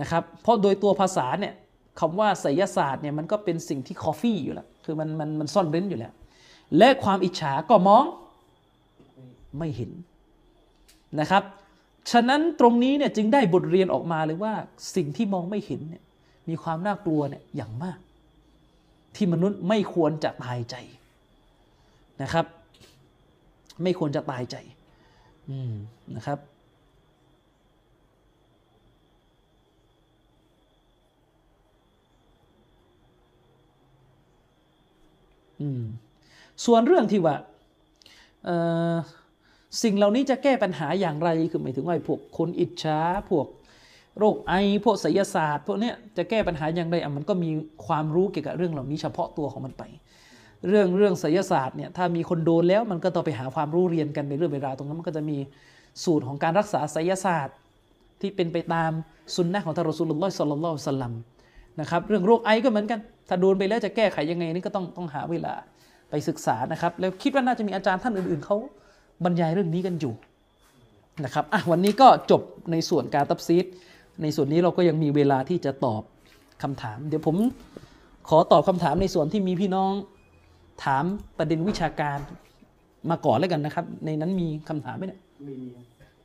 นะครับเพราะโดยตัวภาษาเนี่ยคำว่าไสยศาสตร์เนี่ยมันก็เป็นสิ่งที่คอฟฟี่อยู่แล้วคือมันมันมันซ่อนเร้นอยู่แล้ว และความอิจฉาก็มอง ไม่เห็นนะครับ ฉะนั้นตรงนี้เนี่ยจึงได้บทเรียนออกมาเลยว่าสิ่งที่มองไม่เห็นเนี่ยมีความน่ากลัวเนี่ยอย่างมาก ที่มนุษย์ไม่ควรจะตายใจนะครับ ไม่ควรจะตายใจอืมนะครับอืมส่วนเรื่องที่ว่าเอ่อ สิ่งเหล่านี้จะแก้ปัญหาอย่างไรคือหมายถึงว่าพวกคนอิจฉาพวกโรคไอพวกไสยศาสตร์พวกเนี้ยจะแก้ปัญหาอย่างไรอะมันก็มีความรู้เกี่ยวกับเรื่องเหล่านี้เฉพาะตัวของมันไป เรื่องเรื่องไสยศาสตร์เนี่ยถ้ามีคนโดนแล้วมันก็ต้องไปหาความรู้เรียนกันในเรื่องเวลาตรงนั้นมันก็จะมีสูตรของการรักษาไสยศาสตร์ ที่เป็นไปตามสุนนะของทารอสูลุลลอฮ์สัลลัลลอฮุอะลัยฮิวะสัลลัมนะครับเรื่องโรคไอก็เหมือนกัน ถ้าโดนไปแล้วจะแก้ไขยังไงนี่ก็ต้องต้องหาเวลาไปศึกษานะครับแล้วคิดว่าน่าจะมีอาจารย์ท่านอื่นๆเขา บรรยายเรื่องนี้กันอยู่นะครับอะวันนี้ก็จบในส่วนการตับซีดในส่วนนี้เราก็ยังมีเวลาที่จะตอบคำถาม เดี๋ยวผมขอตอบคำถามในส่วนที่มีพี่น้องถามประเด็นวิชาการมาก่อนแล้วกันนะครับ ในนั้นมีคำถามไหมเนี่ยมีมี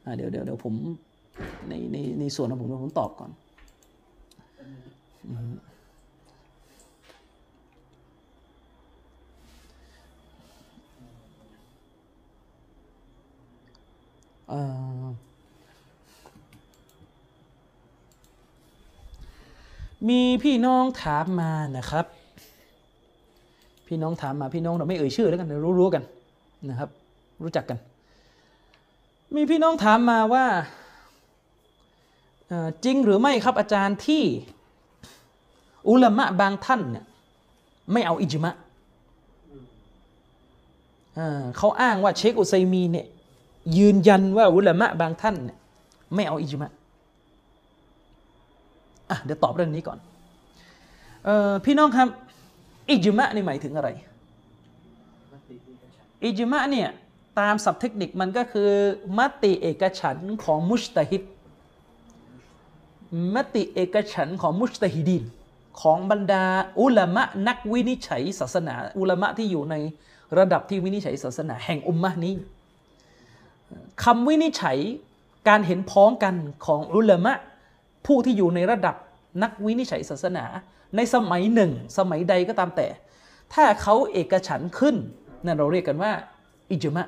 อ่าเดี๋ยวเดี๋ยวเดี๋ยวผมในในในส่วนของผมเดี๋ยวผมตอบก่อน มีพี่น้องถามมานะครับ พี่น้องถามมาพี่น้องเราไม่เอ่ยชื่อแล้วกันเดี๋ยวรู้ๆกันนะครับ รู้จักกัน มีพี่น้องถามมาว่าจริงหรือไม่ครับอาจารย์ที่อุลามะบางท่านเนี่ยไม่เอาอิจมะเอ่อเขาอ้างว่าเชคอุไซมีเนี่ย ยืนยันว่าอุลามะบางท่านเนี่ยไม่เอาอิจมะอะเดี๋ยวตอบเรื่องนี้ก่อนออพี่น้องครับ อิจมะนี่หมายถึงอะไร อิจมะเนี่ยตามศัพท์เทคนิคมันก็คือมติเอกฉันของมุชตะฮิดมติเอกฉันของมุชตะฮิดีนของบรรดาอุลามะนักวินิจฉัยศาสนา อุลามะที่อยู่ในระดับที่วินิจฉัยศาสนา แห่งอุมมะนี้ คำวินิจฉัยการเห็นพ้องกันของอุลามะ ผู้ที่อยู่ในระดับนักวินิจฉัยศาสนา ในสมัยหนึ่ง สมัยใดก็ตามแต่ ถ้าเขาเอกฉันขึ้นนั่นเราเรียกกันว่า อิจมะ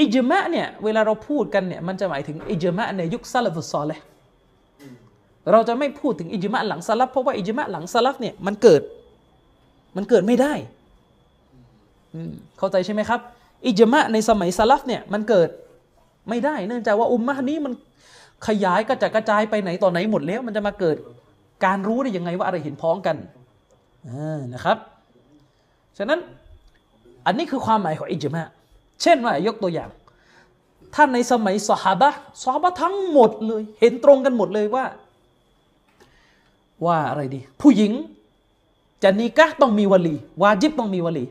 อิจมะเนี่ยเวลาเราพูดกันเนี่ยมันจะหมายถึงอิจมะในยุคซาลฟุตซอลเลยเราจะไม่พูดถึงอิจมะหลังซาลัฟเพราะว่าอิจมะหลังซาลัฟเนี่ยมันเกิด มันเกิดไม่ได้เข้าใจใช่ไหมครับ อิจมะในสมัยซาลัฟเนี่ยมันเกิดไม่ได้ เนื่องจากว่าอุมมะนี้มันขยายกระจัดกระจายไปไหนต่อไหนหมดแล้ว มันจะมาเกิดการรู้ได้ยังไงว่าอะไรเห็นพ้องกันอนะครับ ฉะนั้นอันนี้คือความหมายของอิจมะเช่นว่ายกตัวอย่างท่านในสมัยสหบะสหบะทั้งหมดเลย เห็นตรงกันหมดเลยว่า ว่าอะไรดี ผู้หญิงจะนีกะต้องมีวลี วาจิบต้องมีวลี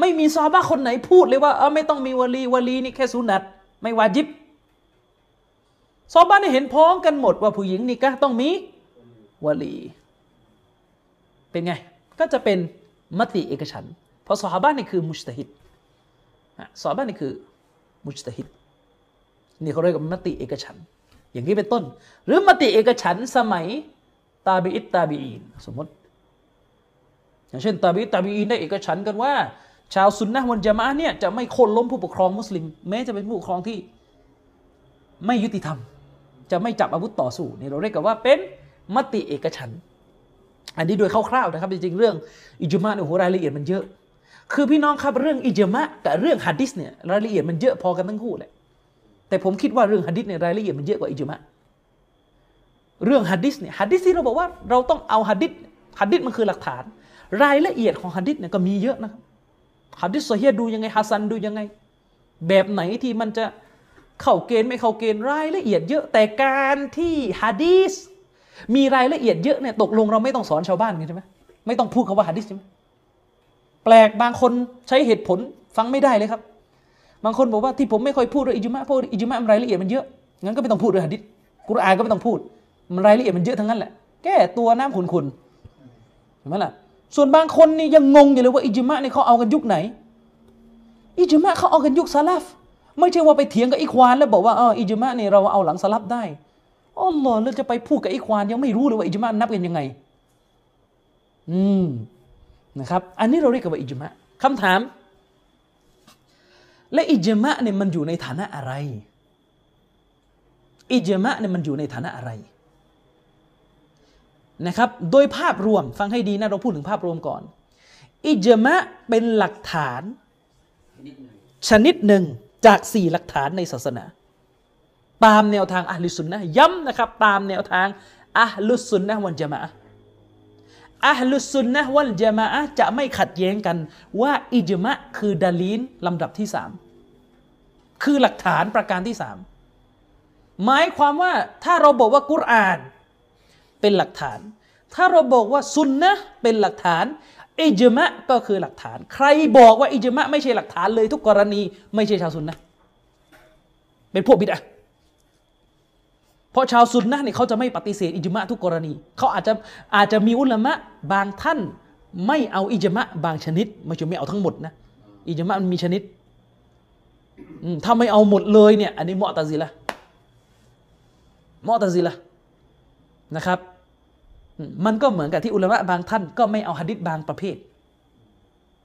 ไม่มีซอฮาบะห์คนไหนพูดเลยว่าเออไม่ต้องมีวลีวลีนี่แค่สุนัตไม่วาจิบซอฮาบะห์นี่เห็นพ้องกันหมดว่าผู้หญิงนี่กะห์ต้องมีวลี เป็นไง ก็จะเป็นมติเอกฉันเพราะซอฮาบะห์นี่คือมุจตะฮิดซอฮาบะห์นี่คือมุจตะฮิดนี่เขาเรียกว่ามติเอกฉัน อย่างนี้เป็นต้น หรือมติเอกฉันสมัยตาบีอิตตาบีอีนสมมติอย่างเช่นตาบีอิตตาบีอีนได้เอกฉันกันว่า ชาวซุนนะห์วันจามะเนี่ยจะไม่โค่นล้มผู้ปกครองมุสลิม แม้จะเป็นผู้ปกครองที่ไม่ยุติธรรม จะไม่จับอาวุธต่อสู้นี่เราเรียกกันว่าเป็นมติเอกฉัน อันนี้โดยคร่าวๆนะครับจริงๆเรื่องอิจมาเนี่ยโอโหรายละเอียดมันเยอะ คือพี่น้องครับเรื่องอิจมะกับเรื่องฮัดดิสเนี่ยรายละเอียดมันเยอะพอกันทั้งคู่แหละแต่ผมคิดว่าเรื่องฮัดดิสเนี่ยรายละเอียดมันเยอะกว่าอิจมะเรื่องฮัดดิสเนี่ยฮัดดิสที่เราบอกว่าเราต้องเอาฮัดดิสฮัดดิสมันคือหลักฐาน รายละเอียดของฮัดดิสเนี่ยก็มีเยอะนะครับ ฮัดดิสซอเฮียะดูยังไงฮัสซันดูยังไง แบบไหนที่มันจะเข้าเกณฑ์ไม่เข้าเกณฑ์รายละเอียดเยอะแต่การที่ฮัดดิสมีรายละเอียดเยอะเนี่ยตกลงเราไม่ต้องสอนชาวบ้านกันใช่ไหมไม่ต้องพูดคำว่าหะดิษใช่ไหมแปลกบางคนใช้เหตุผลฟังไม่ได้เลยครับ บางคนบอกว่าที่ผมไม่ค่อยพูดเรื่องอิจมะเพราะอิจมะมันรายละเอียดมันเยอะงั้นก็ไม่ต้องพูดเรื่องหะดิษกุรอานก็ไม่ต้องพูด มันรายละเอียดมันเยอะทั้งนั้นแหละแก้ตัวน้ำขุนๆเห็นไหมล่ะ ส่วนบางคนนี่ยังงงอยู่เลยว่าอิจมะนี่เขาเอากันยุคไหน อิจมะเขาเอากันยุคซาลฟไม่ใช่ว่าไปเถียงกับอิควานแล้วบอกว่าเอออิจมะนี่เราเอาหลังซาลฟได้อัลลอแล้วจะไปพูดกับอิควานยังไม่รู้เลยว่าอิจมานับกันยังไง อืมนะครับ อันนี้เราเรียกว่าอิจมาคำถาม และอิจมะเนี่ยมันอยู่ในฐานะอะไร อิจมะเนี่ยมันอยู่ในฐานะอะไร นะครับ โดยภาพรวมฟังให้ดีนะเราพูดถึงภาพรวมก่อน อิจมะเป็นหลักฐาน ชนิดหนึ่งจากสี่หลักฐานในศาสนา ตามแนวทางอัลลุสุนนะย้ำนะครับ ตามแนวทางอัลลุสุนนะวัลจามะอัลลุสุนนะวัลจามะจะไม่ขัดแย้งกันว่าอิจมะคือดาลีนลำดับที่สามคือหลักฐานประการที่สามหมายความว่าถ้าเราบอกว่ากุรอาน เป็นหลักฐาน ถ้าเราบอกว่าซุนนะเป็นหลักฐานอิจมะก็คือหลักฐาน ใครบอกว่าอิจมะไม่ใช่หลักฐานเลยทุกกรณีไม่ใช่ชาวซุนนะเป็นพวกบิดอะเพราะชาวซุนนะเนี่ยเขาจะไม่ปฏิเสธอิจมะทุกกรณีเขาอาจจะอาจจะมีอุลามะบางท่านไม่เอาอิจมะบางชนิดไม่ใช่ไม่เอาทั้งหมดนะอิจมะมันมีชนิดถ้าไม่เอาหมดเลยเนี่ยอันนี้มอตะซิละมอตะซิละ นะครับ มันก็เหมือนกับที่อุลามะบางท่านก็ไม่เอาหะดิษบางประเภท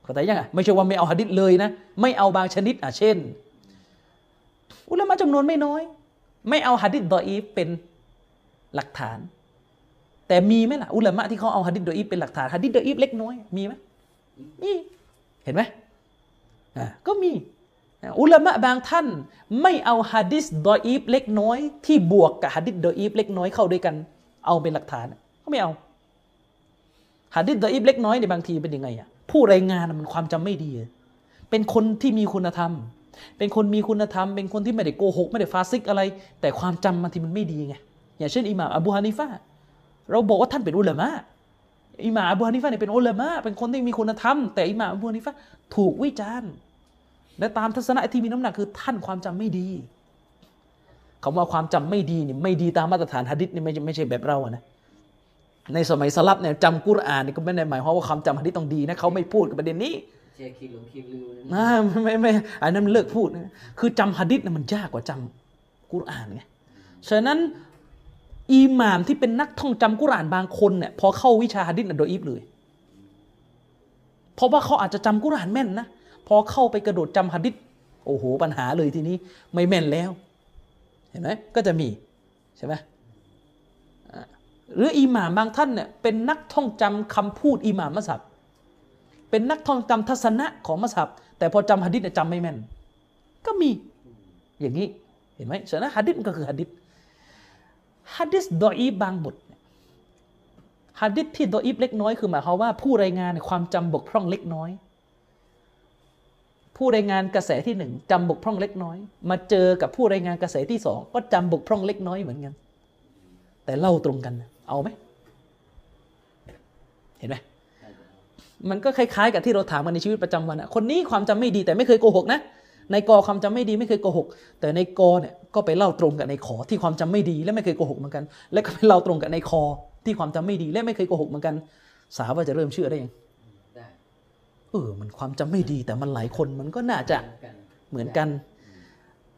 เข้าใจยังไงไม่ใช่ว่าไม่เอาหะดิษเลยนะ ไม่เอาบางชนิดอะเช่น อุลามะจำนวนไม่น้อย ไม่เอาหะดิษดออีฟเป็นหลักฐาน แต่มีไหมล่ะอุลามะที่เขาเอาหะดิษดออีฟเป็นหลักฐานหะดิษดออีฟเล็กน้อยมีไหมมีเห็นไหมอ่าก็มีอุลามะบางท่านไม่เอาหะดิษดออีฟเล็กน้อย ที่บวกกับหะดิษดออีฟเล็กน้อยเข้าด้วยกัน เอาเป็นหลักฐานเขาไม่เอาหะดิษดออีฟเล็กน้อยในบางทีเป็นยังไงอะผู้รายงานมันความจำไม่ดี เป็นคนที่มีคุณธรรม เป็นคนมีคุณธรรม เป็นคนที่ไม่ได้โกหก ไม่ได้ฟาซิกอะไร แต่ความจำบางทีมันไม่ดีไงอย่างเช่นอิหม่ามอบูฮานิฟะเราบอกว่าท่านเป็นอุลามะอิหม่ามอบูฮานิฟะเนี่ยเป็นอุลามะเป็นคนที่มีคุณธรรม แต่อิหม่ามอบูฮานิฟะถูกวิจารณ์และตามทัศนะที่มีน้ำหนักคือท่านความจำไม่ดี คำว่าความจำไม่ดีนี่ไม่ดีตามมาตรฐานหะดิษนี่ไม่ใช่ไม่ใช่แบบเราอะนะในสมัยสลับเนี่ยจำกุรอานนี่ก็ไม่ได้หมายความว่าความจำหะดิษต้องดีนะเขาไม่พูดกับประเด็นนี้เชียร์คิดหลงคิดลืมนะอ่าไม่ไม่ไม่อันนั้นมันเลิกพูดนะคือจำหะดิษเนี่ยมันยากกว่าจำกุรอานไงฉะนั้นอิหม่ามที่เป็นนักท่องจำกุรอานบางคนเนี่ยพอเข้าวิชาหะดิษน่ะโดยอีฟเลยเพราะว่าเขาอาจจะจำกุรอานแม่นนะพอเข้าไปกระโดดจำหะดิษโอ้โหปัญหาเลยทีนี้ไม่แม่นแล้ว เห็นไหมก็จะมีใช่ไหมหรืออิหม่ามบางท่านเนี่ยเป็นนักท่องจำคำพูดอิหม่ามมัสฮับเป็นนักท่องจำทัศนะของมัสฮับแต่พอจำหะดิษเนี่ยจำไม่แม่น ก็มีอย่างนี้เห็นไหมฉะนั้นหะดิษมันก็คือหะดิษหะดิษดออีบางบทหะดิษที่ดออีฟเล็กน้อยคือหมายความว่าผู้รายงานเนี่ยความจำบกพร่องเล็กน้อย ผู้รายงานกระแสที่หนึ่งจำบกพร่องเล็กน้อย มาเจอกับผู้รายงานกระแสที่สองก็จำบกพร่องเล็กน้อยเหมือนกัน แต่เล่าตรงกัน เอาไหม เห็นไหมมันก็คล้ายๆ กับที่เราถามกันในชีวิตประจำวันอะคนนี้ความจำไม่ดีแต่ไม่เคยโกหกนะในกอความจำไม่ดีไม่เคยโกหก แต่ในกอเนี่ยก็ไปเล่าตรงกับในขอที่ความจำไม่ดีและไม่เคยโกหกเหมือนกัน และก็ไปเล่าตรงกับในคอที่ความจำไม่ดีและไม่เคยโกหกเหมือนกัน สาวว่าจะเริ่มเชื่อได้ยัง เออมันความจำไม่ดีแต่มันหลายคนมันก็น่าจะเหมือนกันเหมือนกัน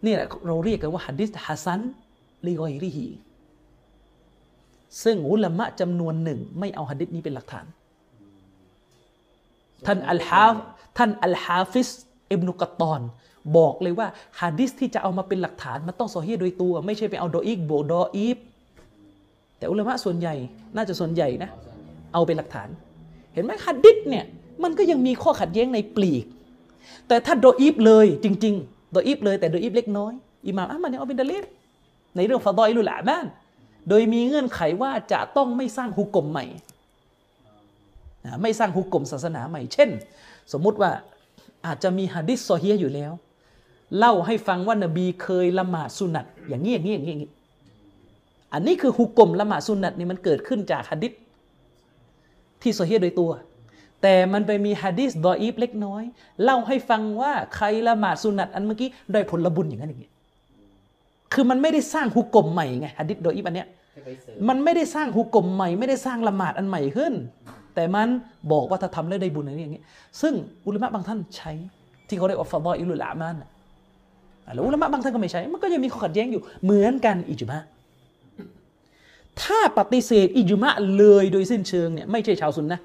นี่แหละเราเรียกกันว่าฮัดดิษحسن لغيرهซึ่งอุลามะจำนวนหนึ่ง ไม่เอาฮัดดิษนี้เป็นหลักฐาน ท่านอัลฮาฟท่านอัลฮาฟิสอิบนุกัตตอน บอกเลยว่าฮะดิษที่จะเอามาเป็นหลักฐาน มันต้องซอฮีห์โดยตัว ไม่ใช่ไปเอาดออีฟบวกดออีฟแต่อุลามะส่วนใหญ่ น่าจะส่วนใหญ่นะ เอาเป็นหลักฐาน เห็นไหมฮัดดิษเนี่ย มันก็ยังมีข้อขัดแย้งในปลีก แต่ถ้าโดออีฟเลยจริงๆดออีฟเลยแต่โดออีฟเล็กน้อยอิหม่ามอัลมัดเนี่ยเอาเป็นดลีลในเรื่องฟาดอยลุลาบ้านโดยมีเงื่อนไขว่าจะต้องไม่สร้างฮุกกลมใหม่ ไม่สร้างฮุกกลมศาสนาใหม่ เช่น สมมุติว่าอาจจะมีฮะดิษซอฮีฮ์อยู่แล้ว เล่าให้ฟังว่านบีเคยละหมาดสุนัตอย่างนี้อย่างนี้อย่างนี้อย่างนี้อันนี้คือฮุกกลมละหมาดสุนัตนี่มันเกิดขึ้นจากฮะดิษที่ซอฮีฮ์โดยตัว แต่มันไปมีฮะดิษดออีฟเล็กน้อย เล่าให้ฟังว่าใครละหมาดสุนัตอันเมื่อกี้ได้ผลบุญอย่างนั้นอย่างนี้ คือมันไม่ได้สร้างฮุกกลมใหม่ไงฮะดิษดออีฟอันเนี้ยให้ไปเสริมมันไม่ได้สร้างฮุกกลมใหม่ ไม่ได้สร้างละหมาดอันใหม่ขึ้น แต่มันบอกว่าถ้าทำแล้วได้บุญอะไรอย่างเงี้ยซึ่งอุลามะบางท่านใช้ที่เขาเรียกว่าฟาดออิลุลอามานน่ะอะแล้วอุลามะบางท่านก็ไม่ใช้ มันก็ยังมีข้อขัดแย้งอยู่เหมือนกันอิจมะถ้าปฏิเสธอิจมะเลยโดยสิ้นเชิงเนี่ยไม่ใช่ชาวซุนนะห์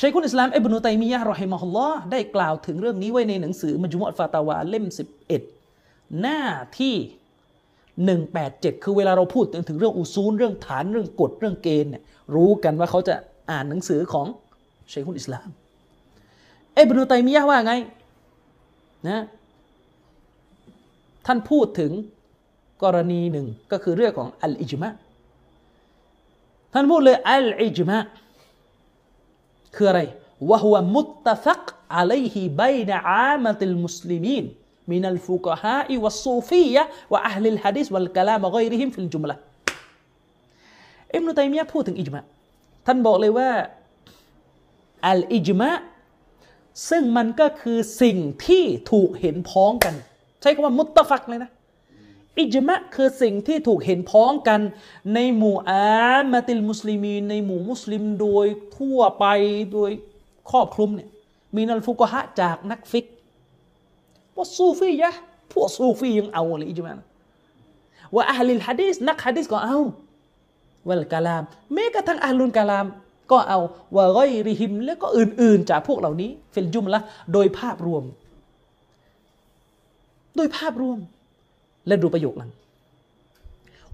ชัยคุลอิสลามอิบนุตัยมียะห์รอฮิมะฮุลลอฮ์ได้กล่าวถึงเรื่องนี้ไว้ในหนังสือมัจมุอะฟาตาวาเล่ม 11 หน้าที่ 187 คือเวลาเราพูดถึงเรื่องอุซูลเรื่องฐานเรื่องกฎเรื่องเกณฑ์เนี่ยรู้กันว่าเขาจะอ่านหนังสือของชัยคุลอิสลามอิบนุตัยมียะห์ว่าไงนะท่านพูดถึงกรณีหนึ่งก็คือเรื่องของอัลอิจมะท่านพูดเลยอัลอิจมะ คืออะไรวะهو متفق عليه بين عامة المسلمين من الفقهاء والصوفية وأهل الحديث والكلام وغيرهم في الجملةอิบนุตัยมียะห์พูดถึงอิจมะท่านบอกเลยว่าอัลอิจมะซึ่งมันก็คือสิ่งที่ถูกเห็นพ้องกัน ใช้คำว่ามุตตะฟักเลยนะ อิจมะคือสิ่งที่ถูกเห็นพ้องกันในหมู่อามะติลมุสลิมีในหมู่มุสลิมโดยทั่วไปโดยครอบคลุมเนี่ยมีนัลฟุกฮะจากนักฟิกว่าซูฟียะพวกซูฟียังเอาเลยอิจมะว่าอัลลิลฮะดีษนักฮะดีษก็เอาวลกะลามแม้กระทั่งอัลลุนกะลาม ก็เอาวะกอยริฮิม แล้วก็อื่น ๆ จากพวกเหล่านี้ เฟลจุมละโดยภาพรวม โดยภาพรวม และดูประโยคหลัง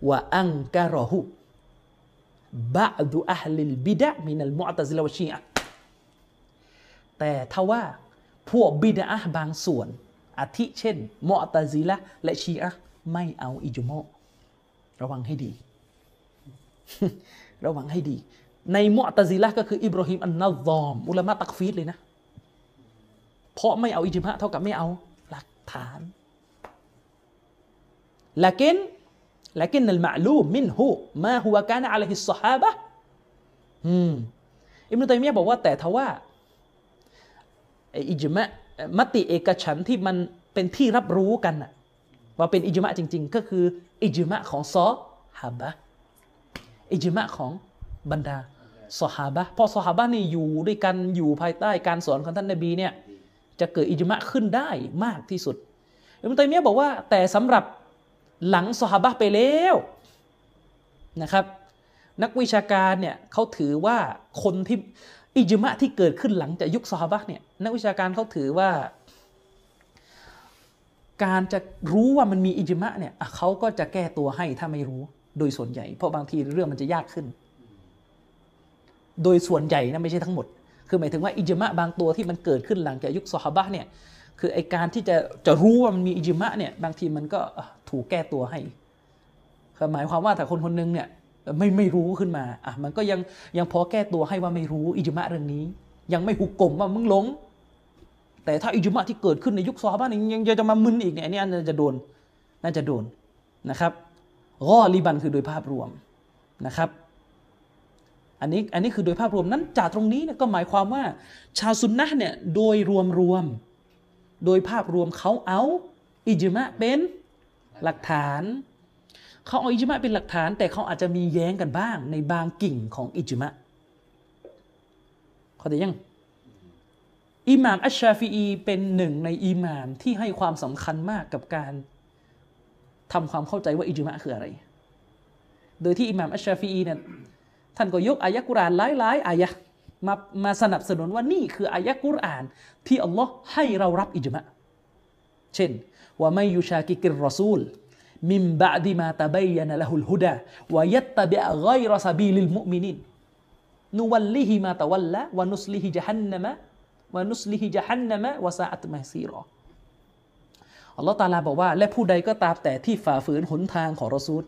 ว่าอังการอหุบะดุอัลลิลบิดะมินัลมุอตซิลวะชีอะห์แต่ทว่าพวกบิดะบางส่วนอาทิเช่นมุอตซิละและชีอะห์ไม่เอาอิจมอระวังให้ดี ระวังให้ดี ในมุอตซิละก็คืออิบราฮิมอันนัซอม อุลามะตักฟีดเลยนะ เพราะไม่เอาอิจมะเท่ากับไม่เอาหลักฐาน لكن لكن المعلوم منه ما هو كان عليه الصحابة อืมอิบนุตัยมียะห์บอกว่าแต่ทว่าไอ้อิจมะมติเอกฉันท์ที่มันเป็นที่รับรู้กันน่ะว่าเป็นอิจมะจริง ๆ ก็คืออิจมะของซอฮาบะห์อิจมะของบรรดาซอฮาบะห์เพราะซอฮาบะห์นี่อยู่ด้วยกันอยู่ภายใต้การสอนของท่านนบีเนี่ยจะเกิดอิจมะขึ้นได้มากที่สุดอิบนุตัยมียะห์บอกว่าแต่สำหรับ หลังซอฮาบะไปแล้วนะครับ นักวิชาการเนี่ยเขาถือว่าคนที่อิจมะที่เกิดขึ้นหลังจากยุคซอฮาบะเนี่ยนักวิชาการเขาถือว่า การจะรู้ว่ามันมีอิจมะเนี่ยเขาก็จะแก้ตัวให้ถ้าไม่รู้โดยส่วนใหญ่ เพราะบางทีเรื่องมันจะยากขึ้น โดยส่วนใหญ่นะไม่ใช่ทั้งหมด คือหมายถึงว่าอิจมะบางตัวที่มันเกิดขึ้นหลังจากยุคซอฮาบะเนี่ยคือไอการที่จะจะรู้ว่ามันมีอิจมะเนี่ยบางทีมันก็ ถูกแก้ตัวให้หมายความว่าถ้าคนคนหนึงเนี่ยไม่ไม่รู้ขึ้นมาอะมันก็ยังยังพอแก้ตัวให้ว่าไม่รู้อิจมะเรื่องนี้ ยังไม่หุกกลมว่ามึงหลง แต่ถ้าอิจมะที่เกิดขึ้นในยุคซอฮาบะห์นี่ยังยังจะมามึนอีกเนี่ยอันนี้น่าจะโดนน่าจะโดนนะครับกอลิบันคือโดยภาพรวมนะครับ อันนี้อันนี้คือโดยภาพรวมนั้นจากตรงนี้เนี่ยก็หมายความว่า ชาวซุนนะเนี่ยโดยรวมรวมๆโดยภาพรวมเขาเอาอิจมะเป็น หลักฐานเขาเอาอิจมะเป็นหลักฐาน แต่เขาอาจจะมีแย้งกันบ้าง ในบางกิ่งของอิจมะเขาใจยังอิหม่ามอัชชาฟีอีเป็นหนึ่งในอิหม่ามที่ให้ความสำคัญมากกับการทำความเข้าใจว่าอิจมะคืออะไร โดยที่อิหม่ามอัชชาฟีอีเนี่ยท่านก็ยกอายะกุรอานหลายๆอายะมามาสนับสนุนว่านี่คืออายะกุรอาน ที่อัลลอฮ์ให้เรารับอิจมะ เช่น ومن يشاقق الرسول من بعد ما تبين له الهدى ويتبع غير سبيل المؤمنين نوله ما تولى ونصله جهنم ونصله جهنم وساءت مصيرا อัลลอฮ์ตาลาบอกว่า และผู้ใดก็ตามแต่ที่ฝ่าฝืนหนทางของรอซูล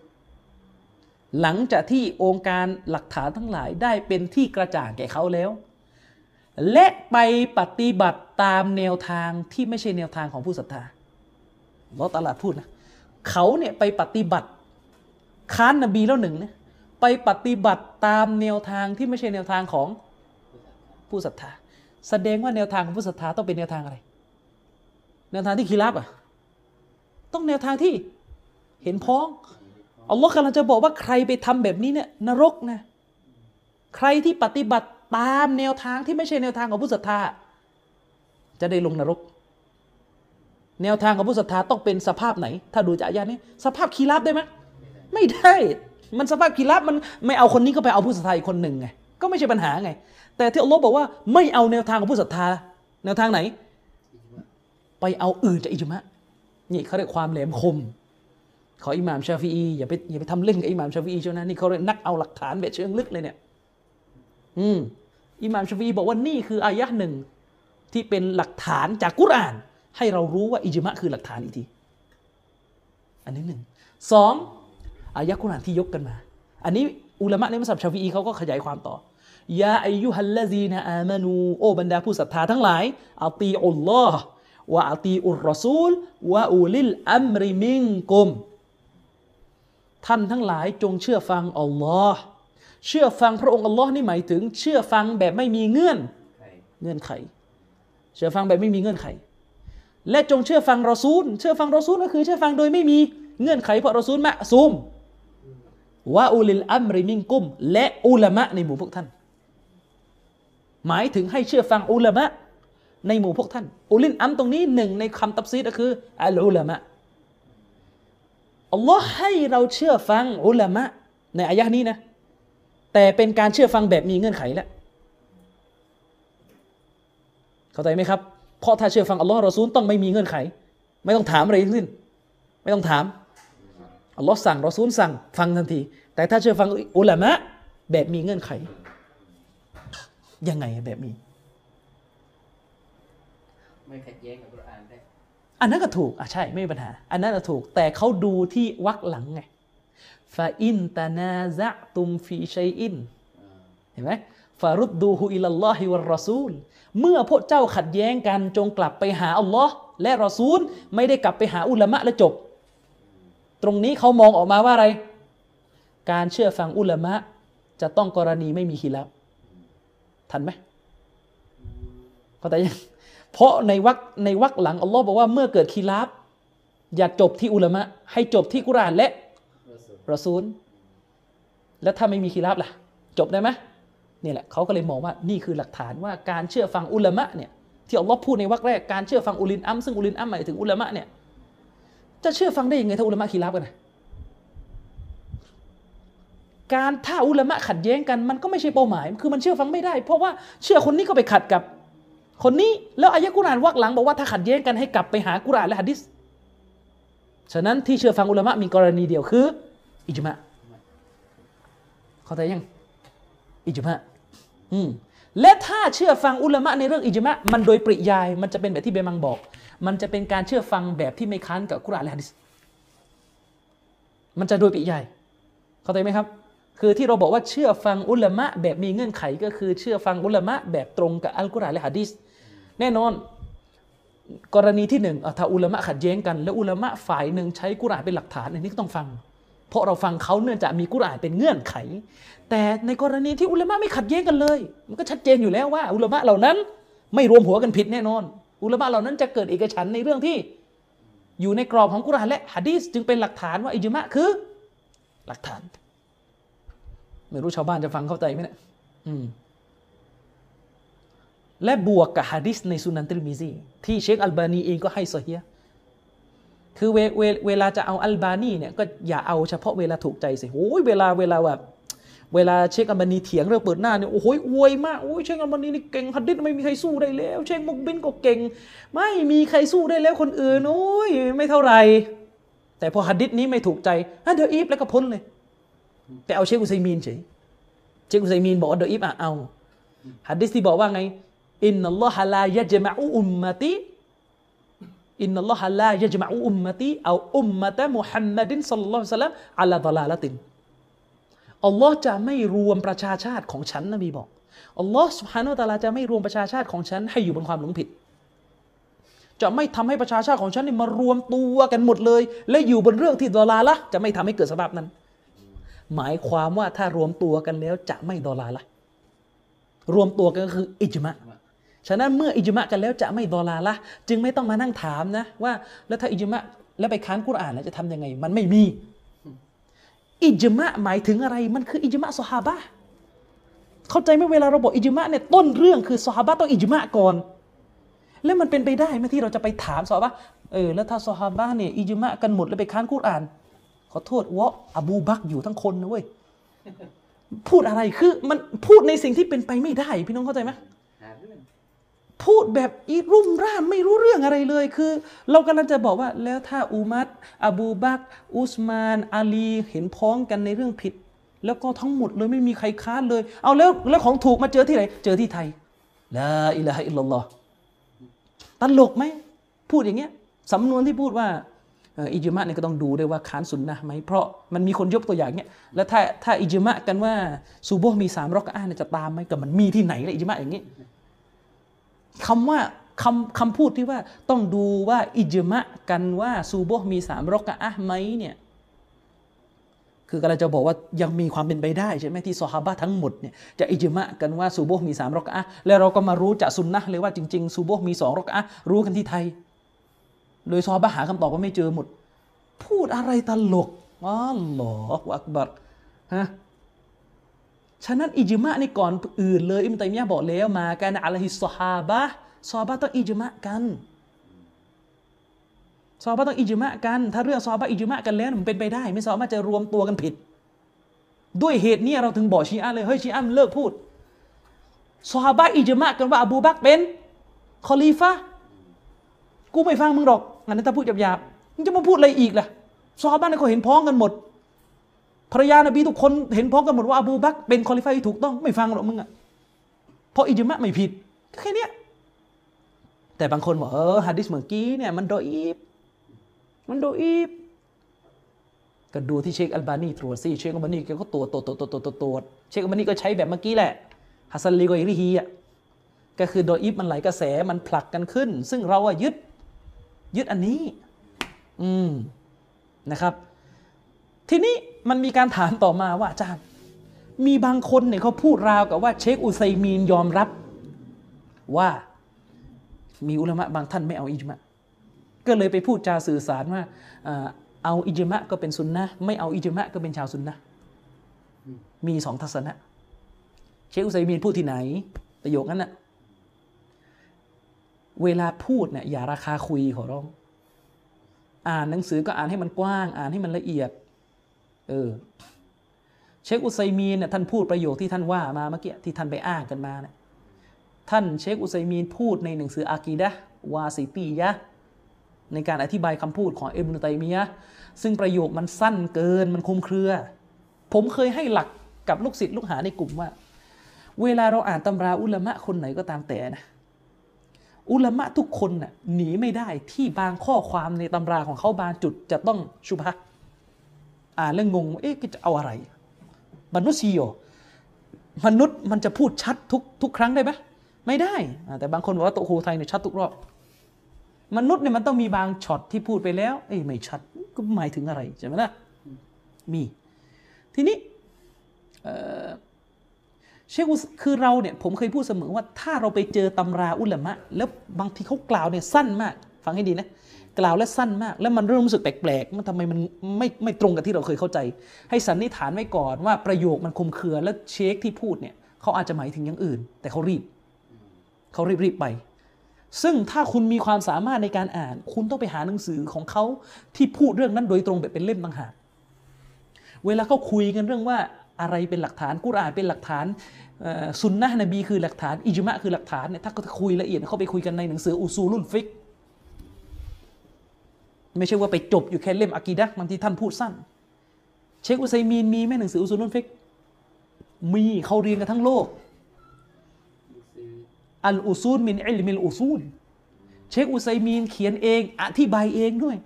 หลังจากที่องค์การหลักฐานทั้งหลายได้เป็นที่กระจ่างแก่เขาแล้ว และไปปฏิบัติตามแนวทางที่ไม่ใช่แนวทางของผู้ศรัทธา ลอตะอาลาพูดนะเขาเนี่ยไปปฏิบัติค้านนบีแล้วหนึ่งเนี่ยไปปฏิบัติตามแนวทางที่ไม่ใช่แนวทางของผู้ศรัทธาแสดงว่าแนวทางของผู้ศรัทธาต้องเป็นแนวทางอะไร แนวทางที่คีรับอะต้องแนวทางที่เห็นพ้องอัลลอฮ์กำลังจะบอกว่าใครไปทำแบบนี้เนี่ยนรกนะใครที่ปฏิบัติตามแนวทางที่ไม่ใช่แนวทางของผู้ศรัทธาจะได้ลงนรก แนวทางของผู้ศรัทธาต้องเป็นสภาพไหน ถ้าดูจากอายะนี้ สภาพคีรับได้ไหมไม่ได้ มันสภาพคีรับมันไม่เอาคนนี้ก็ไปเอาผู้ศรัทธาอีกคนหนึ่งไงก็ไม่ใช่ปัญหาไง แต่ที่อัลลอฮ์บอกว่าไม่เอาแนวทางของผู้ศรัทธา แนวทางไหน ไปเอาอื่นจากอิจมะนี่เขาเรียกความแหลมคมขออิหม่ามชาฟีอีอย่าไปอย่าไปทำเล่นกับอิหม่ามชาฟีอีเช่านะนี่เขาเรียกนักเอาหลักฐานแบบเชิงลึกเลยเนี่ยอืมอิหม่ามชาฟีอีบอกว่านี่คืออายะห์หนึ่งที่เป็นหลักฐานจากกุรอาน ให้เรารู้ว่าอิจมะคือหลักฐานอีกที อันนี้หนึ่งสองอายะห์กุรอานที่ยกกันมา อันนี้อุลามะในมัซฮับชาฟีอีเขาก็ขยายความต่อيا أيها الذين آمنوا โอบรรดาผู้ศรัทธาทั้งหลายأطيعوا الله وأطيعوا الرسول وأولي الأمر منكم ท่านทั้งหลายจงเชื่อฟังอัลลอฮ์เชื่อฟังพระองค์อัลลอฮ์นี่หมายถึง เชื่อฟังแบบไม่มีเงื่อนใครเงื่อนไข เชื่อฟังแบบไม่มีเงื่อนไข และจงเชื่อฟังรอซูล เชื่อฟังรอซูลก็คือเชื่อฟังโดยไม่มีเงื่อนไขเพราะรอซูลมะซูมวะอูลิลอัมริมิงกุม และอุลามะในหมู่พวกท่าน หมายถึงให้เชื่อฟังอุลามะในหมู่พวกท่าน อุลินอัมตรงนี้หนึ่งในคำตับซีดก็คืออัลอุลามะอัลลอฮ์ให้เราเชื่อฟังอุลามะในอายะห์นี้นะ แต่เป็นการเชื่อฟังแบบมีเงื่อนไขแล้วเข้าใจไหมครับ เพราะถ้าเชื่อฟังอัลลอฮ์รอซูลต้องไม่มีเงื่อนไข ไม่ต้องถามอะไรทั้งสิ้น ไม่ต้องถามอัลลอฮ์สั่งรอซูลสั่งฟังทันที แต่ถ้าเชื่อฟังอุลามะแบบมีเงื่อนไข ยังไงแบบนี้ไม่ขัดแย้งกับกุรอานได้อันนั้นก็ถูกอะใช่ไม่มีปัญหา อันนั้นก็ถูกแต่เขาดูที่วักหลังไงฟาอินตานาซะตุมฟีชัยอินอ่าเห็นไหม ฟารุดดูฮุอิลลอฮิวะรอซูล เมื่อพวกเจ้าขัดแย้งกันจงกลับไปหาอัลลอฮ์และรอซูล ไม่ได้กลับไปหาอุลามะและจบ ตรงนี้เขามองออกมาว่าอะไร การเชื่อฟังอุลามะ จะต้องกรณีไม่มีขีลับทันไหมเข้าใจยังเพราะในวักในวักหลังอัลลอฮ์บอกว่าเมื่อเกิดคีลับอย่าจบที่อุลามะ ให้จบที่กุรานและรอซูล แล้วถ้าไม่มีคีราบล่ะ จบได้ไหม นี่แหละเขาก็เลยมองว่านี่คือหลักฐานว่าการเชื่อฟังอุลามะเนี่ยที่อัลลอฮ์พูดในวรรคแรกการเชื่อฟังอุลินอัมซึ่งอุลินอัมหมายถึงอุลามะเนี่ยจะเชื่อฟังได้ยังไงถ้าอุลามะคีราบกันนะการถ้าอุลามะขัดแย้งกันมันก็ไม่ใช่เป้าหมาย คือมันเชื่อฟังไม่ได้ เพราะว่าเชื่อคนนี้ก็ไปขัดกับ คนนี้แล้วอายะกุรอานวรรคหลังบอกว่าถ้าขัดแย้งกันให้กลับไปหากุรอานและหะดิษฉะนั้นที่เชื่อฟังอุลามะมีกรณีเดียวคือ อิจมะเข้าใจยังอิจมะ และถ้าเชื่อฟังอุลามะในเรื่องอิจมะมันโดยปริยายมันจะเป็นแบบที่เบมังบอก มันจะเป็นการเชื่อฟังแบบที่ไม่ค้านกับกุรอานและหะดีษมันจะโดยปริยาย เข้าใจไหมครับ คือที่เราบอกว่าเชื่อฟังอุลามะแบบมีเงื่อนไขก็คือเชื่อฟังอุลามะแบบตรงกับอัลกุรอานและหะดีษแน่นอนกรณีที่หนึ่งถ้าอุลามะขัดแย้งกัน แล้วอุลามะฝ่ายหนึ่งใช้กุรอานเป็นหลักฐานอันนี้ก็ต้องฟัง เพราะเราฟังเขาเนื่องจากมีกุรอานเป็นเงื่อนไข แต่ในกรณีที่อุลามะไม่ขัดแย้งกันเลย มันก็ชัดเจนอยู่แล้วว่า อุลามะเหล่านั้น ไม่รวมหัวกันผิดแน่นอน อุลามะเหล่านั้นจะเกิดเอกฉันในเรื่องที่ อยู่ในกรอบของกุรอานและหะดีษจึงเป็นหลักฐานว่าอิจมะคือ หลักฐาน ไม่รู้ชาวบ้านจะฟังเข้าใจไหมเนี่ยอืมและบวกกับฮะดิษในสุนันติลมิซีที่เชคอัลบานีเองก็ให้ซอฮีฮ์ คือเวเวเวลาจะเอาอัลบานีเนี่ยก็อย่าเอาเฉพาะเวลาถูกใจสิโอ้ยเวลาเวลาแบบเวลาเชคอัลบานีเถียงเรื่องเปิดหน้าเนี่ยโอ้โหอวยมากโอ้ยเชคอัลบานีนี่เก่งฮัดดิษไม่มีใครสู้ได้แล้ว เชคมุกบิลก็เก่ง ไม่มีใครสู้ได้แล้วคนอื่นโอ้ยไม่เท่าไหร่แต่พอฮัดดิษนี้ไม่ถูกใจอะเดี๋ยวอีฟแล้วก็พ้นเลย แต่เอาเชคอุซัยมีนเฉยเชคอุซัยมีนบอกว่าเดี๋ยวอีฟอะเอาฮัดดิษที่บอกว่าไงإن الله لا يجمع أمتي إن الله لا يجمع أمتي أو أمة محمد صلى الله عليه وسلم على ضلالةอัลลอฮ์จะไม่รวมประชาชาติของฉันนบีบอกอัลลอฮ์สุบฮานาอะตะอาลาจะไม่รวมประชาชาติของฉันให้อยู่บนความหลงผิด จะไม่ทำให้ประชาชาติของฉันนี่มารวมตัวกันหมดเลย และอยู่บนเรื่องที่ดอลาละจะไม่ทำให้เกิดสภาพนั้น หมายความว่าถ้ารวมตัวกันแล้วจะไม่ดอลาละรวมตัวกันก็คืออิจมะ ฉะนั้นเมื่ออิจมะกันแล้วจะไม่ดอลาละจึงไม่ต้องมานั่งถามนะว่าแล้วถ้าอิจมะแล้วไปค้านกุรอานแล้วจะทำยังไง มันไม่มี อิจมะหมายถึงอะไรมันคืออิจมะซอฮาบะห์เข้าใจไหมเวลาเราบอกอิจมะเนี่ยต้นเรื่องคือซอฮาบะห์ต้องอิจมะก่อน แล้วมันเป็นไปได้ไหมที่เราจะไปถามซอฮาบะห์เออแล้วถ้าซอฮาบะห์เนี่ยอิจมะกันหมดแล้วไปค้านกุรอาน ขอโทษวะอบูบักรอยู่ทั้งคนนะเว้ยพูดอะไรคือมันพูดในสิ่งที่เป็นไปไม่ได้ พี่น้องเข้าใจไหมหาเรื่อง พูดแบบอีรุ่มร่ามไม่รู้เรื่องอะไรเลยคือ เรากำลังจะบอกว่า แล้วถ้าอุมัดอบูบักอุสมาน อาลีเห็นพ้องกันในเรื่องผิด แล้วก็ทั้งหมดเลยไม่มีใครค้านเลย เอาแล้วแล้วของถูกมาเจอที่ไหน เจอที่ไทยลาอิลาฮอิลลัลลอฮ์ตลกไหมพูดอย่างเงี้ยสำนวนที่พูดว่าอิจมะเนี่ยก็ต้องดูด้วยว่าค้านสุนนะไหมเพราะมันมีคนยกตัวอย่างเนี้ยแล้วถ้าถ้าอิจมะกันว่าซูโบมีสามรอกอะห์เนี่ยจะตามไหมก็มันมีที่ไหนละอิจมะอย่างงี้ คำว่าคำคำพูดที่ว่าต้องดูว่าอิจมะกันว่าซูโบมีสามรกะอะไหมเนี่ยคือกำลังจะบอกว่ายังมีความเป็นไปได้ใช่ไหมที่ซอฮาบะทั้งหมดเนี่ยจะอิจมะกันว่าซูโบมีสามรกะอะแล้วเราก็มารู้จากซุนนะเลยว่าจริงๆซูโบมีสองรกะอะรู้กันที่ไทย โดยซอฮาบะหาคำตอบว่าไม่เจอหมด พูดอะไรตลกอัลลอฮฺอักบัรฮะ ฉะนั้นอิจมะในก่อนอื่นเลยอิมตัยมียะบอกแล้วมากันอะลัยฮิสซฮาบะซอบะต้องอิจมะกันซอบะต้องอิจมะกัน ถ้าเรื่องซอบะอิจมะกันแล้วมันเป็นไปได้ ไม่สามารถจะรวมตัวกันผิด ด้วยเหตุนี้เราถึงบอกชีอะเลยเฮ้ยชีอะมันเลิกพูดซอบะอิจมะกันว่าอบูบักเป็นคอลีฟะกูไม่ฟังมึงหรอกงั้นถ้าพูดหยาบๆมึงจะมาพูดอะไรอีกล่ะซอฮาบะห์เนี่ยเขาเห็นพ้องกันหมด ภรรยานบีทุกคนเห็นพ้องกันหมดว่าอบูบักเป็นคอลิฟาที่ถูกต้องไม่ฟังหรอกมึงอะเพราะอิจมะไม่ผิดแค่นี้แต่บางคนบอกเออฮะดิษเมื่อกี้เนี่ยมันดออีฟมันดออีฟก็ดูที่เชคอัลบานีตรวจสิเชคอัลบานีแกก็ตรวจตรวจตรวจตรวจตรวจตรวจเชคอัลบานีก็ใช้แบบเมื่อกี้แหละحسن لغيرهอะก็คือดออีฟมันไหลกระแสมันผลักกันขึ้น ซึ่งเราอะยึดยึดอันนี้ อืมนะครับ ทีนี้มันมีการถามต่อมาว่าอาจารย์ มีบางคนเนี่ยเขาพูดราวกับว่าเชคอุไซมีนยอมรับ ว่ามีอุลามะบางท่านไม่เอาอิจมะก็เลยไปพูดจาสื่อสารว่าเอาอิจมะก็เป็นซุนนะไม่เอาอิจมะก็เป็นชาวซุนนะมีสองทัศนะ เชคอุไซมีนพูดที่ไหน ประโยคนั้นน่ะเวลาพูดเนี่ยอย่าราคาคุยขอร้อง อ่านหนังสือก็อ่านให้มันกว้าง อ่านให้มันละเอียด เออ เชคอุไซมีนเนี่ยท่านพูดประโยคที่ท่านว่ามาเมื่อกี้ที่ท่านไปอ้างกันมาเนี่ยท่านเชคอุไซมีนพูดในหนังสืออากีดะวาซิตียะในการอธิบายคำพูดของอิบนุตัยมียะซึ่งประโยคมันสั้นเกินมันคุมเครือ ผมเคยให้หลักกับลูกศิษย์ลูกหาในกลุ่มว่า เวลาเราอ่านตำราอุลามะคนไหนก็ตามแต่นะ อุลามะทุกคนน่ะหนีไม่ได้ที่บางข้อความในตำราของเขาบางจุดจะต้องชุบฮะ อ่านแล้วงงว่าเอ๊ะจะเอาอะไร มนุษย์ซีโอมนุษย์มันจะพูดชัดทุกทุกครั้งได้ไหมไม่ได้อ่าแต่บางคนบอกว่าโตะครูไทยเนี่ยชัดทุกรอบ มนุษย์เนี่ยมันต้องมีบางช็อตที่พูดไปแล้ว เอ้ยไม่ชัดก็หมายถึงอะไรใช่ไหมล่ะมี ทีนี้เอ่อเชคุสคือเราเนี่ยผมเคยพูดเสมอว่าถ้าเราไปเจอตำราอุลามะ แล้วบางทีเขากล่าวเนี่ยสั้นมาก ฟังให้ดีนะ กล่าวและสั้นมาก แล้วมันเริ่มรู้สึกแปลกๆมันทำไมมันไม่ไม่ตรงกับที่เราเคยเข้าใจ ให้สันนิษฐานไว้ก่อนว่าประโยคมันคลุมเครือและเชคที่พูดเนี่ยเขาอาจจะหมายถึงอย่างอื่น แต่เขารีบเขารีบรีบไป ซึ่งถ้าคุณมีความสามารถในการอ่าน คุณต้องไปหาหนังสือของเขาที่พูดเรื่องนั้นโดยตรงแบบเป็นเล่มต่างหากเวลาเขาคุยกันเรื่องว่าอะไรเป็นหลักฐานกุรอานเป็นหลักฐานเอ่อซุนนะนบีคือหลักฐานอิจมะคือหลักฐานเนี่ยถ้าเขาคุยละเอียดเขาไปคุยกันในหนังสืออุซูลุลฟิก ไม่ใช่ว่าไปจบอยู่แค่เล่มอากีดะบางทีท่านพูดสั้น เชคอุไซมีนมีไหมหนังสืออุซูลุลฟิกมีเขาเรียนกันทั้งโลก الأصول من علم الأصولเชคอุไซมีนเขียนเอง อธิบายเองด้วย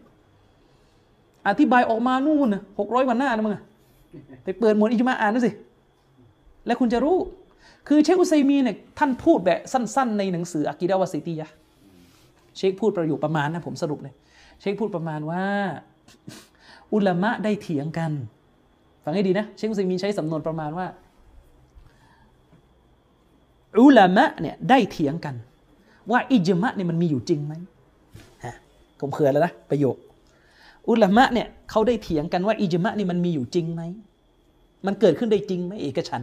อธิบายออกมานู่นหกร้อยวันหน้านะมึงไปเปิดหมวดอิจมาอ่านดูสิ แล้วคุณจะรู้ คือเชคอุไซมีนเนี่ยท่านพูดแบบสั้น ๆ ในหนังสืออากีดะวาซิตียะเชคพูดประโยคประมาณนะผมสรุปเลย เชคพูดประมาณว่า อุลามะได้เถียงกัน ฟังให้ดีนะ เชคอุไซมีนใช้สำนวนประมาณว่า อุลามะเนี่ยได้เถียงกัน ว่าอิจมะเนี่ยมันมีอยู่จริงไหมฮะผมเคยแล้วนะประโยค อุลามะเนี่ยเขาได้เถียงกันว่าอิจมะนี่มันมีอยู่จริงไหมมันเกิดขึ้นได้จริงไหมเอกฉัน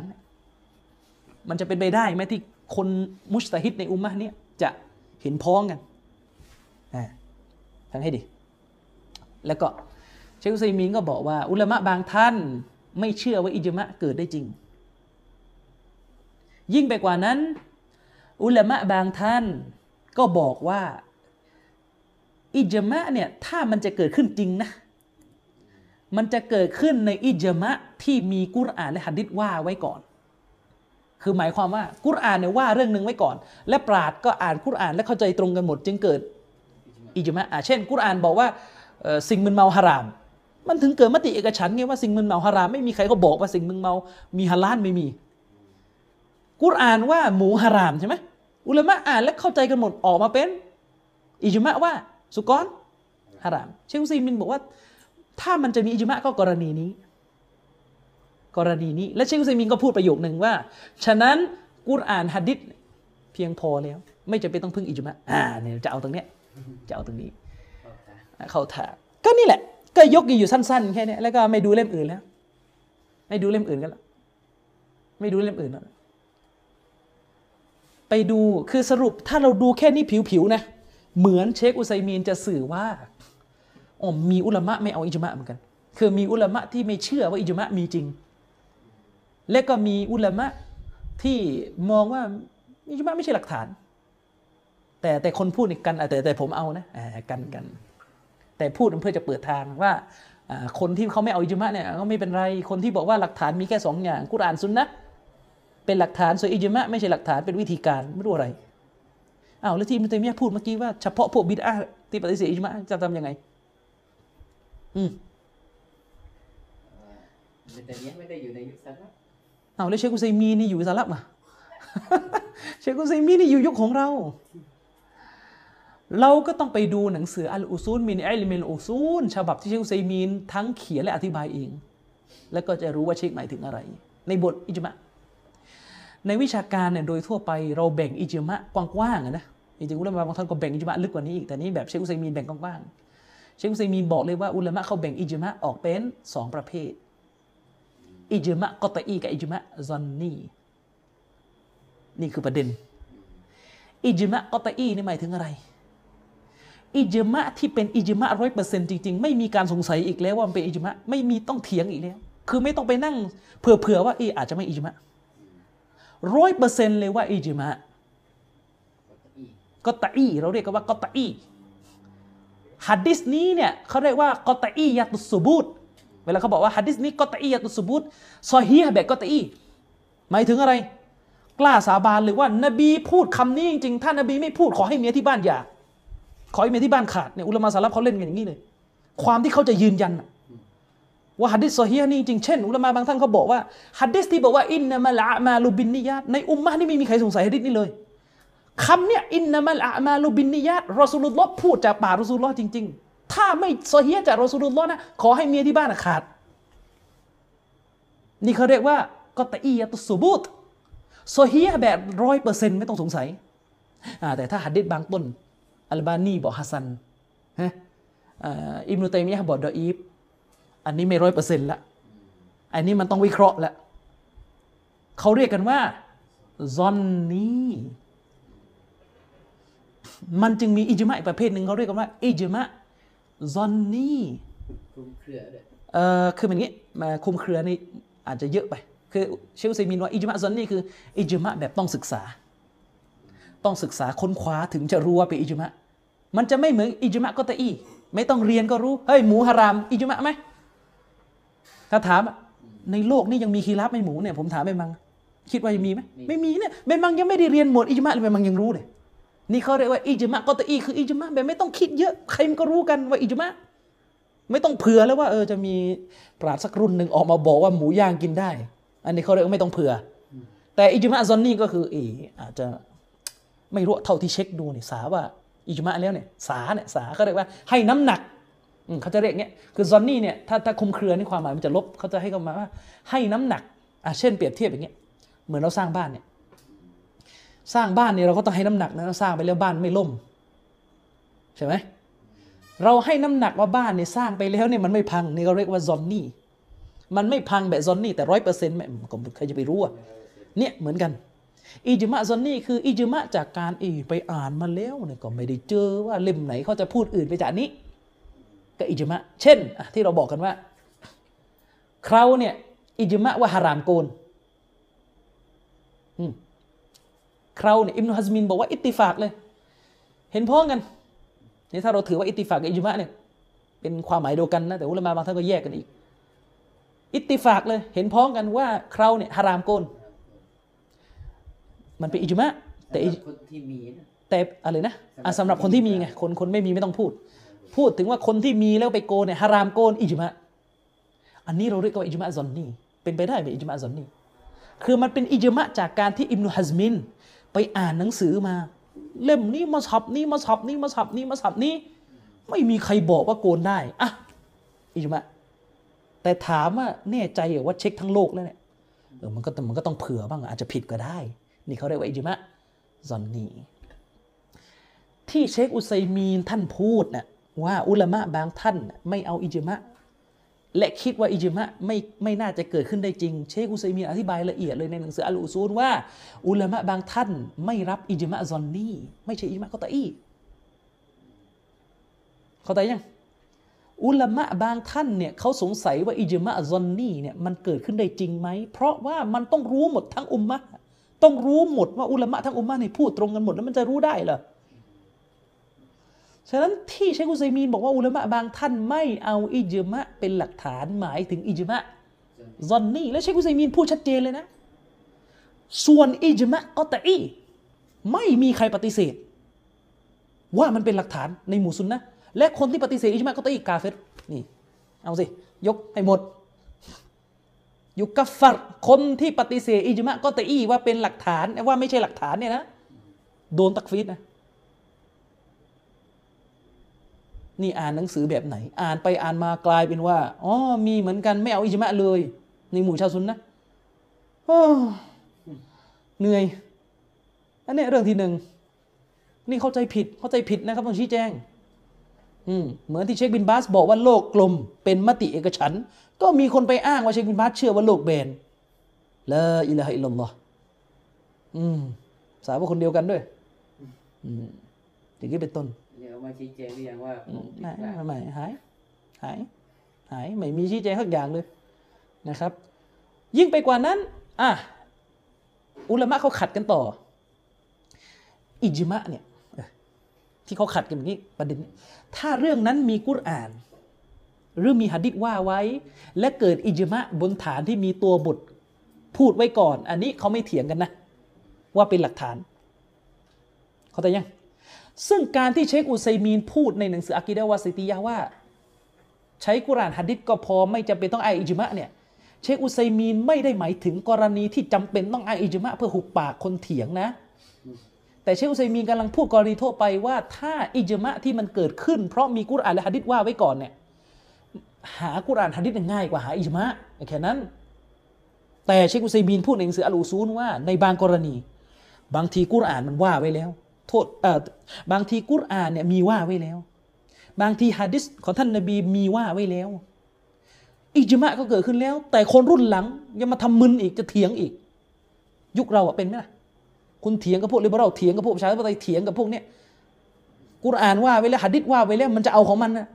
มันจะเป็นไปได้ไหมที่คนมุสตาฮิดในอุมมะเนี่ยจะเห็นพ้องกันอ่า ฟังให้ดี แล้วก็เชคอุซัยมีนก็บอกว่า อุลามะบางท่านไม่เชื่อว่าอิจมะเกิดได้จริง ยิ่งไปกว่านั้น อุลามะบางท่านก็บอกว่าอิจมะเนี่ยถ้ามันจะเกิดขึ้นจริงนะ มันจะเกิดขึ้นในอิจมะที่มีกุรอานและหะดิษว่าไว้ก่อน คือหมายความว่ากุรอานเนี่ยว่าเรื่องหนึ่งไว้ก่อน และปราดก็อ่านกุรอานและเข้าใจตรงกันหมด จึงเกิด อิจมะอะเช่น กุรอานบอกว่าสิ่งมึนเมาฮาราม มันถึงเกิดมติเอกฉันไงว่าสิ่งมึนเมาฮารามไม่มีใครก็บอกว่าสิ่งมึนเมา มีฮาลาลไม่มี กุรอานว่าหมูฮารามใช่ไหมอุลามะอ่านและเข้าใจกันหมดออกมาเป็น อิจมะว่าสุกรฮาราม เชคอุซัยมินบอกว่า ถ้ามันจะมีอิจมะก็กรณีนี้ กรณีนี้ และเชคอุซัยมินก็พูดประโยคหนึ่งว่า ฉะนั้นกุรอานฮัดดิษเพียงพอแล้ว ไม่จำเป็นต้องพึ่งอิจมะอ่าเนี่ยจะเอาตรงเนี้ย จะเอาตรงนี้ เข้าใจเข้าท่าก็นี่แหละ ก็ยกอยู่สั้น ๆ แค่เนี้ยแล้วก็ไม่ดูเล่มอื่นแล้ว ไม่ดูเล่มอื่นกันแล้วไม่ดูเล่มอื่นแล้วไปดูคือสรุปถ้าเราดูแค่นี้ผิวๆนะเหมือนเชคอุไซมีนจะสื่อว่าอ๋อมีอุลามะไม่เอาอิจมะเหมือนกัน คือมีอุลามะที่ไม่เชื่อว่าอิจมะมีจริง และก็มีอุลามะที่มองว่าอิจมะไม่ใช่หลักฐาน แต่แต่คนพูดนี่กันอะแต่แต่ผมเอานะอ่ากันกัน แต่พูดเพื่อจะเปิดทางว่าอ่าคนที่เขาไม่เอาอิจมะเนี่ยก็ไม่เป็นไร คนที่บอกว่าหลักฐานมีแค่สองอย่างกุรอานซุนนะห์เป็นหลักฐานส่วนอิจมะไม่ใช่หลักฐานเป็นวิธีการไม่รู้อะไรอ้าวแล้วที่อิมนุตัยมียะห์พูดเมื่อกี้ว่าเฉพาะพวกบิดอะห์ที่ปฏิเสธอิจมะจะทำยังไง อืมแต่เนี้ยไม่ได้อยู่ในยุคสลัฟอ้าวแล้วเชคอุซัยมีนนี่อยู่สลัฟอะเชคอุซัยมีนนี่อยู่ยุคของเรา เราก็ต้องไปดูหนังสือالأصول من علم الأصولฉบับที่เชคอุซัยมีนทั้งเขียนและอธิบายเอง แล้วก็จะรู้ว่าเชคหมายถึงอะไร ในบทอิจมะ ในวิชาการเนี่ยโดยทั่วไปเราแบ่งอิจมะกว้างๆอะนะจริงๆอุลามะบางท่านก็แบ่งอิจมะลึกกว่านี้อีกแต่นี่แบบเชคอุซัยมีนแบ่งกว้างๆเชคอุซัยมีนบอกเลยว่าอุลามะเขาแบ่งอิจมะออกเป็นสองประเภทอิจมะกอตอีกับอิจมะซอนนีนี่คือประเด็นอิจมะกอตอีนี่หมายถึงอะไร อิจมะที่เป็นอิจมะร้อยเปอร์เซ็นต์จริงๆ ไม่มีการสงสัยอีกแล้วว่ามันเป็นอิจมะไม่มีต้องเถียงอีกแล้ว คือไม่ต้องไปนั่งเผื่อๆว่าเอออาจจะไม่อิจมะร้อยเปอร์เซ็นต์เลยว่าอิจมะกกอตอีเราเรียกกันว่ากอตอีฮัดดิสนี้เนี่ยเขาเรียกว่า قطعية الثبوتเวลาเขาบอกว่าฮัดดิสนี้قطعية الثبوتซอฮีฮ์แบบกอตอีหมายถึงอะไร กล้าสาบานเลยว่านบีพูดคำนี้จริงๆถ้านบีไม่พูดขอให้เมียที่บ้านหย่า ขอให้เมียที่บ้านขาดเนี่ยอุลามะสลัฟเขาเล่นกันอย่างนี้เลย ความที่เขาจะยืนยันว่าฮัดดิสซอฮีฮ์นี่จริงเช่นอุลามะบางท่านเขาบอกว่าฮัดดิสที่บอกว่าإنما الأعمال بالنياتในอุมมะนี่ไม่มีใครสงสัยฮัดดิสนี้เลยคำเนี่ยإنما الأعمال بالنياتรอสูลุลลอฮ์พูดจากปากรอสูลุลลอฮ์จริง ๆ ถ้าไม่ซอฮีฮ์จากรอสูลุลลอฮ์นะขอให้เมียที่บ้านขาด นี่เขาเรียกว่าقطعية الثبوتซอฮีฮ์แบบร้อยเปอร์เซ็นต์ไม่ต้องสงสัยแต่ถ้าหัดดิษบางต้น อัลบานีบอกฮัสซันฮะอ่าอิบนุตัยมียะห์บอกดออีฟอันนี้ไม่ร้อยเปอร์เซ็นต์ละอันนี้มันต้องวิเคราะห์ละเขาเรียกกันว่าซอนนีมันจึงมีอิจมะอีกประเภทหนึ่งเขาเรียกกันว่าอิจมะซอนนีคลุมเครือด้วยเอ่อคือมันอย่างนี้มาคุมเครือนี่อาจจะเยอะไป คือเชคอุซัยมินว่าอิจมะซอนนีคืออิจมะแบบต้องศึกษา ต้องศึกษาค้นคว้าถึงจะรู้ว่าเป็นอิจมะ มันจะไม่เหมือนอิจมะก็ตะอี ไม่ต้องเรียนก็รู้ เฮ้ยหมูฮารามอิจมะไหมถ้าถามอะในโลกนี้ยังมีคีรับไหม่หมูเนี่ยผมถามไปมัง คิดว่ายังมีไหมไม่มีเนี่ยเบมังยังไม่ได้เรียนหมดอิจมะเลยเบมังยังรู้เลยนี่เขาเรียกว่าอิจมะกอตอีคืออิจมะแบบไม่ต้องคิดเยอะใครมันก็รู้กันว่าอิจมะไม่ต้องเผื่อแล้วว่าเออจะมีปราชญ์สักรุ่นหนึ่งออกมาบอกว่าหมูย่างกินได้ อันนี้เขาเรียกว่าไม่ต้องเผื่ออแต่อิจมะซอนนี่ก็คือเอออาจจะ ไม่รู้เท่าที่เช็คดูเนี่ยสาว่าอิจมะแล้วเนี่ยสาเนี่ยสาเขาเรียกว่าให้น้ำหนักเขาจะเรียกเงี้ยคือซอนนี่เนี่ยถ้าถ้าคุมเครือนี่ความหมายมันจะลบเขาจะให้คำหมาว่าให้น้ำหนักอะเช่นเปรียบเทียบอย่างเงี้ยเหมือนเราสร้างบ้านเนี่ยสร้างบ้านเนี่ยเราก็ต้องให้น้ำหนักนะสร้างไปแล้วบ้านไม่ล่มใช่ไหมเราให้น้ำหนักว่าบ้านเนี่ยสร้างไปแล้วเนี่ยมันไม่พังนี่เราเรียกว่าซอนนี่มันไม่พังแบบซอนนี่แต่ร้อยเปอร์เซ็นต์ก็ใครจะไปรู้อะเนี่ยเหมือนกัน อิจมะซอนนี่คืออิจมะจากการอีไปอ่านมาแล้วเนี่ยก็ไม่ได้เจอว่าเล่มไหนเขาจะพูดอื่นไปจากนี้ก็อิจมะ เช่นที่เราบอกกันว่าเขาเนี่ยอิจมะว่าฮารามโกนคราวเนี่ยอิบนุฮัซมินบอกว่าอิตติฟากเลย เห็นพ้องกันนี่ถ้าเราถือว่าอิตติฟากกับอิจมะเนี่ยเป็นความหมายเดียวกันนะแต่อุลามะบางท่านก็แยกกันอีก อิตติฟากเลย เห็นพ้องกันว่าคราเนี่ยฮารามโกน มันเป็นอิจมะแต่อิสำหรับคนที่มีนะแต่อะไรนะอะสำหรับคนที่มีไงคนคนไม่มีไม่ต้องพูด พูดถึงว่าคนที่มีแล้วไปโกนเนี่ยฮารามโกนอิจมะอันนี้เราเรียกว่าอิจมะซอนนีเป็นไปได้ไหมอิจมะซอนนีคือมันเป็นอิจมะจากการที่อิบนุฮัซมิน ไปอ่านหนังสือมา เล่มนี้มาสับนี้มาสับนี้มาสับนี้มาสับนี้ ไม่มีใครบอกว่าโกนได้อะอิจมะแต่ถามว่าแน่ใจเหรอว่าเช็คทั้งโลกแล้วเนี่ยเออมันก็มันก็ต้องเผื่อบ้างอาจจะผิดก็ได้ นี่เขาเรียกว่าอิจมะซอนนีที่เชคอุซัยมีนท่านพูดนะว่าอุลามะบางท่านไม่เอาอิจมะและคิดว่าอิจมะไม่ไม่น่าจะเกิดขึ้นได้จริง เชคอุซัยมีนอธิบายละเอียดเลยในหนังสืออัลอุซูลว่า อุลามะบางท่านไม่รับอิจมะซอนนีไม่ใช่อิจมะกอตอีเข้าใจยังอุลามะบางท่านเนี่ยเขาสงสัยว่าอิจมะซอนนีเนี่ยมันเกิดขึ้นได้จริงไหม เพราะว่ามันต้องรู้หมดทั้งอุมมะ ต้องรู้หมดว่าอุลามะทั้งอุมมะเนี่พูดตรงกันหมดแล้วมันจะรู้ได้เหรอฉะนั้นที่เชคุซัยมีนบอกว่าอุลามะบางท่านไม่เอาอิจมะเป็นหลักฐานหมายถึงอิจมะซอนนี่และเชคุซัยมีนพูดชัดเจนเลยนะ ส่วนอิจมะกอตอีไม่มีใครปฏิเสธ ว่ามันเป็นหลักฐานในหมู่ซุนนะและคนที่ปฏิเสธอิจมะกอตอีกาเฟรนี่เอาสิยกให้หมด ยุกัฟฟัรคนที่ปฏิเสธอิจมะกอตะอีว่าเป็นหลักฐานว่าไม่ใช่หลักฐานเนี่ยนะโดนตักฟีดนะนี่อ่านหนังสือแบบไหน อ่านไปอ่านมากลายเป็นว่าอ๋อมีเหมือนกันไม่เอาอิจมะเลย ในหมู่ชาวซุนนะโอ้เหนื่อยอันนี้เรื่องที่หนึ่งนี่เข้าใจผิดเข้าใจผิดนะครับต้องชี้แจง อืมเหมือนที่เชคบินบาสบอกว่าโลกกลมเป็นมติเอกฉัน ก็มีคนไปอ้างว่าเชคบินบาสเชื่อว่าโลกแบนละอิละฮะอิลลัลลอฮ์อืมสาวกคนเดียวกันด้วย อืมอย่างนี้เป็นต้นเดี๋ยวเอามาชี้แจงหรือยังว่าผมผิดไม่พลาดไม่ไม่หาย หาย หาย ไม่มีชี้แจงสักอย่างเลยนะครับ ยิ่งไปกว่านั้น อะ อุลามะเขาขัดกันต่อ อิจมะเนี่ยเออที่เขาขัดกันแบบนี้ประเด็นนี้ถ้าเรื่องนั้นมีกุรอาน หรือมีหะดิษว่าไว้ และเกิดอิจมะบนฐานที่มีตัวบทพูดไว้ก่อน อันนี้เขาไม่เถียงกันนะ ว่าเป็นหลักฐาน เขาแต่ยัง ซึ่งการที่เชคอุซัยมีนพูดในหนังสืออากีดะฮ์วาซิตียะห์ว่า ใช้กุรานหะดิษก็พอไม่จำเป็นต้องอ้างอิจมะเนี่ยเชคอุซัยมีนไม่ได้หมายถึงกรณีที่จำเป็นต้องอ้างอิจมะเพื่อหุบปากคนเถียงนะ แต่เชคอุซัยมีนกำลังพูดกรณีทั่วไปว่า ถ้าอิจมะที่มันเกิดขึ้น เพราะมีกุรานและหะดิษว่าไว้ก่อนเนี่ย หากุรอานหะดิษง่ายกว่าหาอิจมะแค่นั้น แต่เชคอุซัยมีนพูดในหนังสืออัลอูซูนว่าในบางกรณี บางทีกุรอานมันว่าไว้แล้ว โทษเอ่อบางทีกุรอานเนี่ยมีว่าไว้แล้ว บางทีฮะดิษของท่านนบีมีว่าไว้แล้ว อิจมะก็เกิดขึ้นแล้ว แต่คนรุ่นหลังยังมาทำมึนอีกจะเถียงอีก ยุคเราอะเป็นไหมล่ะคุณเถียงกับพวกลิเบอรัลเถียงกับพวกประชาธิปไตยเถียงกับพวกเนี้ยกุรอานว่าไว้แล้วหะดิษว่าไว้แล้วมันจะเอาของมันนะ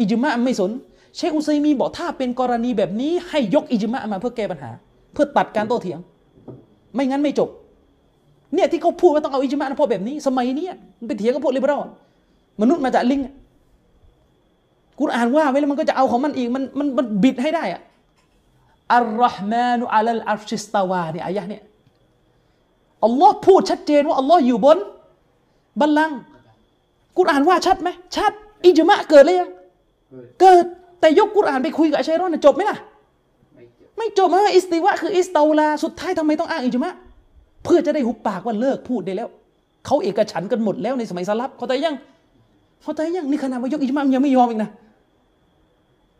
อิจมะไม่สน เชคอุซัยมีบอกถ้าเป็นกรณีแบบนี้ให้ยกอิจมะมาเพื่อแก้ปัญหา เพื่อตัดการโต้เถียง ไม่งั้นไม่จบ เนี่ยที่เขาพูดว่าต้องเอาอิจมะนะเพราะแบบนี้ สมัยนี้มันไปเถียงกับพวกลิเบอรัลมนุษย์มาจากลิงกุรอานว่าไว้แล้วมันก็จะเอาของมันอีกมันมันมันบิดให้ได้อะอัลลอฮ์มานุอัลลอัลชิสตาวาเนี่ยอายะเนี่ยอัลลอฮ์พูดชัดเจนว่าอัลลอฮ์อยู่บนบัลลังก์กุรอานว่าชัดไหมชัด อิจมะเกิดเลยยังเกิด แต่ยกกุรอานไปคุยกับอัชชัยรอนนะจบไหมล่ะ ไม่เจอไม่จบว่าอิสติวะคืออิสตาลาสุดท้ายทำไมต้องอ้างอิจมะเพื่อจะได้หุบปากว่าเลิกพูดได้แล้ว เขาเอกฉันท์กันหมดแล้วในสมัยสลับเขาใจยังเขาใจยังนี่ขนาดว่ายกอิจมะมันยังไม่ยอมอีกนะ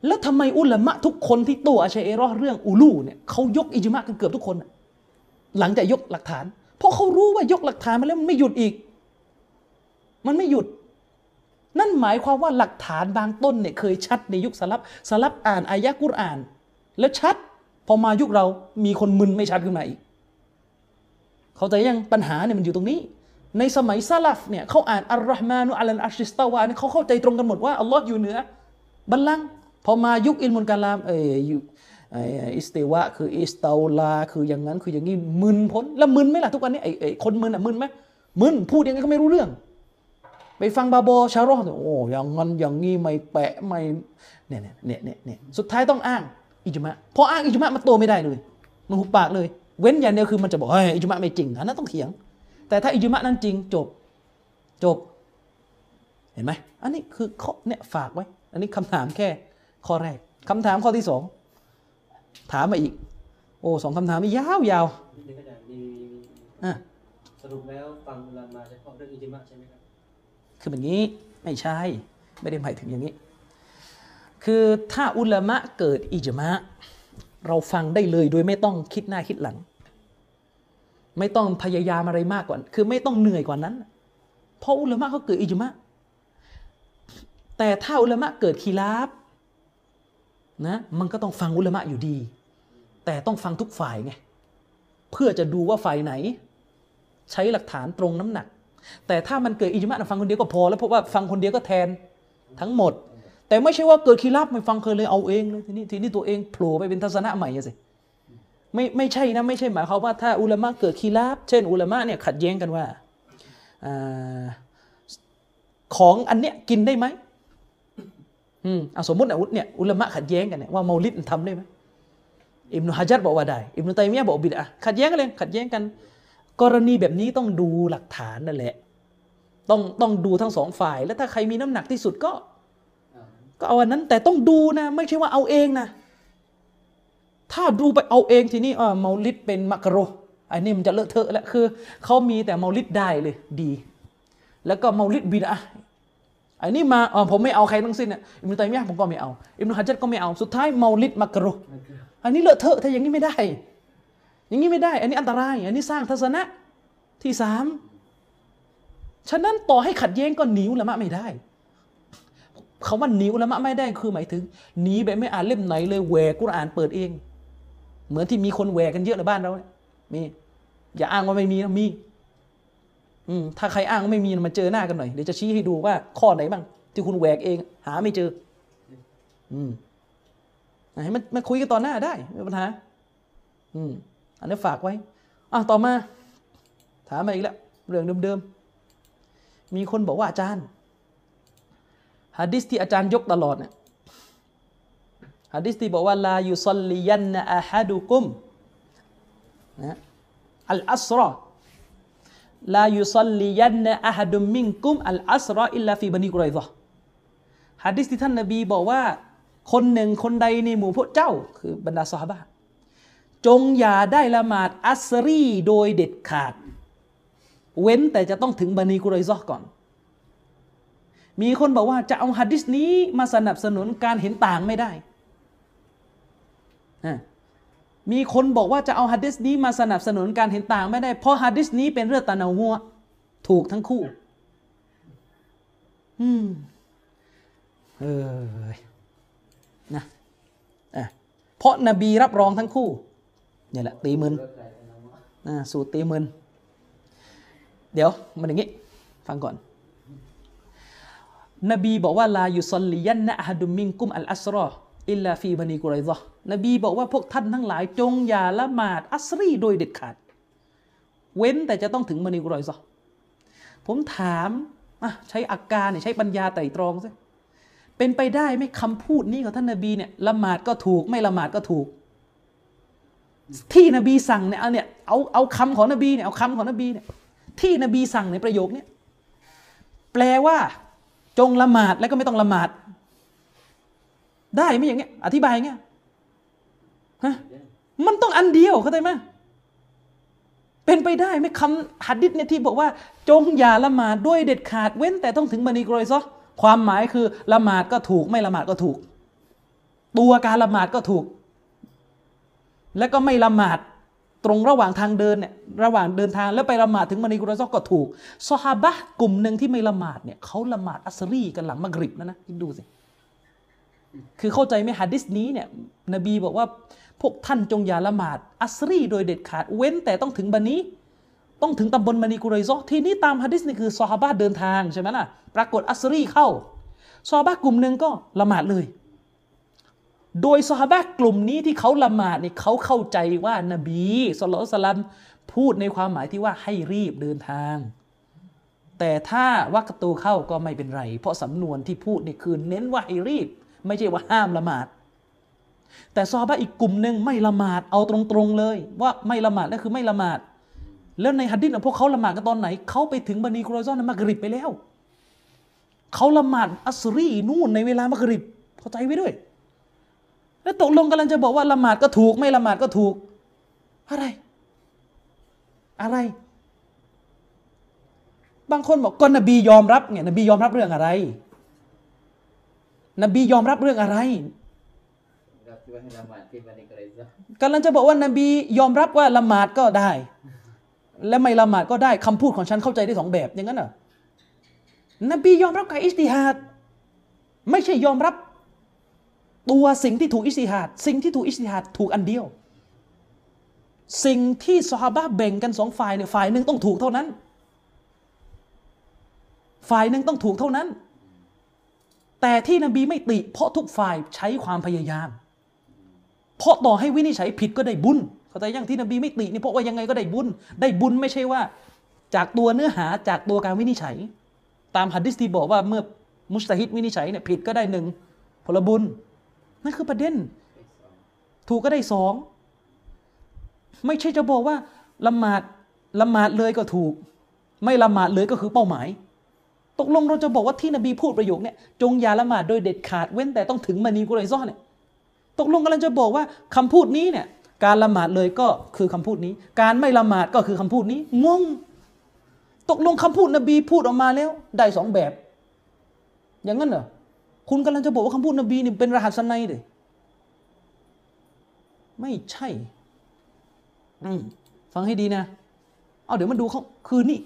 แล้วทำไมอุลามะทุกคนที่โต้อาชัยเอรอห์เรื่องอูลูเนี่ยเขายกอิจมะกันเกือบทุกคนน่ะหลังจากยกหลักฐาน เพราะเขารู้ว่ายกหลักฐานมาแล้วมันไม่หยุดอีก มันไม่หยุด นั่นหมายความว่าหลักฐานบางต้นเนี่ยเคยชัดในยุคสลับสลับอ่านอายะกุรอ่าน แล้วชัด พอมายุคเรามีคนมึนไม่ชัดขึ้นมาอีก เขาใจยังปัญหาเนี่ยมันอยู่ตรงนี้ ในสมัยซาลฟเนี่ยเขาอ่านอัลลอฮ์มานุอัลลอัชริสตาวาเนี่ยเขาเข้าใจตรงกันหมดว่าอัลลอฮ์อยู่เหนือบัลลังก์พอมายุคอิลมุลกาลามเอออยู่อิสติวะคืออิสตาลา คืออย่างนั้นคืออย่างนี้มึนพ้นแล้วมึนไหมล่ะทุกวันนี้ไอ้คนมึนอะมึนไหมมึนพูดยังไงก็ไม่รู้เรื่อง ไปฟังบาโบชาโรห์เนี่ยโอ้อย่างนั้นอย่างนี้ไม่แปะไม่เนี่ยเนี่ยเนี่ยเนี่ยเนี่ยสุดท้ายต้องอ้างอิจมะพออ้างอิจมะมันโตไม่ได้เลย มันหุบปากเลย เว้นอย่างเดียวคือมันจะบอกเฮ้ยอิจมะไม่จริงอันนั้นต้องเถียง แต่ถ้าอิจมะนั้นจริงจบจบ เห็นไหมอันนี้คือข้อเนี่ยฝากไว้ อันนี้คำถามแค่ข้อแรกคำถามข้อที่สองถามมาอีก โอ้สองคำถามนี่ยาวยาวนิดนึงก็ได้มีมีมีๆอะสรุปแล้วฟังอุลามาเฉพาะเรื่องอิจิมะใช่ไหมครับ คือแบบนี้ไม่ใช่ไม่ได้หมายถึงอย่างนี้ คือถ้าอุลามะเกิดอิจมะเราฟังได้เลยโดยไม่ต้องคิดหน้าคิดหลัง ไม่ต้องพยายามอะไรมากกว่าคือไม่ต้องเหนื่อยกว่านั้น เพราะอุลามะเขาเกิดอิจมะแต่ถ้าอุลามะเกิดคีลาฟนะมันก็ต้องฟังอุลามะอยู่ดี แต่ต้องฟังทุกฝ่ายไงเพื่อจะดูว่าฝ่ายไหน ใช้หลักฐานตรงน้ำหนัก แต่ถ้ามันเกิดอิจมะนฟังคนเดียวก็พอ แล้วเพราะว่าฟังคนเดียวก็แทนทั้งหมด แต่ไม่ใช่ว่าเกิดคีรับไม่ฟังเคยเลยเอาเองเลยทีนี้ทีนี้ตัวเองโผล่ไปเป็นทัศนะใหม่สิไม่ไม่ใช่นะไม่ใช่หมายความว่าถ้าอุลามะเกิดคีรับเช่น อุลามะเนี่ยขัดแย้งกันว่าอของอันเนี้ยกินได้ไหมอืมเอาสมมตินะเนี่ยอุลามะขัดแย้งกันเนี่ยว่าเมาลิดทำได้ไหมอิบนุฮะจัรบอกว่าได้ อิบนุตัยมียะบอกบิดอะขัดแย้งกันเลยขัดแย้งกัน กรณีแบบนี้ต้องดูหลักฐานนั่นแหละ ต้องต้องดูทั้งสองฝ่าย แล้วถ้าใครมีน้ำหนักที่สุดก็ ก็เอาอันนั้นแต่ต้องดูนะ ไม่ใช่ว่าเอาเองนะ ถ้าดูไปเอาเองทีนี้อ่าเมาลิดเป็นมักโรอันนี้มันจะเลอะเทอะแล้วคือเขามีแต่เมาลิดได้เลยดี แล้วก็เมาลิดบิดอะอันนี้มาอ่าผมไม่เอาใครทั้งสิ้นอะอิบนุตัยมียะผมก็ไม่เอาอิบนุฮะจัรก็ไม่เอาสุดท้ายเมาลิดมักโรมันคืออันนี้เลอะเทอะถ้าอย่างนี้ไม่ได้ อย่างนี้ไม่ได้ อันนี้อันตราย อันนี้สร้างทัศนะที่สามฉะนั้นต่อให้ขัดแย้งก็หนีอุละมะไม่ได้เขาว่าหนีอุละมะไม่ได้คือหมายถึงหนีแบบไม่อ่านเล่มไหนเลยแหวกกุรอานเปิดเอง เหมือนที่มีคนแหวกกันเยอะในบ้านเราเนี่ยมีอย่าอ้างว่าไม่มีนะมีอืมถ้าใครอ้างว่าไม่มีมาเจอหน้ากันหน่อยเดี๋ยวจะชี้ให้ดูว่าข้อไหนบ้าง ที่คุณแหวกเอง หาไม่เจอ อืมให้มันมาคุยกันต่อหน้าได้ไม่มีปัญหาอืม อันนี้ฝากไว้อะต่อมา ถามมาอีกแล้วเรื่องเดิมๆ มีคนบอกว่าอาจารย์ฮะดิษที่อาจารย์ยกตลอดเนี่ยฮะดิษที่บอกว่าลายุซัลลิยันนะอะฮัดุกุมนะอัลอัสรอลายุซัลลิยันนะอะฮัดุมมิงกุมอัลอัสรออิลลาฟีบันิกุไรซะฮะดิษที่ท่านนบีบอกว่า คนหนึ่งคนใดในหมู่พวกเจ้า คือบรรดาซอฮาบะ จงอย่าได้ละหมาดอัสรีโดยเด็ดขาด เว้นแต่จะต้องถึงบันีกุไรซอก่อน มีคนบอกว่าจะเอาฮัดดิสนี้มาสนับสนุนการเห็นต่างไม่ได้ มีคนบอกว่าจะเอาฮัดดิสนี้มาสนับสนุนการเห็นต่างไม่ได้ เพราะฮัดดิสนี้เป็นเรื่องตานาวัวถูกทั้งคู่ อืม เออนะอะเพราะนบีรับรองทั้งคู่ เนี่ยแหละตีมึนนะสูตรตีมึนเดี๋ยวมันอย่างงี้ ฟังก่อน นบีบอกว่าลายุซอลลิยันนะอะฮดุมมิงกุมอัลอัสรออิลลาฟีบันีกุไรซะห์นบีบอกว่าพวกท่านทั้งหลายจงอย่าละหมาดอัสรีโดยเด็ดขาด เว้นแต่จะต้องถึงบันีกุไรซะห์ผมถามใช้อาการใช้ปัญญาไตร่ตรองซิเป็นไปได้ไหมคำพูดนี้ของท่านนบีเนี่ยละหมาดก็ถูก ไม่ละหมาดก็ถูก ที่นบีสั่งเนี่ยเอาเนี่ยเอาเอาคำของนบีเนี่ยเอาคำของนบีเนี่ยที่นบีสั่งในประโยคเนี้ยแปลว่าจงละหมาดแล้วก็ไม่ต้องละหมาด ได้ไหมอย่างเงี้ย อธิบายอย่างเงี้ยฮะมันต้องอันเดียวเข้าใจไหมเป็นไปได้ไหมคำหัดดิษเนี่ยที่บอกว่า จงอย่าละหมาดด้วยเด็ดขาดเว้น แต่ต้องถึงบันีกรอยซอความหมายคือละหมาดก็ถูกไม่ละหมาดก็ถูก ตัวการละหมาดก็ถูก แล้วก็ไม่ละหมาดตรงระหว่างทางเดินเนี่ยระหว่างเดินทางแล้วไปละหมาดถึงมานีกุรซอกก็ถูกซอฮาบะกลุ่มหนึ่งที่ไม่ละหมาดเนี่ยเขาละหมาดอัสรีกันหลังมักริบนะนะคิดดูสิคือเข้าใจไหมฮะดิษนี้เนี่ยนบีบอกว่าพวกท่านจงอย่าละหมาดอัสรีโดยเด็ดขาดเว้นแต่ต้องถึงบันนี้ ต้องถึงตำบลมานีกุรซอทีนี้ตามฮะดิษนี่คือซอฮาบะเดินทางใช่ไหมล่ะปรากฏอัสรีเข้าซอฮาบะกลุ่มหนึ่งก็ละหมาดเลย โดยซอฮาบะกลุ่มนี้ที่เขาละหมาดเนี่ยเขาเข้าใจว่านบีสุลต่านพูดในความหมายที่ว่าให้รีบเดินทาง แต่ถ้าวักตูเข้าก็ไม่เป็นไร เพราะสำนวนที่พูดนี่คือเน้นว่าให้รีบ ไม่ใช่ว่าห้ามละหมาด แต่ซอฮาบะอีกกลุ่มหนึ่งไม่ละหมาดเอาตรงๆเลย ว่าไม่ละหมาดนั่นคือไม่ละหมาด แล้วในฮัดดิษของพวกเขาละหมาดกันตอนไหนเขาไปถึงบันีกรอยซอนในมักริบไปแล้วเขาละหมาดอัสรีนู่นในเวลามักริบเข้าใจไว้ด้วย แล้วตกลงกำลังจะบอกว่าละหมาดก็ถูก ไม่ละหมาดก็ถูก อะไร อะไร บางคนบอกก็นบียอมรับไงนบียอมรับเรื่องอะไร นบียอมรับเรื่องอะไรรับที่ว่ารันิกรซะกำลังจะบอกว่านบียอมรับว่าละหมาดก็ได้ และไม่ละหมาดก็ได้คำพูดของฉันเข้าใจได้สองแบบอย่างนั้นเหรอนบียอมรับการอิจติฮาดไม่ใช่ยอมรับ ตัวสิ่งที่ถูกอิจติฮาดสิ่งที่ถูกอิจติฮาดถูกอันเดียว สิ่งที่ซอฮาบะแบ่งกันสองฝ่ายเนี่ยฝ่ายหนึ่งต้องถูกเท่านั้น ฝ่ายหนึ่งต้องถูกเท่านั้น แต่ที่นบีไม่ติ เพราะทุกฝ่ายใช้ความพยายาม เพราะต่อให้วินิจฉัยผิดก็ได้บุญเข้าใจยังที่นบีไม่ตินี่เพราะว่ายังไงก็ได้บุญ ได้บุญไม่ใช่ว่า จากตัวเนื้อหาจากตัวการวินิจฉัย ตามหัดดิสที่บอกว่าเมื่อมุสตาฮิดวินิจฉัยเนี่ยผิดก็ได้หนึ่งผลบุญ นั่นคือประเด็น ถูกก็ได้สองไม่ใช่จะบอกว่าละหมาดละหมาดเลยก็ถูก ไม่ละหมาดเลยก็คือเป้าหมาย ตกลงเราจะบอกว่าที่นบีพูดประโยคเนี่ยจงอย่าละหมาดโดยเด็ดขาดเว้นแต่ต้องถึงมานีกุไรซ่อนเนี่ยตกลงกำลังจะบอกว่าคำพูดนี้เนี่ยการละหมาดเลยก็คือคำพูดนี้ การไม่ละหมาดก็คือคำพูดนี้งง ตกลงคำพูดนบีพูดออกมาแล้วได้สองแบบ อย่างนั้นเหรอ คุณกำลังจะบอกว่าคำพูดนบีนี่เป็นรหัสนัยเลยไม่ใช่ อืมฟังให้ดีนะ เอาเดี๋ยวมาดูเขาคือนี่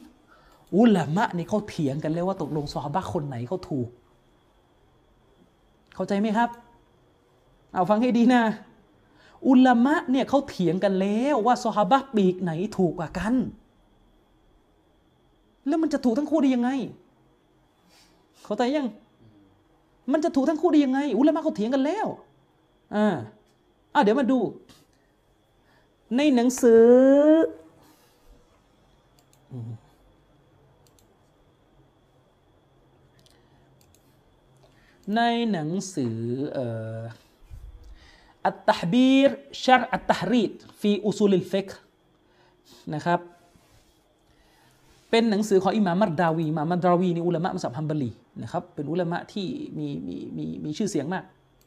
อุลามะนี่เขาเถียงกันแล้วว่าตกลงซอฮาบะคนไหนเขาถูก เข้าใจไหมครับ เอาฟังให้ดีนะ อุลามะเนี่ยเขาเถียงกันแล้วว่าซอฮาบะปีกไหนถูกกว่ากัน แล้วมันจะถูกทั้งคู่ได้ยังไง เข้าใจยัง มันจะถูกทั้งคู่ได้ยังไง อุลามะเขาเถียงกันแล้วอ่าอ่าเดี๋ยวมาดู ในหนังสือในหนังสือเอ่อالتحبير شرح التحرير في أصول الفقهนะครับ เป็นหนังสือของอิหม่ามมัรดาวีอิหม่ามมัรดาวีนี่อุลามะมัสฮับฮัมบลีนะครับเป็นอุลามะที่มีมีมีมีชื่อเสียงมาก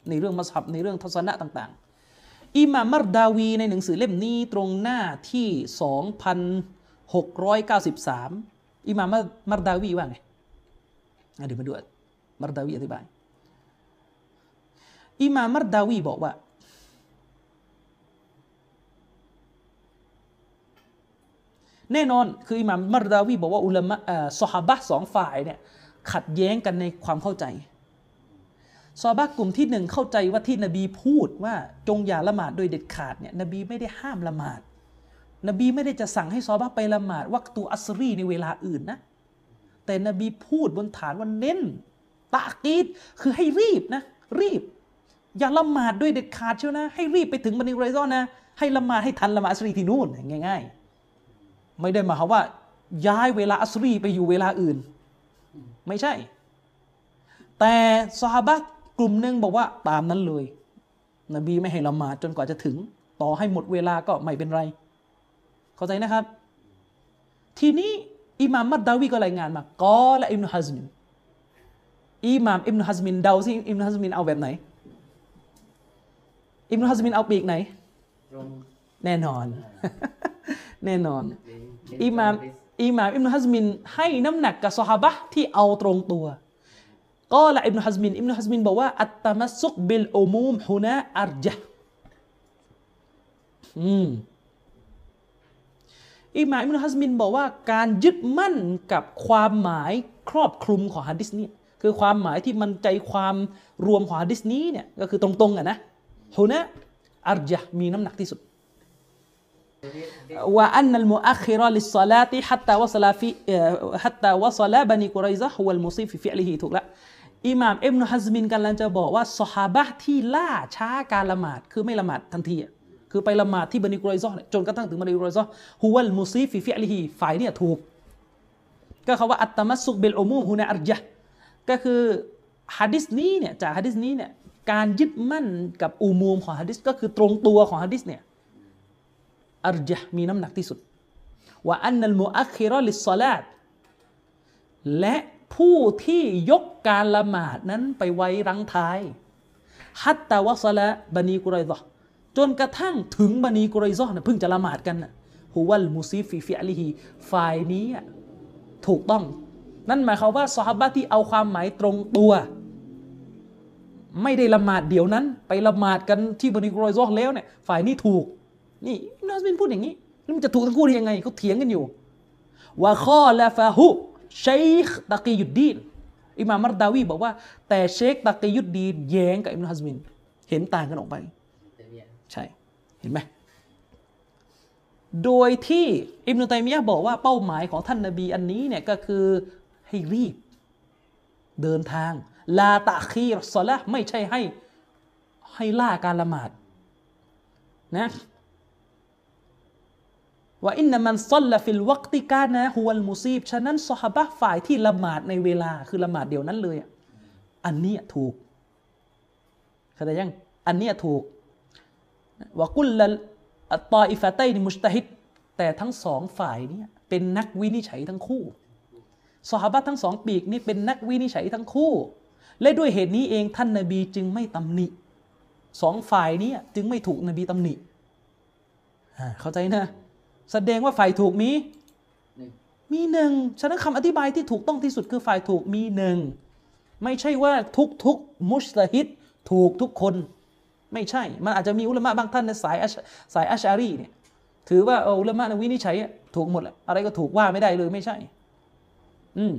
ในเรื่องมัสฮับในเรื่องทัศนะต่างๆอิหม่ามมัรดาวีในหนังสือเล่มนี้ตรงหน้าที่ 2,693อิหม่ามมัรดาวีว่าไงอะเดี๋ยวมาดูมัรดาวีอธิบายอิหม่ามมัรดาวีบอกว่า แน่นอนคืออิหม่ามมัรดาวีบอกว่าอุลามะเอ่อซอฮาบะสองฝ่ายเนี่ยขัดแย้งกันในความเข้าใจซอฮาบะกลุ่มที่หนึ่งเข้าใจว่าที่นบีพูดว่าจงอย่าละหมาดโดยเด็ดขาดเนี่ยนบีไม่ได้ห้ามละหมาด นบีไม่ได้จะสั่งให้ซอฮาบะไปละหมาดวักตูอัสรีในเวลาอื่นนะ แต่นบีพูดบนฐานว่าเน้นตากีดคือให้รีบนะ รีบ อย่าละหมาดด้วยเด็ดขาดเชียวนะ ให้รีบไปถึงบันิไรซอนนะ ให้ละหมาดให้ทันละหมาดอัสรีที่นู่นง่าย ไม่ได้หมายความว่า ย้ายเวลาอัสรีไปอยู่เวลาอื่น ไม่ใช่ แต่ซอฮาบะห์กลุ่มหนึ่งบอกว่าตามนั้นเลย นบีไม่ให้ละหมาดจนกว่าจะถึง ต่อให้หมดเวลาก็ไม่เป็นไร เข้าใจนะครับ ทีนี้อิหม่ามมัรดาวีก็รายงานมาقال ابن حزمอิหม่ามอิบนุฮัซมินเดาซิอิบนุฮัซมินเอาแบบไหนอิบนุฮัซมินเอาปีกไหนตรงแน่นอน แน่นอนเน้นอิหม่ามตรงอิหม่ามอิบนุฮัซมินให้น้ำหนักกับซอฮาบะห์ที่เอาตรงตัวก็ละอิบนุฮัซมินอิบนุฮัซมินบอกว่าอัตตมัสซุกบิลอุมูมฮุนาอัรจห์อืมอิหม่ามอิบนุฮัซมินบอกว่าการยึดมั่นกับความหมายครอบคลุมของฮะดิษนี้คือความหมายที่มันใจความรวมของฮะดิษนี้เนี่ยก็คือตรงๆอะนะฮุนะอัรจห์มีน้ำหนักที่สุด وأن المؤخر للصلاة حتى وصل في حتى وصل بني قريظة هو المصيب في فعله ถูกละ อิหม่ามอิบนุฮัซมินกำลังจะบอกว่าสฮาบะห์ที่ล่าช้าการละหมาด คือไม่ละหมาดทันทีอะคือไปละหมาดที่บันิกุไรซอเนี่ยจนกระทั่งถึงบันิกุไรซอฮุวัลมุซีฟิฟิอลิฮีฝ่ายเนี่ยถูก ก็เขาว่าอัตตมัสซุกเบลอุมูมฮุนาอัรยะห์ก็คือฮะดิษนี้เนี่ยจากฮะดิษนี้เนี่ยการยึดมั่นกับอุมูมของฮะดิษก็คือตรงตัวของฮะดิษเนี่ย أرجحมีน้ำหนักที่สุดว่าأن المؤخر للصلاةและผู้ที่ยกการละหมาดนั้นไปไว้รั้งท้ายحتى وصل بني قريظةจนกระทั่งถึงบันีกุไรซอห์นะเพิ่งจะละหมาดกันนะهو المصيب في فعلهฝ่ายนี้อะถูกต้อง นั่นหมายความว่าซอฮาบะที่เอาความหมายตรงตัว ไม่ได้ละหมาดเดี๋ยวนั้น ไปละหมาดกันที่บันิกุไรซอแล้วเนี่ยฝ่ายนี้ถูก นี่อิบนุฮัซมินพูดอย่างนี้แล้วมันจะถูกทั้งคู่ได้ยังไงเขาเถียงกันอยู่ว่าข้อละฟาหุชัยคตะกียุดดีนอิหม่ามมัรดาวีบอกว่า แต่เชคตะกียุดดีนแย้งกับอิบนุฮัซมิน เห็นต่างกันออกไปแต่เนี่ยใช่ เห็นไหมโดยที่อิบนุตัยมียะห์บอกว่าเป้าหมายของท่านนบีอันนี้เนี่ยก็คือให้รีบ เดินทาง ลาตะคีรสละห์ไม่ใช่ให้ให้ล่าการละหมาดนะ ว่าอินนามันซัลละฟิลวักติกานะฮุวัลมุซีบ ฉะนั้นซอฮาบะฝ่ายที่ละหมาดในเวลาคือละหมาดเดียวนั้นเลย อันนี้ถูกเข้าใจยัง อันนี้ถูกว่ากุลละตออิฟะไตนมุชตะฮิดแต่ทั้งสองฝ่ายเนี่ยเป็นนักวินิจฉัยทั้งคู่สหาบะทั้งสองปีกนี่เป็นนักวินิจฉัยทั้งคู่ และด้วยเหตุนี้เองท่านนบีจึงไม่ตำหนิสองฝ่ายนี้จึงไม่ถูกนบีตำหนิอ่าเข้าใจนะ แสดงว่าฝ่ายถูกมีหนึ่งมีหนึ่งฉะนั้นคำอธิบายที่ถูกต้องที่สุดคือฝ่ายถูกมีหนึ่งไม่ใช่ว่าทุกทุกๆมุชตะฮิดถูกทุกคน ไม่ใช่ มันอาจจะมีอุลามะบางท่านในสายอัชสายอัชอารีเนี่ยถือว่าเอาอุลามะในวินิจฉัยอะถูกหมดแหละอะไรก็ถูกว่าไม่ได้เลยไม่ใช่ อืม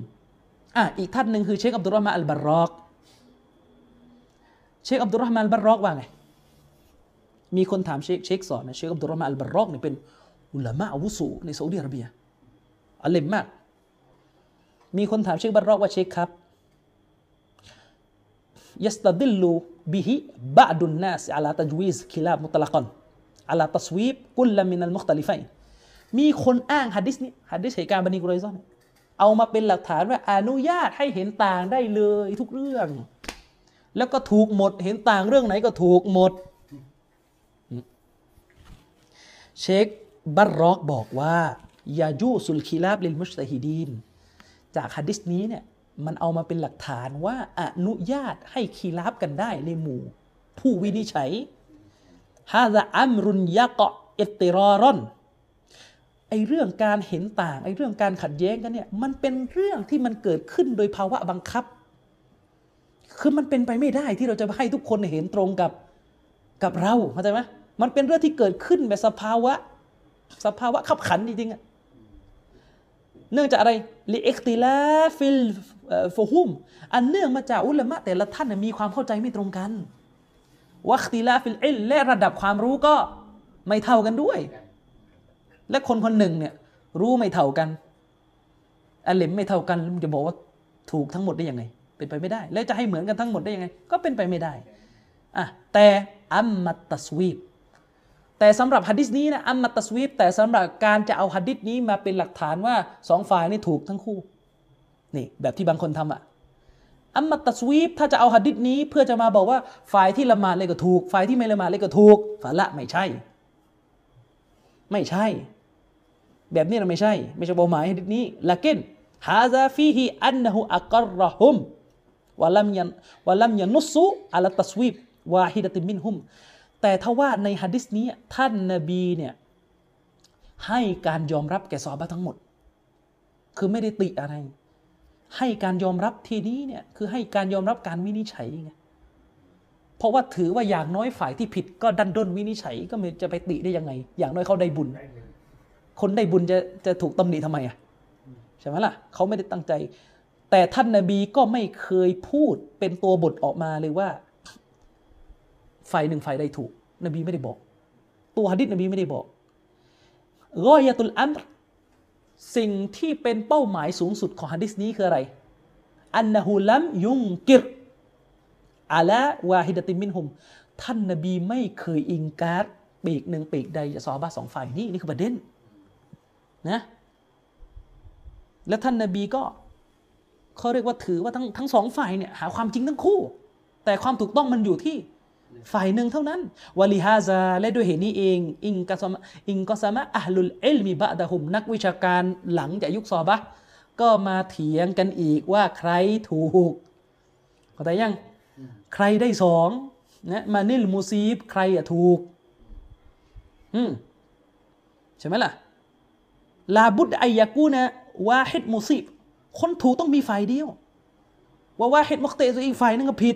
อะอีกท่านหนึ่งคือเชคอับดุลรอฮ์มานอัลบารรอกเชคอับดุลรอฮ์มานอัลบารรอกว่าไงมีคนถามเชคเชคสอนนะเชคอับดุลรอฮ์มานอัลบารรอกเนี่ยเป็น อุลามะอาวุโสในซาอุดิอาระเบียอาเล็มมาก มีคนถามเชคบารรอกว่าเชคครับيستدل به بعض الناس على تجويز الخلاف مطلقا على تصويب كل من المختلفينมีคนอ้างฮัดดิสนี้ฮัดดิสเหตุการณ์บันิกุไรซอนเอามาเป็นหลักฐานว่าอนุญาตให้เห็นต่างได้เลยทุกเรื่อง แล้วก็ถูกหมดเห็นต่างเรื่องไหนก็ถูกหมด เช็ค บัรรอกบอกว่ายายูสุลคิลาบลิลมุชตฮิดีนจากฮัดดิสนี้เนี่ยมันเอามาเป็นหลักฐานว่าอนุญาตให้คีราบกันได้ในหมู่ ผู้วินิจฉัยهذا أمر يقع اضطراراไอเรื่องการเห็นต่างไอเรื่องการขัดแย้งกันเนี่ยมันเป็นเรื่องที่มันเกิดขึ้นโดยภาวะบังคับ คือมันเป็นไปไม่ได้ที่เราจะให้ทุกคนเห็นตรงกับกับเราเข้าใจไหมมันเป็นเรื่องที่เกิดขึ้นแบบสภาวะ สภาวะคับขันจริงๆอะเนื่องจากอะไรلاختلاف الفهومอันเนื่องมาจากอุลามะแต่ละท่านมีความเข้าใจไม่ตรงกัน واختلاف العلمและระดับความรู้ก็ไม่เท่ากันด้วย และคนคนหนึ่งเนี่ยรู้ไม่เท่ากันالعلمไม่เท่ากันจะบอกว่าถูกทั้งหมดได้ยังไง เป็นไปไม่ได้ แล้วจะให้เหมือนกันทั้งหมดได้ยังไง ก็เป็นไปไม่ได้อะแต่أما التصويب แต่สำหรับฮัดดิสนี้นะأما التصويبแต่สำหรับการจะเอาฮัดดิสนี้มาเป็นหลักฐานว่าสองฝ่ายนี่ถูกทั้งคู่นี่แบบที่บางคนทำอะอัมมัตตัสวีบถ้าจะเอาฮัดดิสนี้เพื่อจะมาบอกว่าฝ่ายที่ละหมาดเลยก็ถูก ฝ่ายที่ไม่ละหมาดเลยก็ถูกฝ่ายละไม่ใช่ ไม่ใช่ แบบนี้เราไม่ใช่ ไม่ใช่เป้าหมายฮัดดิสนี้ละกินฮาซาฟีฮีอันนะฮูอักรรฮุมวะลัมยันวะลัมยันนุสุอัลตัสวีบวาฮิดะติมินฮุม แต่ถ้าว่าในฮะดิษนี้ท่านนบีเนี่ยให้การยอมรับแก่ซอฮาบะทั้งหมด คือไม่ได้ติอะไร ให้การยอมรับทีนี้เนี่ยคือให้การยอมรับการวินิจฉัยไงเพราะว่าถือว่าอย่างน้อยฝ่ายที่ผิดก็ดันด้นวินิจฉัยก็ไม่จะไปติได้ยังไง อย่างน้อยเขาได้บุญ คนได้บุญจะจะถูกตำหนิทำไมอะใช่ไหมล่ะเขาไม่ได้ตั้งใจ แต่ท่านนบีก็ไม่เคยพูดเป็นตัวบทออกมาเลยว่า ฝ่ายหนึ่งฝ่ายใดถูก นบีไม่ได้บอก ตัวหะดิษนบีไม่ได้บอกรอยะตุลอัมรสิ่งที่เป็นเป้าหมายสูงสุดของหะดิษนี้คืออะไร อันนะฮูลัมยุงกิรอาละวาฮิดติมินฮุม ท่านนบีไม่เคยอิงการดปีกหนึ่งปีกใดจากซอบะห์สองฝ่ายนี่นี่คือประเด็นนะและท่านนบีก็เขาเรียกว่าถือว่าทั้งทั้งสองฝ่ายเนี่ยหาความจริงทั้งคู่ แต่ความถูกต้องมันอยู่ที่ ฝ่ายหนึ่งเท่านั้นวะลิฮาซาและด้วยเหตุนี้เอง อิงกะซามอิงกอซามะอัลลุลเอลมีบะดะฮุมนักวิชาการหลังจากยุคซอบะก็มาเถียงกันอีกว่าใครถูกเข้าใจยังใครได้สองนะมานิลมูซีบใครอะถูกอืมใช่ไหมล่ะลาบุดอยากูนะว่าเฮดมูซีบคนถูกต้องมีฝ่ายเดียว ว่าว่าเฮดมุกเตะอีกฝ่ายนึงก็ผิด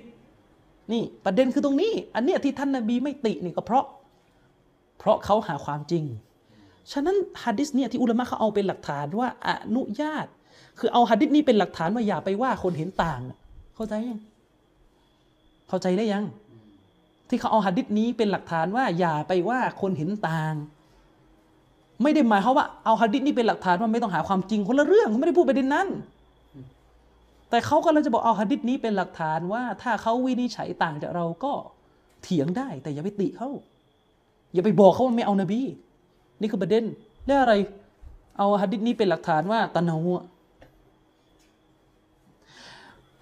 นี่ประเด็นคือตรงนี้ อันเนี้ยที่ท่านนบีไม่ตินี่ก็เพราะ เพราะเขาหาความจริง ฉะนั้นฮะดิษเนี่ยที่อุลามะเขาเอาเป็นหลักฐานว่าอนุญาต คือเอาฮะดิษนี้เป็นหลักฐานว่าอย่าไปว่าคนเห็นต่าง เข้าใจยัง เข้าใจได้ยัง ที่เขาเอาหะดิษนี้เป็นหลักฐานว่าอย่าไปว่าคนเห็นต่าง ไม่ได้หมายเขาว่าเอาหะดิษนี้เป็นหลักฐานว่าไม่ต้องหาความจริงคนละเรื่องเขาไม่ได้พูดประเด็นนั้น แต่เขาก็เลยจะบอกเอาหะดิษนี้เป็นหลักฐานว่า ถ้าเขาวินิจฉัยต่างจากเราก็เถียงได้ แต่อย่าไปติเขาอย่าไปบอกเขาว่าไม่เอานบี นี่คือประเด็นแล้วอะไร เอาหะดิษนี้เป็นหลักฐานว่าتنوع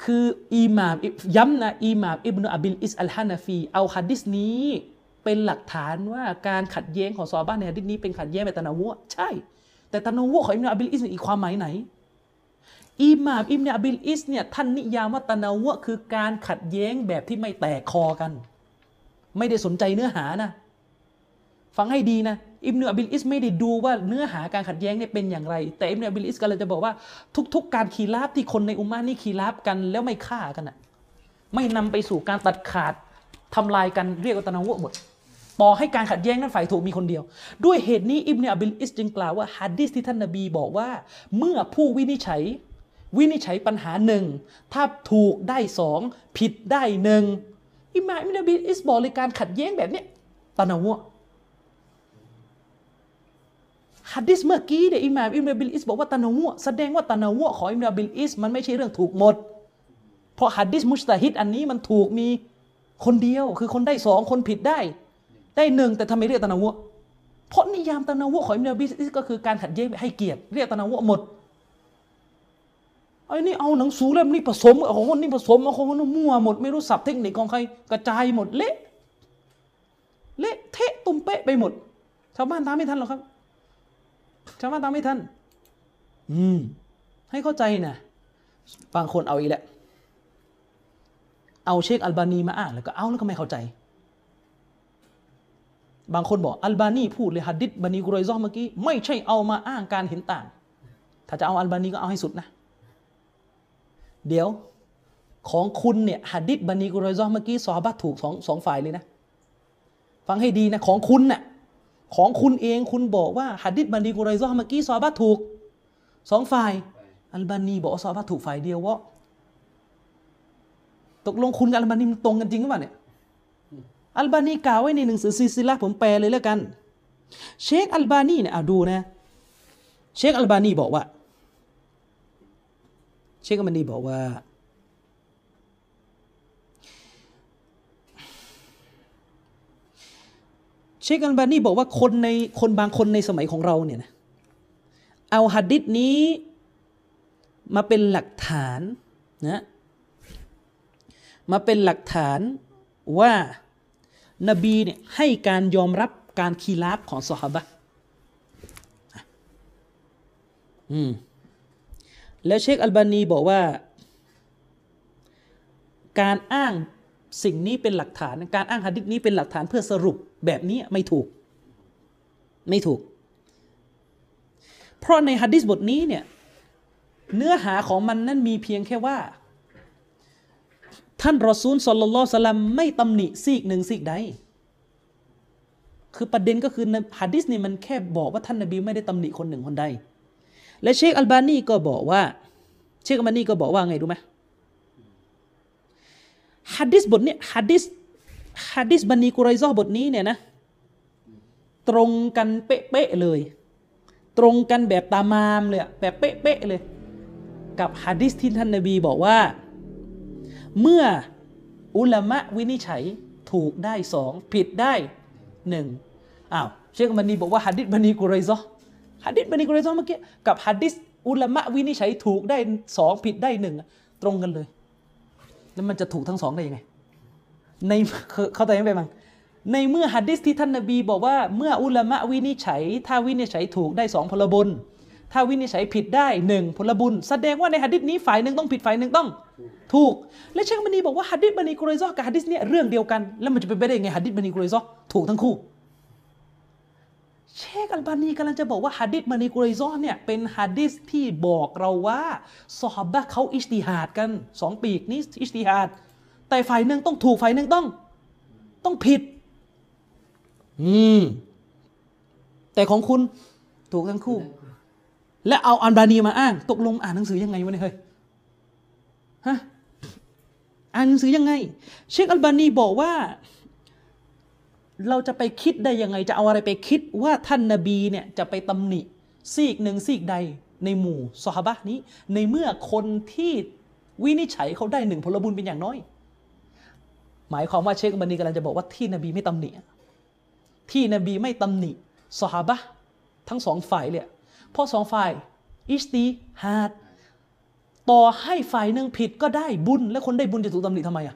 คืออิหม่ามย้ำนะอิหม่ามอิบนุอะบิลอิซอัลฮานาฟี เอาฮัดดิสนี้เป็นหลักฐานว่าการขัดแย้งของซอฮาบะฮ์ในฮัดดิสนี้เป็นขัดแย้งแบบتنوع ใช่ แต่ตะนาวะของอิบนุอับิลอิสอีกความหมายไหน อิหม่ามอิบนุอะบิลอิซเนี่ยท่านนิยามว่าتنوع คือการขัดแย้งแบบที่ไม่แตกคอกัน ไม่ได้สนใจเนื้อหานะ ฟังให้ดีนะ อิบนุอะบิลอิซไม่ได้ดูว่าเนื้อหาการขัดแย้งเนี่ยเป็นอย่างไร แต่อิบนุอะบิลอิซก็เลยจะบอกว่า ทุก ๆ การ خلاف ที่คนในอุมมะนี่خلاف กันแล้วไม่ฆ่ากันอะไม่นำไปสู่การตัดขาดทำลายกันเรียกว่าتنوع หมดต่อให้การขัดแย้งนั้นฝ่ายถูกมีคนเดียว ด้วยเหตุนี้อิบนุอะบิลอิซจึงกล่าวว่าฮัดดิสที่ท่านนบีบอกว่า เมื่อผู้วินิจฉัย วินิจฉัยปัญหาหนึ่งถ้าถูกได้สองผิดได้หนึ่งอิมามอิบนุอะบิลอิซบอกเลยการขัดแย้งแบบนี้تنوع ฮัดดิสเมื่อกี้เนี่ยอิมามอิบนุอะบิลอิซบอกว่า تنوع แสดงว่า تنوع ของอิบนุอะบิลอิซมันไม่ใช่เรื่องถูกหมด เพราะฮัดดิสمجتهدอันนี้มันถูกมีคนเดียวคือคนได้สองคนผิดได้ ได้หนึ่งแต่ทำไมเรียกตะนาวะเพราะนิยามตะนาวะของอิบนุบิลอิสก็คือการขัดแย้งให้เกียรติเรียกตะนาวะหมด ไอ้นี่เอาหนังสือเล่มนี้ผสมเอาของคนนี้ผสมเอาของคนนู้นมั่วหมดไม่รู้สับเทคนิคของใครกระจายหมดเละเละเทะตุ้มเป๊ะไปหมด ชาวบ้านตามไม่ทันหรอกครับ ชาวบ้านตามไม่ทัน อืม ให้เข้าใจนะบางคนเอาอีกแหละ เอาเชคอัลบานีมาอ่านแล้วก็เอาแล้วก็ไม่เข้าใจ บางคนบอกอัลบานีพูดเลยฮัดดิษบานีกุรอยซอเมื่อกี้ไม่ใช่เอามาอ้างการเห็นต่าง ถ้าจะเอาอัลบานีก็เอาให้สุดนะ เดี๋ยวของคุณเนี่ยฮัดดิษบานีกุรอยซอเมื่อกี้ซอฮาบะถูกสองสองฝ่ายเลยนะ ฟังให้ดีนะของคุณน่ะของคุณเองคุณบอกว่าหัดดิษบันีกุไรซอเมื่อกี้ซอฮาบะถูกสองฝ่าย อัลบานีบอกว่าซอฮาบะถูกฝ่ายเดียววะตกลงคุณกับอัลบานีมันตรงกันจริงหรือเปล่าเนี่ยอัลบานีกล่าวไว้ในหนังสือซิซิละผมแปลเลยแล้วกัน เชคอัลบานีเนี่ยเอาดูนะ เชคอัลบานีบอกว่า เชคอัลบานีบอกว่า เชคอัลบานีบอกว่าคนในคนบางคนในสมัยของเราเนี่ยนะเอาหัดดิษนี้มาเป็นหลักฐานนะมาเป็นหลักฐานว่านบีเนี่ยให้การยอมรับการคีราบของสหบะอืม แล้วเชคอัลบานีบอกว่า การอ้างสิ่งนี้เป็นหลักฐาน การอ้างหะดิษนี้เป็นหลักฐานเพื่อสรุปแบบนี้ไม่ถูก ไม่ถูก เพราะในหะดิษบทนี้เนี่ยเนื้อหาของมันนั้นมีเพียงแค่ว่า ท่านรอซูลสลลัลลอฮสลัมไม่ตำหนิซีกหนึ่งซีกใด คือประเด็นก็คือหะดิษนี่มันแค่บอกว่าท่านนบีไม่ได้ตำหนิคนหนึ่งคนใด และเชคอัลบานีก็บอกว่า เชคอัลบานีก็บอกว่าไงรู้ไหมฮัดดิสบทนี้ฮัดดิสฮัดดิสบันีกุไรซอบทนี้เนี่ยนะ ตรงกันเป๊ะๆเลย ตรงกันแบบตามามเลยแบบเป๊ะๆเลย กับฮัดดิสที่ท่านนบีบอกว่า เมื่ออุลามะวินิจฉัยถูกได้สองผิดได้หนึ่งอ้าวเชคมันนีบอกว่าฮัดดิษบันีกุไรซอ ฮัดดิษบันีกุไรซอเมื่อกี้กับฮัดดิษอุลามะวินิจฉัยถูกได้สองผิดได้หนึ่งตรงกันเลย แล้วมันจะถูกทั้งสองได้ยังไง ในเข้าใจไหมบังในเมื่อฮัดดิษที่ท่านนบีบอกว่าเมื่ออุลามะวินิจฉัย ถ้าวินิจฉัยถูกได้สองพลบุญถ้าวินิจฉัยผิดได้หนึ่งพลบุญแสดงว่าในฮัดดิษนี้ฝ่ายหนึ่งต้องผิดฝ่ายหนึ่งต้อง ถูก และเชคบันีบอกว่าฮัดดิษบันีกุไรซอกับฮัดดิษเนี่ยเรื่องเดียวกัน แล้วมันจะเป็นไปได้ยังไงฮัดดิษบันีกุไรซอถูกทั้งคู่ เชคอัลบานีกำลังจะบอกว่าฮัดดิษบันีกุไรซอนเนี่ยเป็นฮัดดิษที่บอกเราว่าซอฮาบะเขาอิสติฮาดกันสองปีกนี้อิสติฮาดแต่ฝ่ายหนึ่งต้องถูกฝ่ายหนึ่งต้อง ต้องผิด อืม แต่ของคุณถูกทั้งคู่ และเอาอัลบานีมาอ้าง ตกลงอ่านหนังสือยังไงวะเนี่ยเฮ้ยฮะอ่านหนังสือยังไง เชคอัลบานีบอกว่า เราจะไปคิดได้ยังไงจะเอาอะไรไปคิดว่าท่านนาบีเนี่ยจะไปตำหนิซีกหนึ่งซีกใดในหมู่ซอฮาบะนี้ ในเมื่อคนที่วินิจฉัยเขาได้หนึ่งพลบุญเป็นอย่างน้อย หมายความว่าเชคอัลบานีกำลังจะบอกว่าที่นบีไม่ตำหนิ ที่นบีไม่ตำหนิซอฮาบะทั้งสองฝ่ายเลยเพราะสองฝ่ายอิสติฮาดต่อให้ฝ่ายหนึ่งผิดก็ได้บุญ และคนได้บุญจะถูกตำหนิทำไมอะ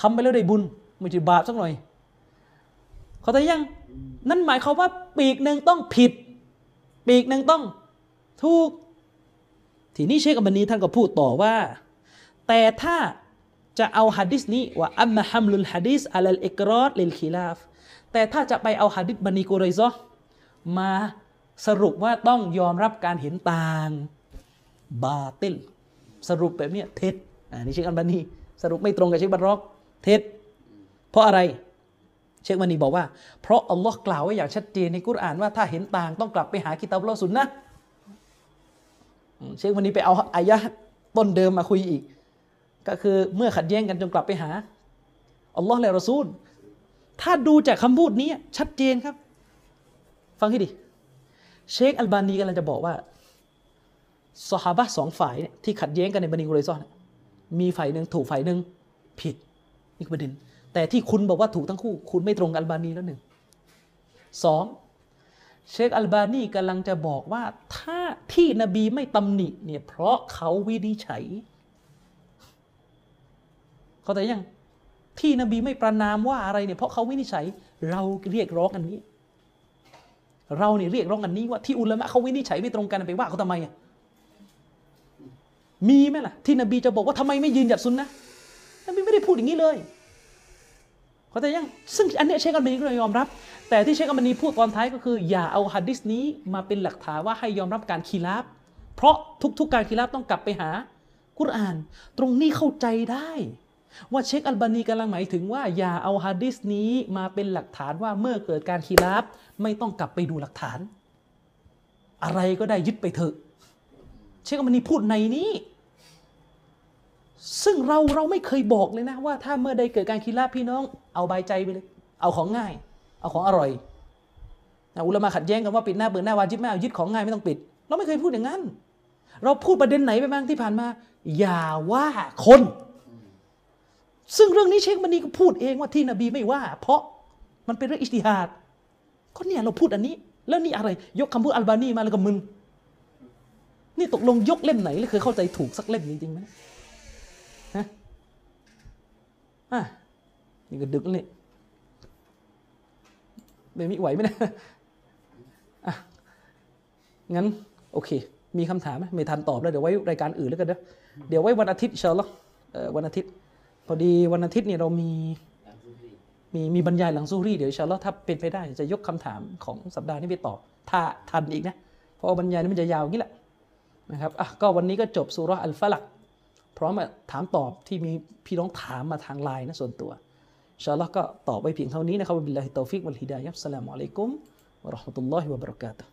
ทำไปแล้วได้บุญ ไม่ใช่บาปสักหน่อย เขาแต่ยังนั่นหมายความว่าปีกหนึ่งต้องผิด ปีกหนึ่งต้องถูก ทีนี้เชคอัลบานีท่านก็พูดต่อว่า แต่ถ้าจะเอาฮะดิษนี้ว่าأما حمل الحديث على الإقرار للخلافแต่ถ้าจะไปเอาฮะดิษบะนีกุไรเซาะมาสรุปว่าต้องยอมรับการเห็นต่างباطلสรุปแบบนี้เท็จอ่านี่เชคอัลบานีสรุปไม่ตรงกับเชคบัตรอก เท็จเพราะอะไร เชคบันีบอกว่า เพราะอัลลอฮ์กล่าวไว้อย่างชัดเจนในกุรอานว่าถ้าเห็นต่างต้องกลับไปหากิตาบลอสุนนะเชคบันีไปเอาอายะต้นเดิมมาคุยอีก ก็คือเมื่อขัดแย้งกันจงกลับไปหาอัลลอฮ์และรอซูล ถ้าดูจากคำพูดนี้ชัดเจนครับ ฟังให้ดี เชคอัลบานีกำลังจะบอกว่าสหาบะสองฝ่ายที่ขัดแย้งกันในบันิกุเรซอนมีฝ่ายหนึ่งถูกฝ่ายหนึ่งผิดนี่คือประเด็น แต่ที่คุณบอกว่าถูกทั้งคู่ คุณไม่ตรงอัลบานีแล้วหนึ่งสองเชคอัลบานีกำลังจะบอกว่า ถ้าที่นบีไม่ตำหนิเนี่ยเพราะเขาวินิจฉัย เขาแต่ยัง ที่นบีไม่ประนามว่าอะไรเนี่ยเพราะเขาวินิจฉัย เราเรียกร้องอันนี้ เราเนี่ยเรียกร้องอันนี้ว่าที่อุลามะเขาวินิจฉัยไม่ตรงกันไปว่าเขาทำไมอะมีไหมล่ะ ที่นบีจะบอกว่าทำไมไม่ยืนหยัดซุนนะนบีไม่ได้พูดอย่างนี้เลย เขาแต่ยังซึ่งอันนี้เชคอัลบานีก็ยอมรับ แต่ที่เชคอัลบานีพูดตอนท้ายก็คือ อย่าเอาฮัดดิสนี้มาเป็นหลักฐานว่าให้ยอมรับการคีราบเพราะทุกๆการคีราบต้องกลับไปหากุรอาน ตรงนี้เข้าใจได้ ว่าเชคอัลบานีกำลังหมายถึงว่า อย่าเอาฮัดดิสนี้มาเป็นหลักฐานว่าเมื่อเกิดการคีราบไม่ต้องกลับไปดูหลักฐาน อะไรก็ได้ยึดไปเถอะ เชคอัลบานีพูดในนี้ ซึ่งเราเราไม่เคยบอกเลยนะว่าถ้าเมื่อใดเกิดการคีราบพี่น้อง เอาใบายใจไปเลย เอาของง่าย เอาของอร่อยนะอุลามะขัดแย้งกันว่าปิดหน้าเปิดหน้าวาจิบไม่เอายึดของง่ายไม่ต้องปิด เราไม่เคยพูดอย่างนั้น เราพูดประเด็นไหนไปบ้างที่ผ่านมา อย่าว่าคน ซึ่งเรื่องนี้เชคมันนีก็พูดเองว่าที่นบีไม่ว่า เพราะมันเป็นเรื่องอิสติฮาดก็เนี่ยเราพูดอันนี้ แล้วนี่อะไร ยกคำพูดอัลบานีมาแล้วก็มึนนี่ตกลงยกเล่มไหนแล้วเคยเข้าใจถูกสักเล่มจริงๆไหม ฮะอะนี่ก็ดึกแล้วนี่ไม่มีไหวไหมนะอะงั้น โอเค มีคำถามไหมไม่ทันตอบแล้วเดี๋ยวไว้รายการอื่นแล้วกันนะเดี๋ยวไว้วันอาทิตย์อินชาอัลลอฮ์เอ่อวันอาทิตย์ พอดีวันอาทิตย์เนี่ยเรามีมีมีบรรยายหลังซุฮ์ริเดี๋ยวอินชาอัลลอฮ์ถ้าเป็นไปได้จะยกคำถามของสัปดาห์นี้ไปตอบ ถ้าทันอีกนะเพราะบรรยายนี้มันจะยาวอย่างนี้แหละนะครับอะก็วันนี้ก็จบสุราะห์อัลฟะลัก พร้อมถามตอบที่มีพี่น้องถามมาทางไลน์นะส่วนตัวอินชาอัลลอฮ์ก็ตอบไปเพียงเท่านี้นะครับبالله التوفيق والهداية السلام عليكمวะราะห์มะตุลลอฮิวะบะเราะกาตุ